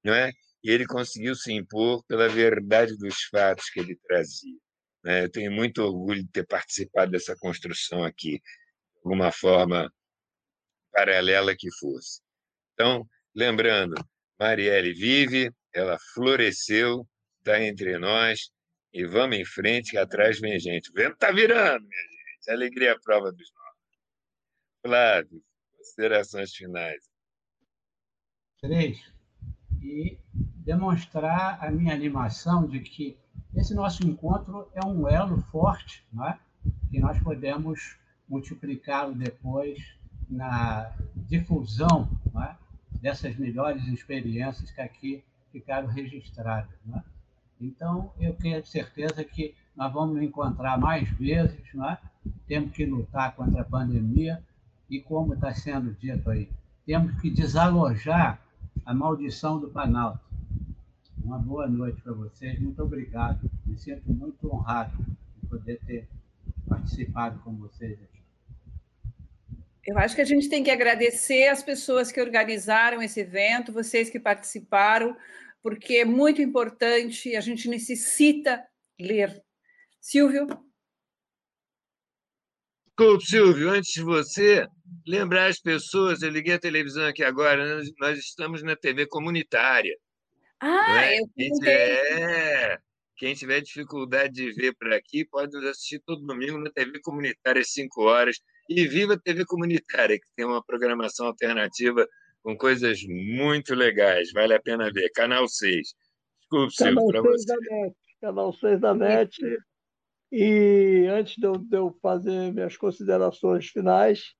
não é? E ele conseguiu se impor pela verdade dos fatos que ele trazia. Né? Eu tenho muito orgulho de ter participado dessa construção aqui, de alguma forma paralela que fosse. Então, lembrando, Marielle vive, ela floresceu, está entre nós, e vamos em frente, que atrás vem gente. O vento está virando, minha gente. A alegria é prova dos nós. Flávio, considerações finais. Três. E demonstrar a minha animação de que esse nosso encontro é um elo forte, não é? que nós podemos multiplicá-lo depois na difusão é? dessas melhores experiências que aqui ficaram registradas. É? Então, eu tenho certeza que nós vamos nos encontrar mais vezes, não é? temos que lutar contra a pandemia e, como está sendo dito aí, temos que desalojar a maldição do Planalto. Uma boa noite para vocês, muito obrigado. Me sinto muito honrado de poder ter participado com vocês aqui. Eu acho que a gente tem que agradecer as pessoas que organizaram esse evento, vocês que participaram, porque é muito importante, a gente necessita ler. Silvio? Desculpe, Silvio, antes de você, lembrar as pessoas, eu liguei a televisão aqui agora, nós, nós estamos na TV comunitária. Ah, é? eu quem tiver, quem tiver dificuldade de ver por aqui, pode nos assistir todo domingo na TV comunitária às 5 horas. E viva a TV comunitária, que tem uma programação alternativa com coisas muito legais. Vale a pena ver. Canal 6. Desculpe, Silvio, para você. Da NET, canal 6 da NET. E antes de eu, de eu fazer minhas considerações finais,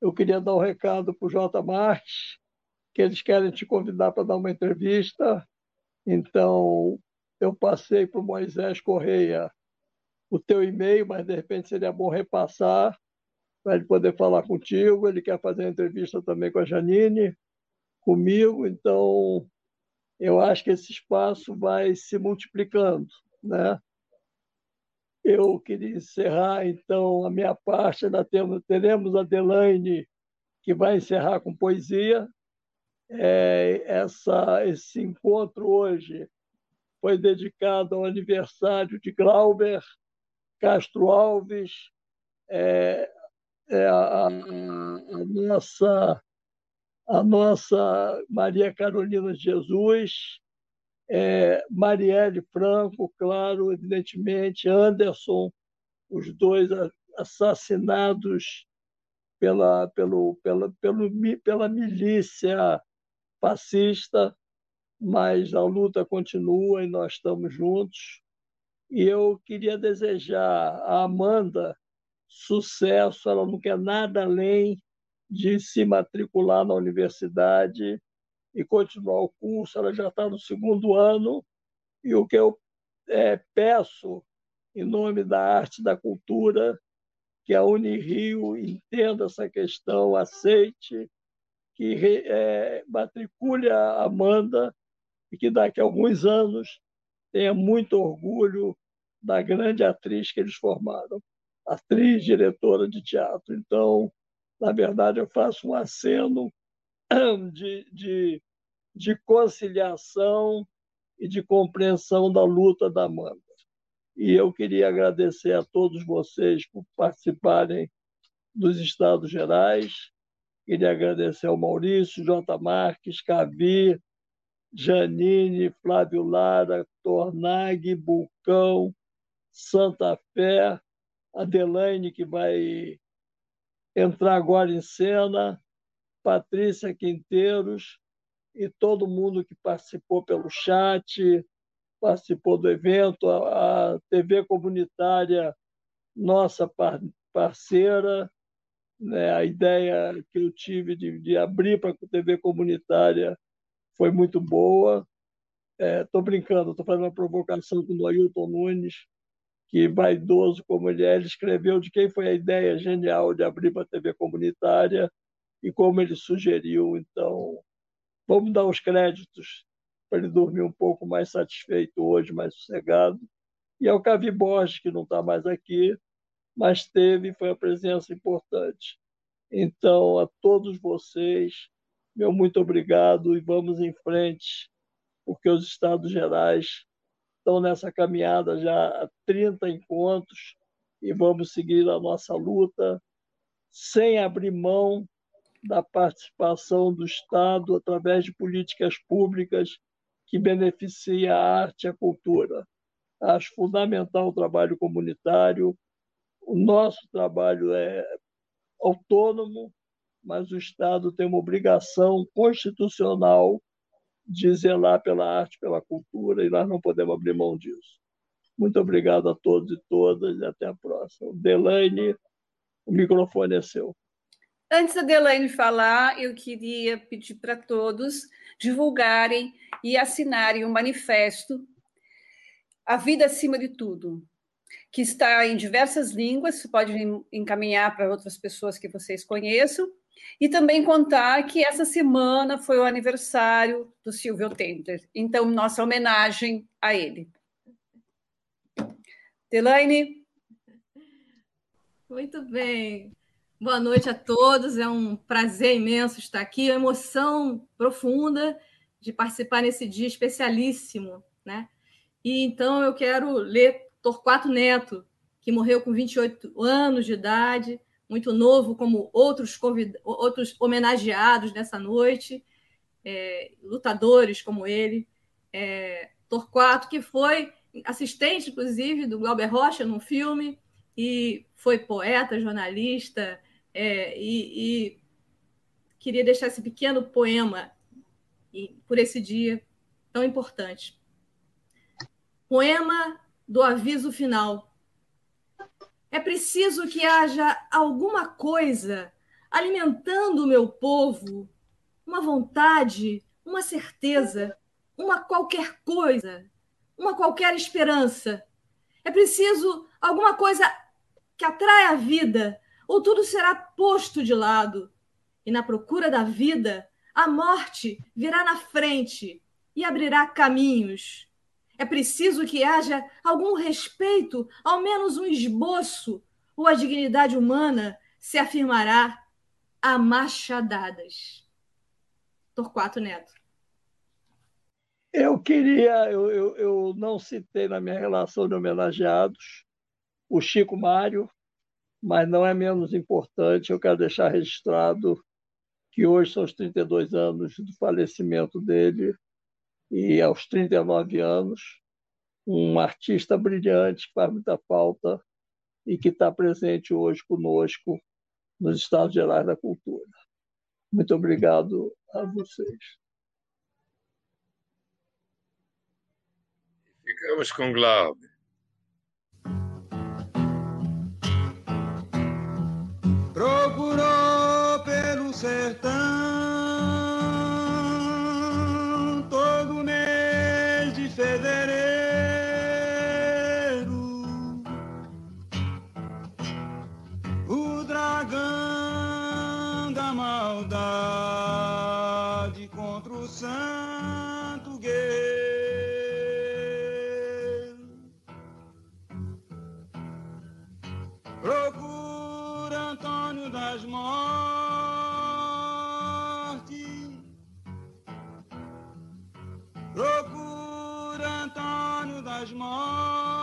eu queria dar um recado para o J. Marques, que eles querem te convidar para dar uma entrevista. Então, eu passei para o Moisés Correia o teu e-mail, mas de repente seria bom repassar para ele poder falar contigo. Ele quer fazer uma entrevista também com a Janine, comigo. Então, eu acho que esse espaço vai se multiplicando, né? Eu queria encerrar, então, a minha parte. Ainda temos, teremos a Delaine, que vai encerrar com poesia. É, essa, esse encontro hoje foi dedicado ao aniversário de Glauber Castro Alves, é, é a, a, nossa, a nossa Maria Carolina Jesus, é, Marielle Franco, claro, evidentemente, Anderson, os dois assassinados pela, pelo, pela, pelo, pela milícia fascista, mas a luta continua e nós estamos juntos. E eu queria desejar a Amanda sucesso, ela não quer nada além de se matricular na universidade e continuar o curso. Ela já está no segundo ano E o que eu é, peço, em nome da arte da cultura, que a Unirio entenda essa questão, aceite, que é, matricule a Amanda e que daqui a alguns anos tenha muito orgulho da grande atriz que eles formaram, atriz, diretora de teatro. Então, na verdade, eu faço um aceno de, de, de conciliação e de compreensão da luta da Amanda. E eu queria agradecer a todos vocês por participarem dos Estados Gerais. Queria agradecer ao Maurício, J. Marques, Cavi, Janine, Flávio Lara, Tornag, Bulcão, Santa Fé, Adelaine, que vai entrar agora em cena, Patrícia Quinteiros e todo mundo que participou pelo chat, participou do evento, a, TV comunitária, nossa parceira, né? a ideia que eu tive de, de abrir para a TV comunitária foi muito boa. Estou é, brincando, estou fazendo uma provocação com o Ailton Nunes, que vaidoso como ele é, ele escreveu de quem foi a ideia genial de abrir para a TV comunitária e como ele sugeriu. Então, vamos dar os créditos para ele dormir um pouco mais satisfeito hoje, mais sossegado. E ao Cavi Borges, que não está mais aqui, mas teve, foi a presença importante. Então, a todos vocês, meu muito obrigado e vamos em frente, porque os Estados Gerais estão nessa caminhada já há 30 encontros e vamos seguir a nossa luta sem abrir mão da participação do Estado através de políticas públicas que beneficiem a arte e a cultura. Acho fundamental o trabalho comunitário. O nosso trabalho é autônomo, mas o Estado tem uma obrigação constitucional de zelar pela arte, pela cultura, e nós não podemos abrir mão disso. Muito obrigado a todos e todas, e até a próxima. Delaine, o microfone é seu. Antes da Delaine falar, eu queria pedir para todos divulgarem e assinarem o um manifesto A Vida Acima de Tudo, que está em diversas línguas, você pode encaminhar para outras pessoas que vocês conheçam, e também contar que essa semana foi o aniversário do Silvio Tender. Então, nossa homenagem a ele. Delaine? Muito bem. Boa noite a todos. É um prazer imenso estar aqui, uma emoção profunda de participar nesse dia especialíssimo, né? E então eu quero ler Torquato Neto, que morreu com 28 anos de idade, muito novo, como outros, convid... outros homenageados nessa noite, é, lutadores como ele. É, Torquato, que foi assistente, inclusive, do Glauber Rocha num filme, e foi poeta, jornalista, é, e, e, queria deixar esse pequeno poema por esse dia tão importante. Poema do aviso final. É preciso que haja alguma coisa alimentando o meu povo, uma vontade, uma certeza, uma qualquer coisa, uma qualquer esperança. É preciso alguma coisa que atrai a vida, ou tudo será posto de lado. E na procura da vida, a morte virá na frente e abrirá caminhos. É preciso que haja algum respeito, ao menos um esboço, ou a dignidade humana se afirmará a machadadas. Torquato Neto. Eu queria, eu, eu, eu não citei na minha relação de homenageados o Chico Mário, mas não é menos importante, eu quero deixar registrado que hoje são os 32 anos do falecimento dele, e aos 39 anos, um artista brilhante que faz muita falta e que está presente hoje conosco nos Estados Gerais da Cultura. Muito obrigado a vocês. Ficamos com Glauber. Sertão das Mortes.